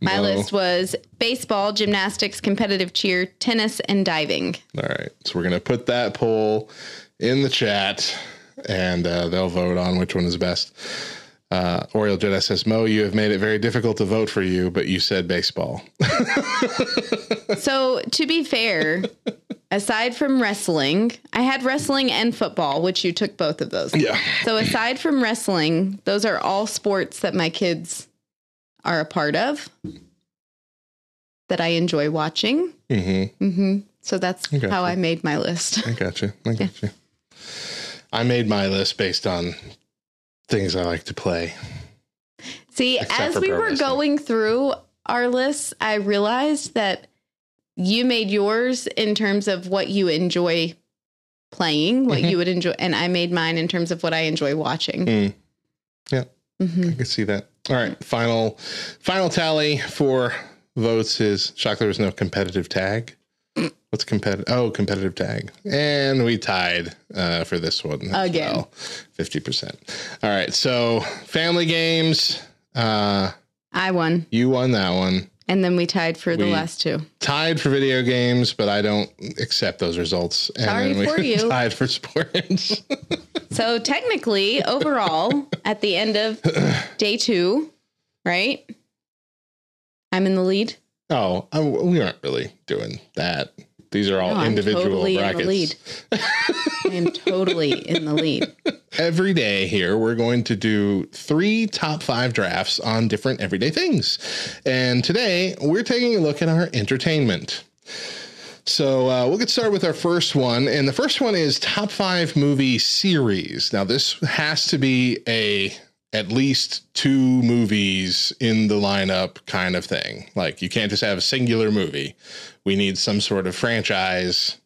My Mo. list was baseball, gymnastics, competitive cheer, tennis, and diving. All right. So we're going to put that poll in the chat and uh, they'll vote on which one is best. Uh, Oriole Jedi says, Mo, you have made it very difficult to vote for you, but you said baseball. So, to be fair, aside from wrestling, I had wrestling and football, which you took both of those. Yeah. So, aside from wrestling, those are all sports that my kids are a part of that I enjoy watching. Mm-hmm. hmm So, that's Okay. how I made my list. I got you. I got you. I made my list based on things I like to play. See, Except as we were going through our lists, I realized that you made yours in terms of what you enjoy playing, what Mhm. you would enjoy, and I made mine in terms of what I enjoy watching. Mm. Yeah. Mhm. I can see that. All right. Final final tally for votes is shock there was no competitive tag. What's competitive? Oh, competitive tag. And we tied uh, for this one. Again. well. 50%. All right. So family games. Uh, I won, you won that one. And then we tied for the We- last two. Tied for video games, but I don't accept those results. And Sorry then we for you. Tied for sports. So technically, overall, at the end of day two, right? I'm in the lead. oh, I, we aren't really doing that. These are all No, I'm individual totally in the brackets. lead. I am totally in the lead. every day here we're going to do three top five drafts on different everyday things and today we're taking a look at our entertainment so uh, we'll get started with our first one and the first one is top five movie series now this has to be a at least two movies in the lineup kind of thing like you can't just have a singular movie we need some sort of franchise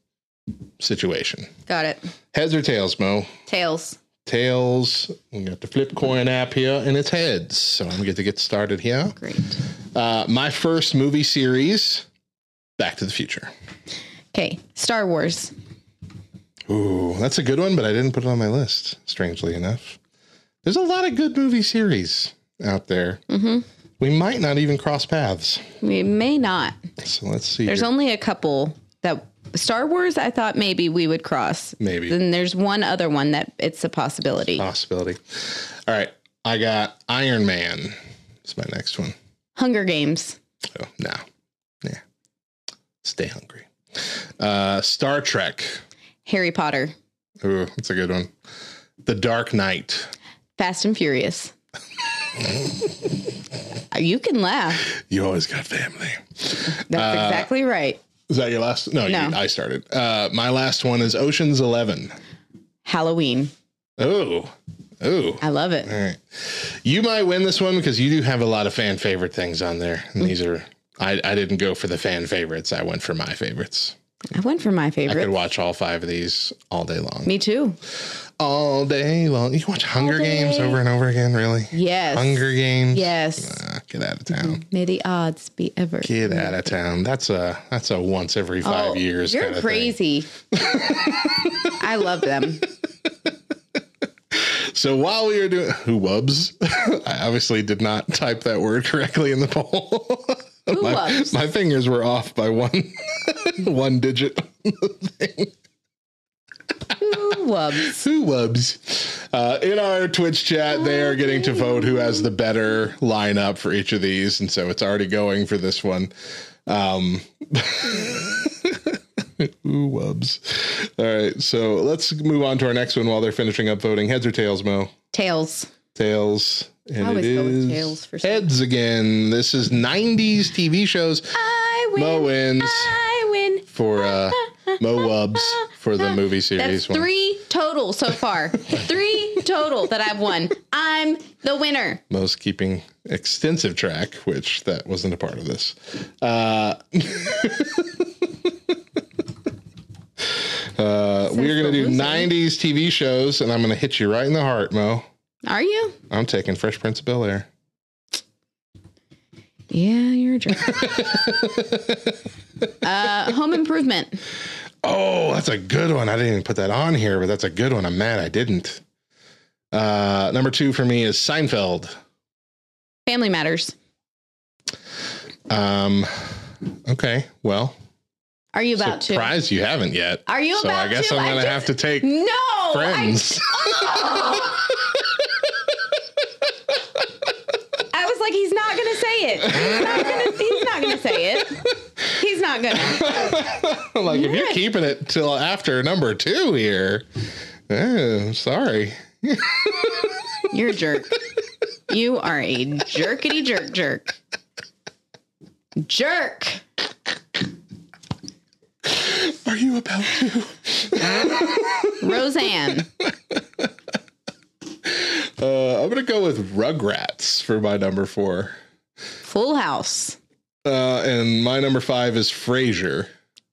situation Got it. heads or tails mo Tails. tails. We got the flip coin app here, and it's heads. So I'm going to get started here. Great. Uh, my first movie series, Back to the Future. Okay. Star Wars. Ooh, that's a good one, but I didn't put it on my list. Strangely enough, there's a lot of good movie series out there. hmm We might not even cross paths. We may not. So let's see. There's here. only a couple that Star Wars. I thought maybe we would cross. Maybe. Then there's one other one that it's a possibility. possibility. All right, I got Iron Man. It's my next one. Hunger Games. Oh no, yeah. Stay hungry. Uh, Star Trek. Harry Potter. Ooh, that's a good one. The Dark Knight. Fast and Furious. you can laugh. You always got family. That's Uh, exactly right. Is that your last? No, No. You, I started. Uh, my last one is Ocean's Eleven. Halloween. Oh, oh, I love it. All right, you might win this one because you do have a lot of fan favorite things on there, and these are. I, I didn't go for the fan favorites. I went for my favorites. I went for my favorites. I could watch all five of these all day long. Me too. All day long. You watch Hunger Games over and over again, really? Yes. Hunger Games. Yes. Ah, get out of town. May the odds be ever. Get out of town. That's a that's a once every five Oh, years. You're crazy. I love them. So while we were doing who wubs, I obviously did not type that word correctly in the poll. Who my, my fingers were off by one one digit. Who wubs? Who wubs? Uh, in our Twitch chat, they are getting to vote who has the better lineup for each of these, and so it's already going for this one. Um, Ooh, wubs. All right, so let's move on to our next one while they're finishing up voting. Heads or tails, Mo? Tails. Tails. And I always it go with tails for some- heads again. This is 90s TV shows. I win. Mo wins I win. for uh, Mo Wubs for the movie series That's one. three total so far. three total that I've won. I'm the winner. Most keeping extensive track, which that wasn't a part of this. Uh, uh, we're going to do 90s TV shows, and I'm going to hit you right in the heart, Mo. Are you? I'm taking Fresh Prince of Bel Air. Yeah, you're a jerk. uh, home improvement. Oh, that's a good one. I didn't even put that on here, but that's a good one. I'm mad I didn't. Uh, number two for me is Seinfeld. Family matters. Um, okay, well, Are you about to? surprised you haven't yet. Are you so about to? I guess to? I'm gonna just- have to take No. Friends. Oh. I was like, he's not gonna say it. He's not gonna. He's not gonna say it. He's not gonna. like if you're keeping it till after number two here, eh, sorry. You're a jerk. You are a jerkity jerk jerk. Jerk. Are you about to? Roseanne. Uh, I'm gonna go with Rugrats for my number four, Full House. uh, and my number five is Frasier.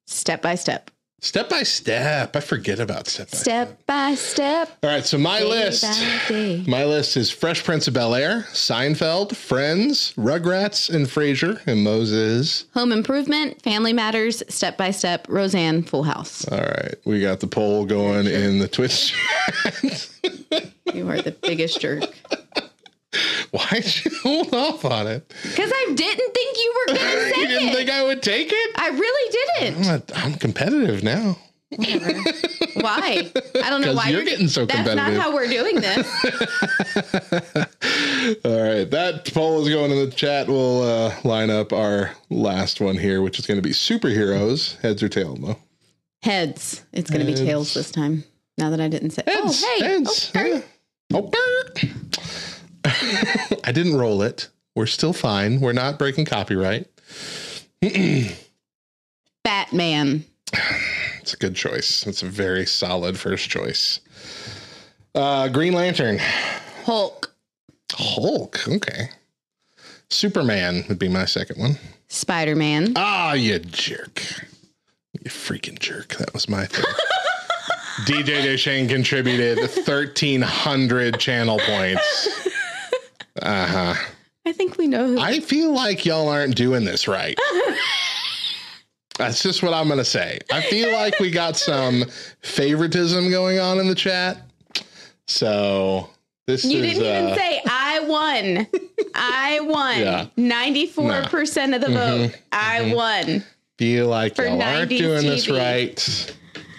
Step by step. Step by step. I forget about step by step. Step by step. All right, so my Day list. day. My list is Fresh Prince of Bel Air, Seinfeld, Friends, Rugrats, and Frasier, and Moses. Home improvement. Family matters. Step by step. Roseanne. Full House. All right, we got the poll going in the Twitch. You are the biggest jerk. Why'd you hold off on it? Because I didn't think you were gonna say you didn't it. think I would take it? I really didn't. I'm, a, I'm competitive now. Why? I don't know why you're getting so That's competitive. not how we're doing this. All right, that poll is going in the chat. We'll uh, line up our last one here, which is going to be superheroes. Heads or tails, Mo? Heads. It's gonna be tails this time. Now that I didn't say. Heads. oh, hey. Heads. Yeah. Oh, I didn't roll it. We're still fine. We're not breaking copyright. Batman. It's a good choice. It's a very solid first choice. Uh, Green Lantern. Hulk. Hulk. Okay. Superman would be my second one. Spider Man. Ah, you jerk. You freaking jerk. That was my thing. DJ Deshane contributed 1,300 channel points. Uh huh. I think we know who. I feel like y'all aren't doing this right. That's just what I'm going to say. I feel like we got some favoritism going on in the chat. So this you is. didn't even uh, say I won. I won. Yeah. 94% of the vote. Mhm. I won. feel like For y'all aren't 90s doing this right.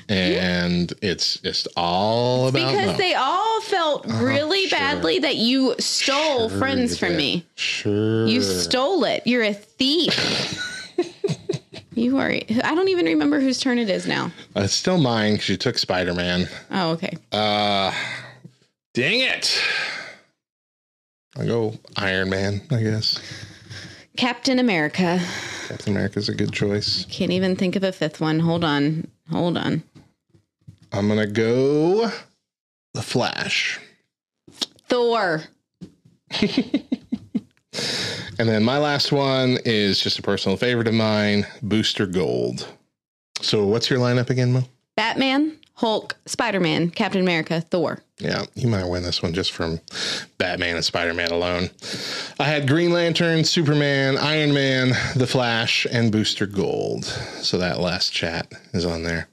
And it's just all about Because they all felt really sure. badly that you stole Sure friends from did. me. Sure. You stole it. You're a thief. you are. I don't even remember whose turn it is now. Uh, It's still mine because you took Spider Man. Oh, okay. Uh, dang it. I'll go Iron Man, I guess. Captain America. Captain America's a good choice. Can't even think of a fifth one. Hold on. Hold on. I'm gonna go the Flash. Thor. And then my last one is just a personal favorite of mine, Booster Gold. So what's your lineup again, Mo? Batman, Hulk, Spider Man, Captain America, Thor. Yeah, you might win this one just from Batman and Spider Man alone. I had Green Lantern, Superman, Iron Man, The Flash, and Booster Gold. So that last chat is on there.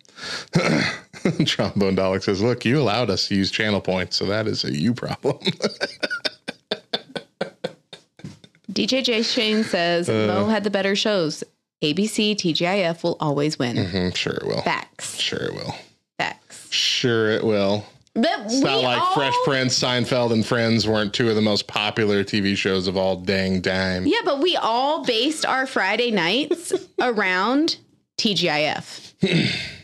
Trombone Dalek says, Look, you allowed us to use channel points, so that is a you problem. DJ J Shane says Uh. Mo had the better shows. ABC, TGIF will always win. Mhm, sure it will. Facts. Sure it will. Facts. Sure it will. But It's not like all, Fresh Prince, Seinfeld, and Friends weren't two of the most popular TV shows of all dang time. Yeah, but we all based our Friday nights around TGIF.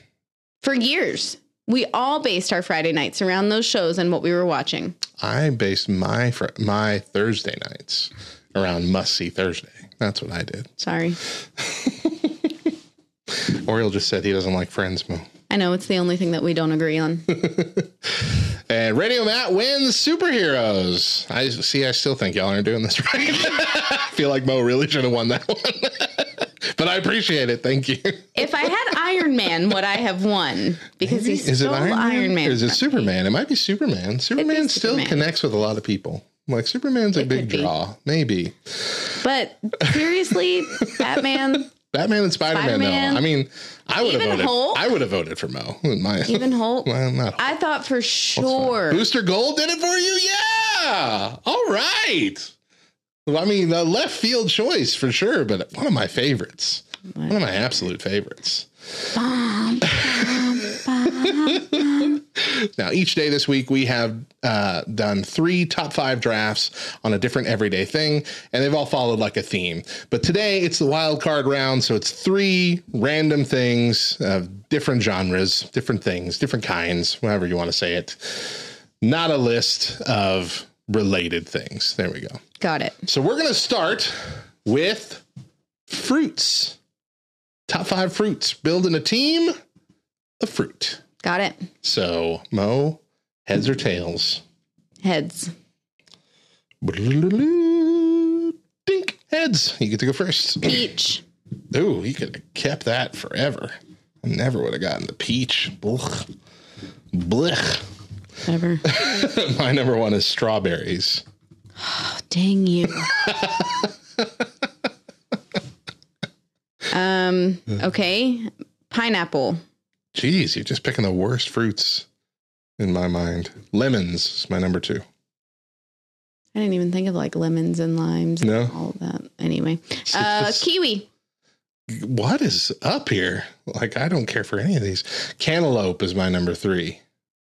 For years. We all based our Friday nights around those shows and what we were watching. I based my fr- my Thursday nights around Must See Thursday. That's what I did. Sorry. Oriole just said he doesn't like Friends Mo. I know it's the only thing that we don't agree on. And Radio Matt wins superheroes. I see. I still think y'all aren't doing this right. I feel like Mo really should have won that one, but I appreciate it. Thank you. if I had Iron Man, would I have won? Because he Is it Iron, Iron, Man? Man. Is it. Superman? It might be Superman. Superman still Superman. connects with a lot of people. Like Superman's a big draw. Maybe But seriously, Batman, Batman and Spider Man. Spider-Man. Though. I mean, I would have voted. Hulk? I would have voted for Mo. My, even Hulk. well, not Hulk. I thought for sure. Booster Gold did it for you? Yeah. All right. I mean, a left field choice for sure, but one of my favorites. One of my absolute favorites. Now, each day this week, we have uh, done three top five drafts on a different everyday thing, and they've all followed like a theme. But today, it's the wild card round, so it's three random things of different genres, different things, different kinds, whatever you want to say it. Not a list of related things. There we go. Got it. So we're going to start with fruits. Top five fruits. Building a team of fruit. Got it. So, Mo, heads or tails? Heads. Dink, heads. You get to go first. Peach. Ooh, you could have kept that forever. I never would have gotten the peach. Blech. Blech. Whatever. My number one is strawberries. Oh, Dang you. um. Okay. Pineapple. Jeez, you're just picking the worst fruits in my mind. Lemons is my number two. I didn't even think of like lemons and limes. No. And all that. Anyway. Uh, kiwi. What is up here? Like, I don't care for any of these. Cantaloupe is my number three.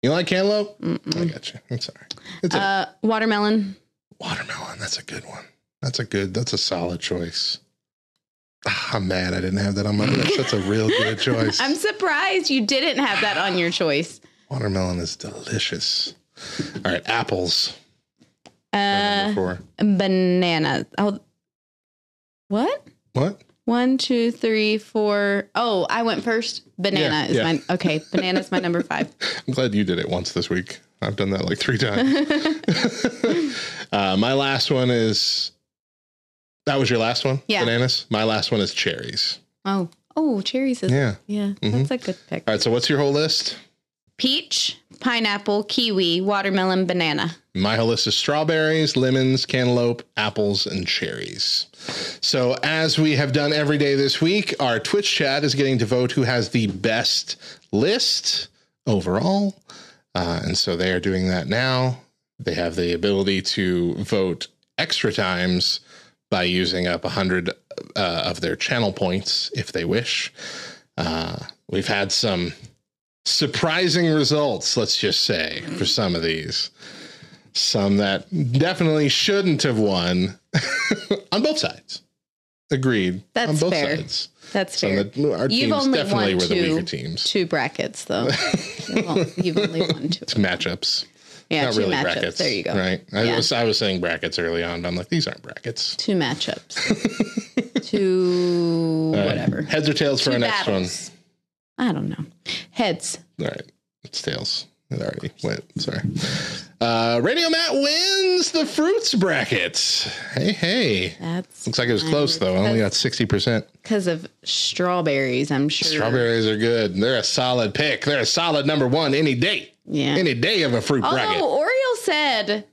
You like cantaloupe? I got you. All right. It's a Uh, watermelon. watermelon. That's a good one. That's a good, that's a solid choice. Ah, I'm mad I didn't have that on my list. That's a real good choice. I'm surprised you didn't have that on your choice. Watermelon is delicious. All right, apples. Uh, banana. Oh, what? What? One, two, three, four. Oh, I went first. Banana Yeah, is yeah. my okay. Banana is my number five. I'm glad you did it once this week. I've done that like three times. uh, my last one is that was your last one? Yeah. Bananas? My last one is cherries. Oh, oh, cherries is Yeah. yeah. Mhm. That's a good pick. All right, so what's your whole list? Peach, pineapple, kiwi, watermelon, banana. My list is strawberries, lemons, cantaloupe, apples, and cherries. So, as we have done every day this week, our Twitch chat is getting to vote who has the best list overall. Uh, and so they are doing that now. They have the ability to vote extra times by using up 100 uh, of their channel points if they wish. Uh, we've had some surprising results, let's just say, for some of these. Some that definitely shouldn't have won on both sides. Agreed. That's on both fair. sides. That's Some fair. that- our You've teams only definitely won were the two, weaker teams. two brackets though. you've, only, you've only won two. It's matchups. Yeah, Not really matchups. brackets. There you go. Right. I Yeah. was I was saying brackets early on, but I'm like, these aren't brackets. Two matchups. two right. whatever. Heads or tails for Two our next battles. I don't know. Heads. All right. It's tails. It already went. Sorry. Uh, Radio Matt wins the fruits bracket. Hey, hey. That's Looks like it was close though. I only got sixty percent. because of strawberries, I'm sure. Strawberries are good. They're a solid pick. They're a solid number one any day. Yeah. Any day of a fruit bracket. Although Oriole said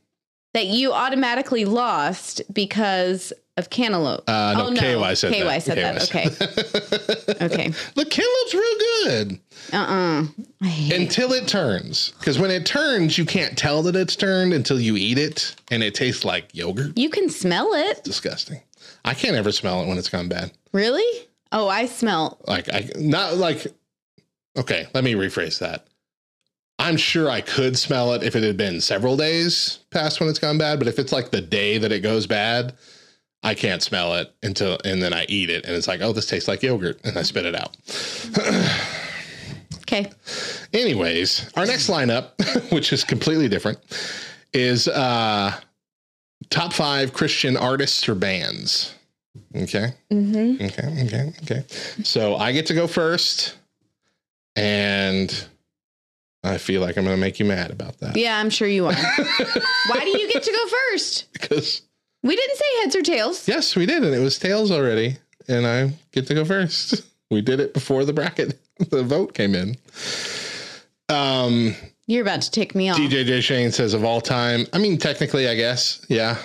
that you automatically lost because of cantaloupe. Uh, no, oh, no. KY said that. KY that. said that. Okay. okay. The cantaloupe's real good. Uh uh Until it turns. Because when it turns, you can't tell that it's turned until you eat it and it tastes like yogurt. You can smell it. Disgusting. I can't ever smell it when it's gone bad. Really? Oh, I smell. Like I not like okay, let me rephrase that. I'm sure I could smell it if it had been several days past when it's gone bad, but if it's like the day that it goes bad, I can't smell it until and then I eat it and it's like, oh, this tastes like yogurt, and I spit it out. Okay. Anyways, our next lineup, which is completely different, is uh top five Christian artists or bands. Okay. Mm-hmm. Okay, okay, okay. So I get to go first, and I feel like I'm going to make you mad about that Yeah, I'm sure you are. Why do you get to go first? because We didn't say heads or tails. yes, we did, and it was tails already, and I get to go first. We did it before the bracket, the vote came in. Um, You're about to tick me off. DJJ Shane says of all time. I mean, technically, I guess, yeah,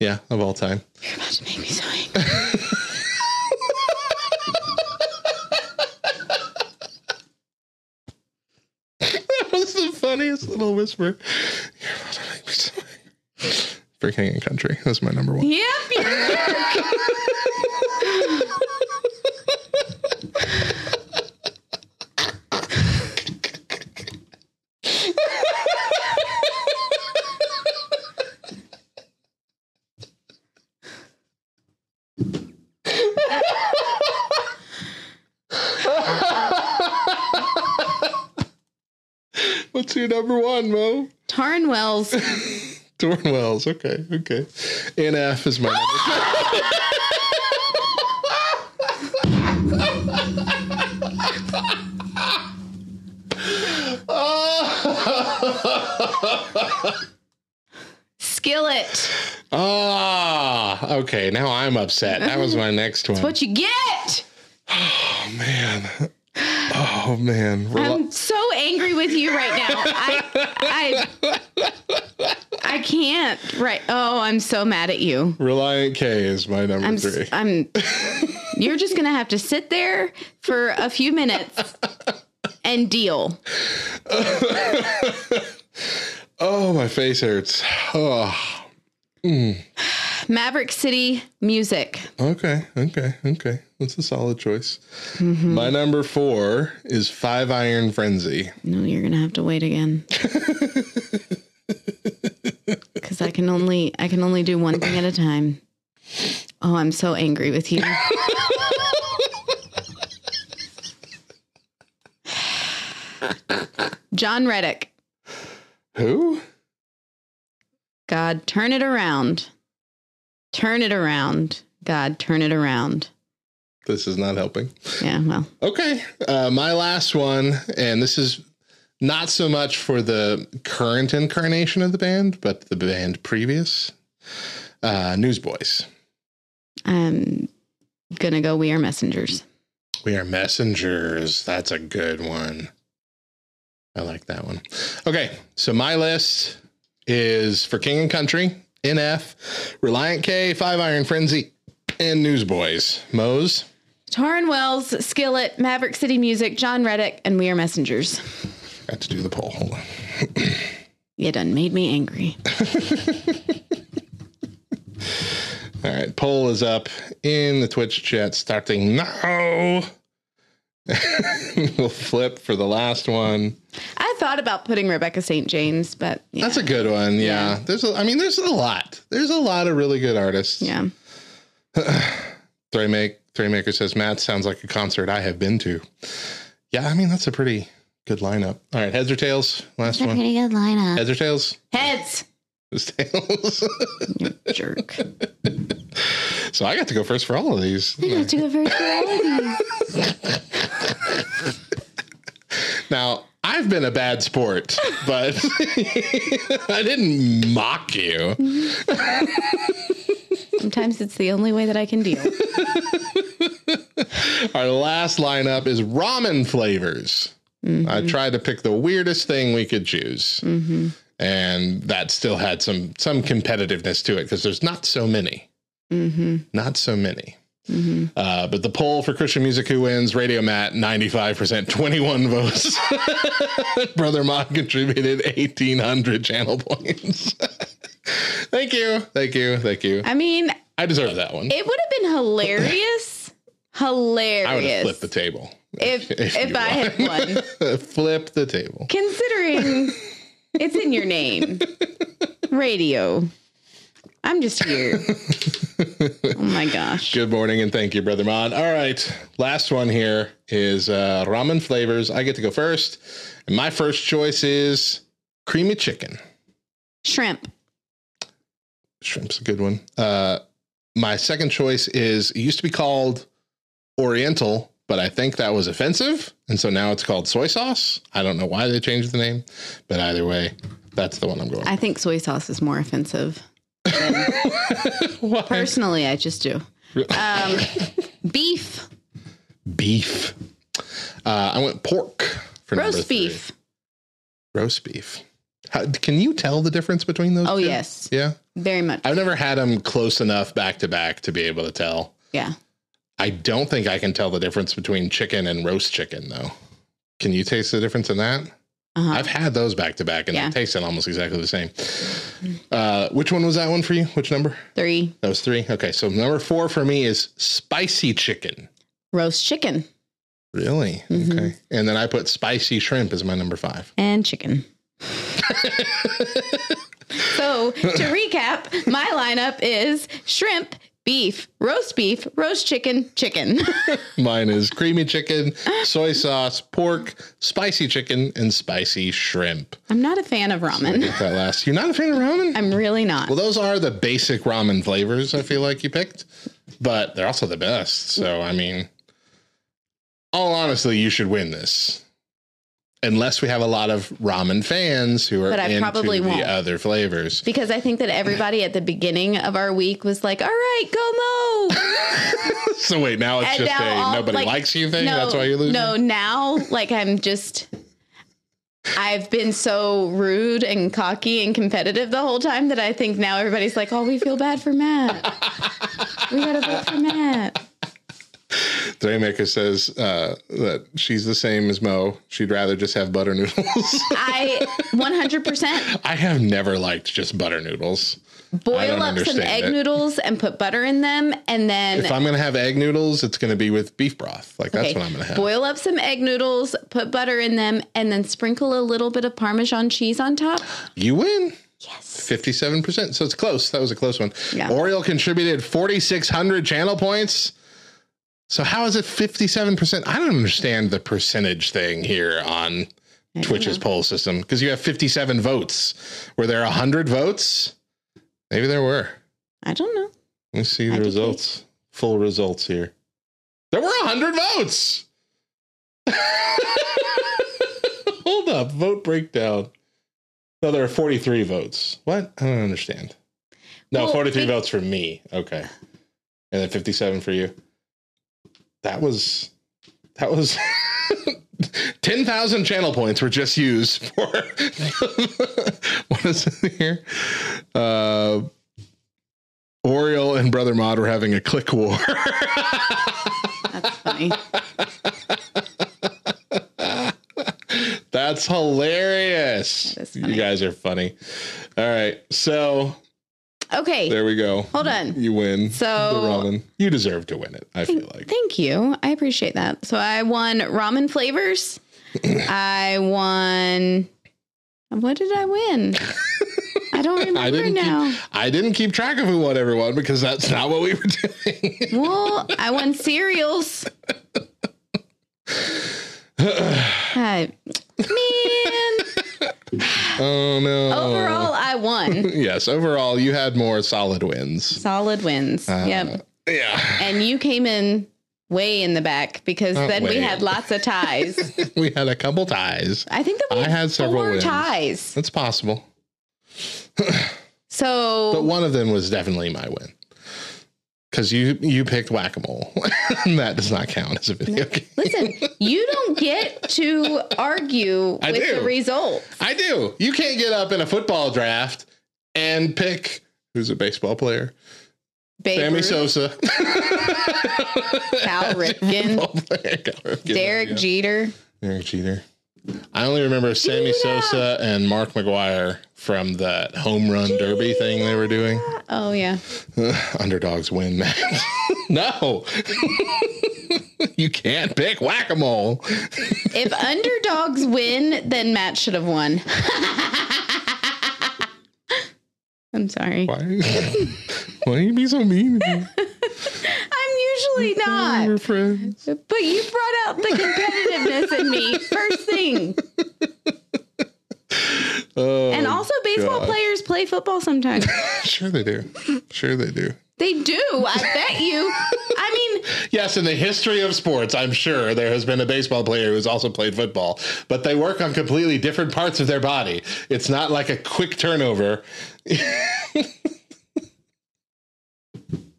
yeah, of all time. You're about to make me so funniest little whisper. You're about to make me. For King and Country, that's my number one. Yep. you jerk. What's your number one, Mo? Tauren Wells. Tauren Wells. Okay, okay. NF is my number. Skillet. Ah, okay. Now I'm upset. That was my next one. That's what you get. Oh man. Oh man. Rel- I'm so angry with you right now. I I I can't. Right. Oh, I'm so mad at you. Relient K is my number I'm three. I'm. You're just going to have to sit there for a few minutes and deal. oh, my face hurts. Oh. Mm. Maverick City Music. Okay, okay, okay. That's a solid choice. Mm-hmm. My number four is Five Iron Frenzy. No, you're going to have to wait again. Cuz I can only I can only do one thing at a time. Oh, I'm so angry with you. Jon Reddick. Who? God, turn it around. Turn it around. God, turn it around. This is not helping. Yeah, well, Okay. Uh, my last one, and this is not so much for the current incarnation of the band, but the band previous. Uh, Newsboys. I'm gonna go. We are messengers. We are messengers. That's a good one. I like that one. Okay, so my list is for King and Country, NF, Relient K, Five Iron Frenzy, and Newsboys. Mose. Tauren Wells, Skillet, Maverick City Music, Jon Reddick, and We Are Messengers. Got to do the poll. Hold on. You done made me angry. All right, poll is up in the Twitch chat starting now. we'll flip for the last one. I thought about putting Rebecca St. James, but yeah. That's a good one. Yeah. There's a, I mean, there's a lot. There's a lot of really good artists. Yeah. Thraymaker, Thraymaker says, Matt sounds like a concert I have been to. Yeah, I mean, that's a pretty good lineup. All right, heads or tails? Last That's a one. pretty good lineup. Heads or tails? Heads. It's tails. Jerk. So I got to go first for all of these. I got to go first for all of these. Now, I've been a bad sport, but I didn't mock you. Sometimes it's the only way that I can deal. Our last lineup is ramen flavors. Mm-hmm. I tried to pick the weirdest thing we could choose. And that still had some some competitiveness to it because there's not so many. Mm-hmm. Not so many. Uh, but the poll for Christian music who wins, Radio Matt, 95%, 21 votes. Brother Mod contributed 1,800 channel points. thank you. Thank you. Thank you. I mean, I deserve that one. it would have been hilarious. hilarious. I would have flipped the table. if if if you I had won. Flip the table. Considering it's in your name. Radio. I'm just here. oh my gosh. Good morning and thank you, Brother Mod. All right. Last one here is uh, ramen flavors. I get to go first. And my first choice is creamy chicken. Shrimp. Shrimp's a good one. Uh, my second choice is it used to be called Oriental, but I think that was offensive. And so now it's called soy sauce. I don't know why they changed the name, but either way, that's the one I'm going. I think soy sauce is more offensive. Personally, I just do. Um, beef, beef. Uh, I went pork for number roast beef. Roast beef. How, can you tell the difference between those? Oh, two? yes. Yeah. Very much. I've never had them close enough back to back to be able to tell. Yeah. I don't think I can tell the difference between chicken and roast chicken though. Can you taste the difference in that? Uh-huh. I've had those back to back and Yeah. they tasted almost exactly the same. Uh, which one was that one for you? Which number? Three. That was three. Okay, so number four for me is spicy chicken. Roast chicken Really? Mm-hmm. Okay. And then I put spicy shrimp as my number five. and chicken. so to recap, my lineup is shrimp, beef, roast beef, roast chicken, chicken. Mine is creamy chicken, soy sauce, pork, spicy chicken, and spicy shrimp. I'm not a fan of ramen. Get that last. You're not a fan of ramen? I'm really not. Well, those are the basic ramen flavors I feel like you picked, but they're also the best. So, I mean, all honestly, you should win this. Unless we have a lot of ramen fans who are But I into probably the won't. other flavors. Because I think that everybody at the beginning of our week was like, all right, go Mo. So wait, now it's And just now a all- nobody like, likes you thing. no, That's why you lose. No, now like I'm just I've been so rude and cocky and competitive the whole time that I think now everybody's like, oh, we feel bad for Matt. we gotta vote for Matt. Daymaker says uh, that she's the same as Mo. She'd rather just have butter noodles. I 100% I have never liked just butter noodles. Boil up some egg it. noodles and put butter in them and then If I'm gonna have egg noodles, it's gonna be with beef broth. Like that's what I'm gonna have. Boil up some egg noodles, put butter in them, and then sprinkle a little bit of Parmesan cheese on top. You win. Yes. 57%. So it's close. That was a close one. Yeah. Oriole contributed 4,600 channel points. So how is it 57%? I don't understand the percentage thing here on Twitch's poll system because you have 57 votes. Were there 100 votes? Maybe there were. I don't know. Let me see the did results. Full results here. There were 100 votes. Hold up. Vote breakdown. No, there are 43 votes. What? I don't understand. No, Well, 43 be- votes for me. Okay. And then 57 for you. That was that was 10,000 channel points were just used for what is it here? Uh Oriole and Brother Mod were having a click war. That's funny. That's hilarious. That You guys are funny. All right. So Okay. there we go. Hold on. You win. So- the ramen. You deserve to win it, I feel like. Thank you. I appreciate that. So I won ramen flavors. I won. What did I win? I don't remember I didn't now. keep I didn't keep track of who won everyone because that's not what we were doing. Well, I won cereals. Hi. Man. oh no. Overall, I won. yes, overall you had more solid wins. Solid wins. Uh, yep. Yeah. And you came in way in the back because Not then we had lots of ties. we had a couple ties. I think that we I had several four wins. ties. That's possible. So But one of them was definitely my win. Because you you picked whack a mole. that does not count as a video game. listen, you don't get to argue I with do. the result. I do. You can't get up in a football draft and pick who's a baseball player. Babe Sammy Ruth, Sosa. Cal Ripken, Derek Derek Jeter. Derek Jeter. I only remember Sammy Sosa and Mark McGwire from that home run derby thing they were doing. Oh yeah. Underdogs win, man. no. you can't pick whack a mole. If underdogs win, then Matt should have won. I'm sorry. Why, why you be so mean? I'm usually not. We're friends. But you brought out the competitiveness in me first thing. Oh, and also, baseball God. players play football sometimes. Sure they do. Sure they do. They do. I bet you. I mean, Yes, in the history of sports, I'm sure there has been a baseball player who's also played football, but they work on completely different parts of their body. It's not like a quick turnover.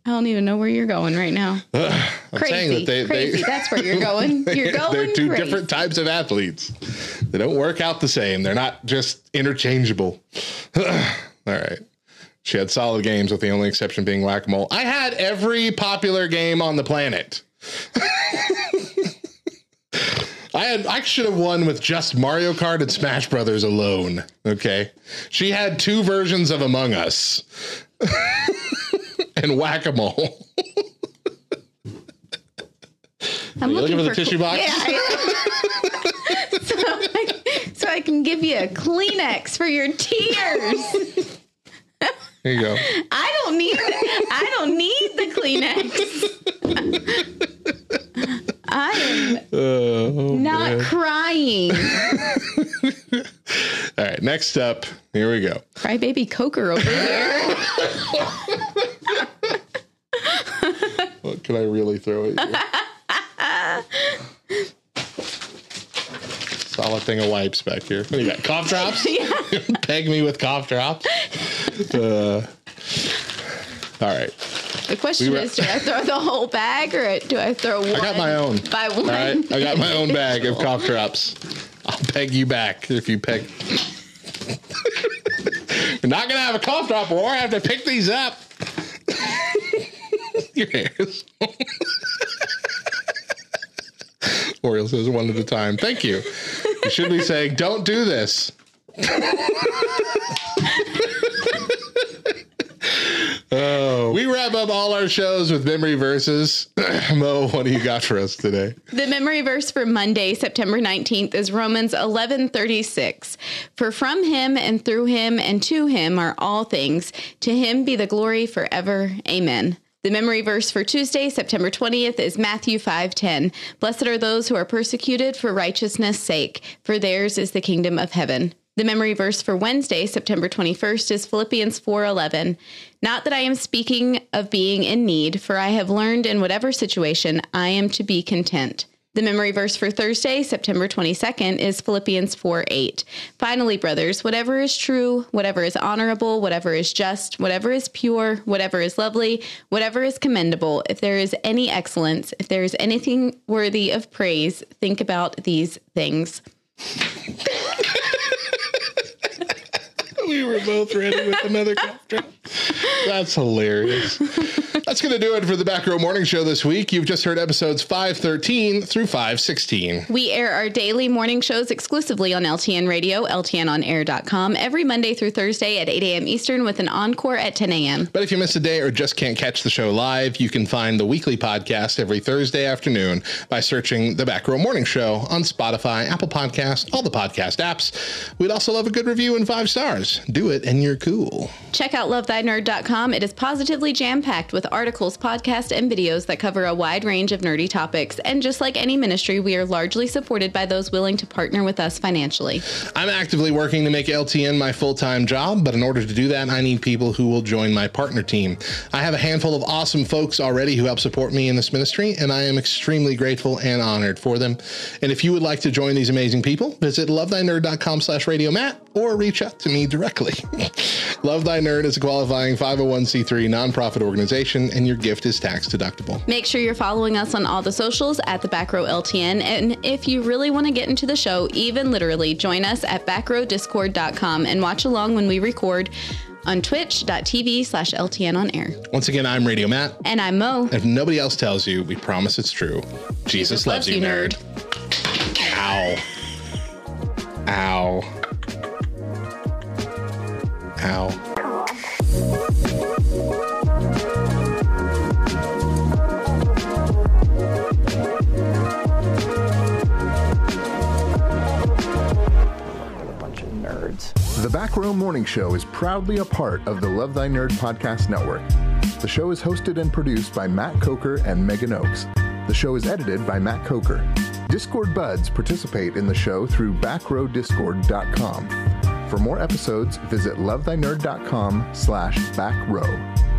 I don't even know where you're going right now. I'm Crazy, saying that they, crazy. they That's where you're going. You're going they're two crazy. different types of athletes. They don't work out the same. They're not just interchangeable. All right. She had solid games with the only exception being whack a mole. I had every popular game on the planet. I had I should have won with just Mario Kart and Smash Brothers alone. Okay. She had two versions of Among Us. and whack-a-mole. I'm Are you looking for the tissue box? Yeah. So, I, so I can give you a Kleenex for your tears. Here you go. I don't need. I don't need the Kleenex. I am oh, oh, not man. crying. All right, next up, here we go. Crybaby Coker over here. What can I really throw at you? Solid thing of wipes back here. What do you got? Cough drops? Peg me with cough drops. Uh, all right. The question We is: Do I throw the whole bag, or do I throw one? I got my own. By one. All right. I got my own bag of cough drops. I'll peg you back if you peg. We're not going to have a cough drop war. I have to pick these up. Your hairs. Oriole says one at a time. Thank you. You should be saying, don't do this. oh, we wrap up all our shows with memory verses. Mo, what do you got for us today? The memory verse for Monday, September 19th is Romans 11:36. For from him and through him and to him are all things. To him be the glory forever. Amen. The memory verse for Tuesday, September 20th is Matthew 5:10. Blessed are those who are persecuted for righteousness' sake, for theirs is the kingdom of heaven. The memory verse for Wednesday, September 21st is Philippians 4:11. Not that I am speaking of being in need, for I have learned in whatever situation I am to be content. The memory verse for Thursday, September 22nd is Philippians 4 8. Finally, brothers, whatever is true, whatever is honorable, whatever is just, whatever is pure, whatever is lovely, whatever is commendable, if there is any excellence, if there is anything worthy of praise, think about these things. We were both ready with another cough drop. That's hilarious. That's going to do it for the Back Row Morning Show this week. You've just heard episodes 513 through 516. We air our daily morning shows exclusively on LTN Radio, LTNOnAir.com, every Monday through Thursday at 8 a.m. Eastern with an encore at 10 a.m. But if you miss a day or just can't catch the show live, you can find the weekly podcast every Thursday afternoon by searching the Back Row Morning Show on Spotify, Apple Podcasts, all the podcast apps. We'd also love a good review and five stars. Do it and you're cool. Check out lovethynerd.com. It is positively jam packed with articles, podcasts, and videos that cover a wide range of nerdy topics. And just like any ministry, we are largely supported by those willing to partner with us financially. I'm actively working to make LTN my full time job, but in order to do that, I need people who will join my partner team. I have a handful of awesome folks already who help support me in this ministry, and I am extremely grateful and honored for them. And if you would like to join these amazing people, visit lovethynerd.com slash radio matt or reach out to me directly. Love Thy Nerd is a qualifying 501c3 nonprofit organization, and your gift is tax deductible. Make sure you're following us on all the socials at the Back Row LTN. And if you really want to get into the show, even literally, join us at backrowdiscord.com and watch along when we record on twitch.tv slash LTN on air. Once again, I'm Radio Matt. And I'm Mo. If nobody else tells you, we promise it's true. Jesus loves, you, nerd. Ow. Ow. Ow. bunch of nerds. The Back Row Morning Show is proudly a part of the Love Thy Nerd podcast network. The show is hosted and produced by Matt Coker and Megan Oakes. The show is edited by Matt Coker. Discord buds participate in the show through backrowdiscord.com. For more episodes, visit lovethynerd.com slash backrow.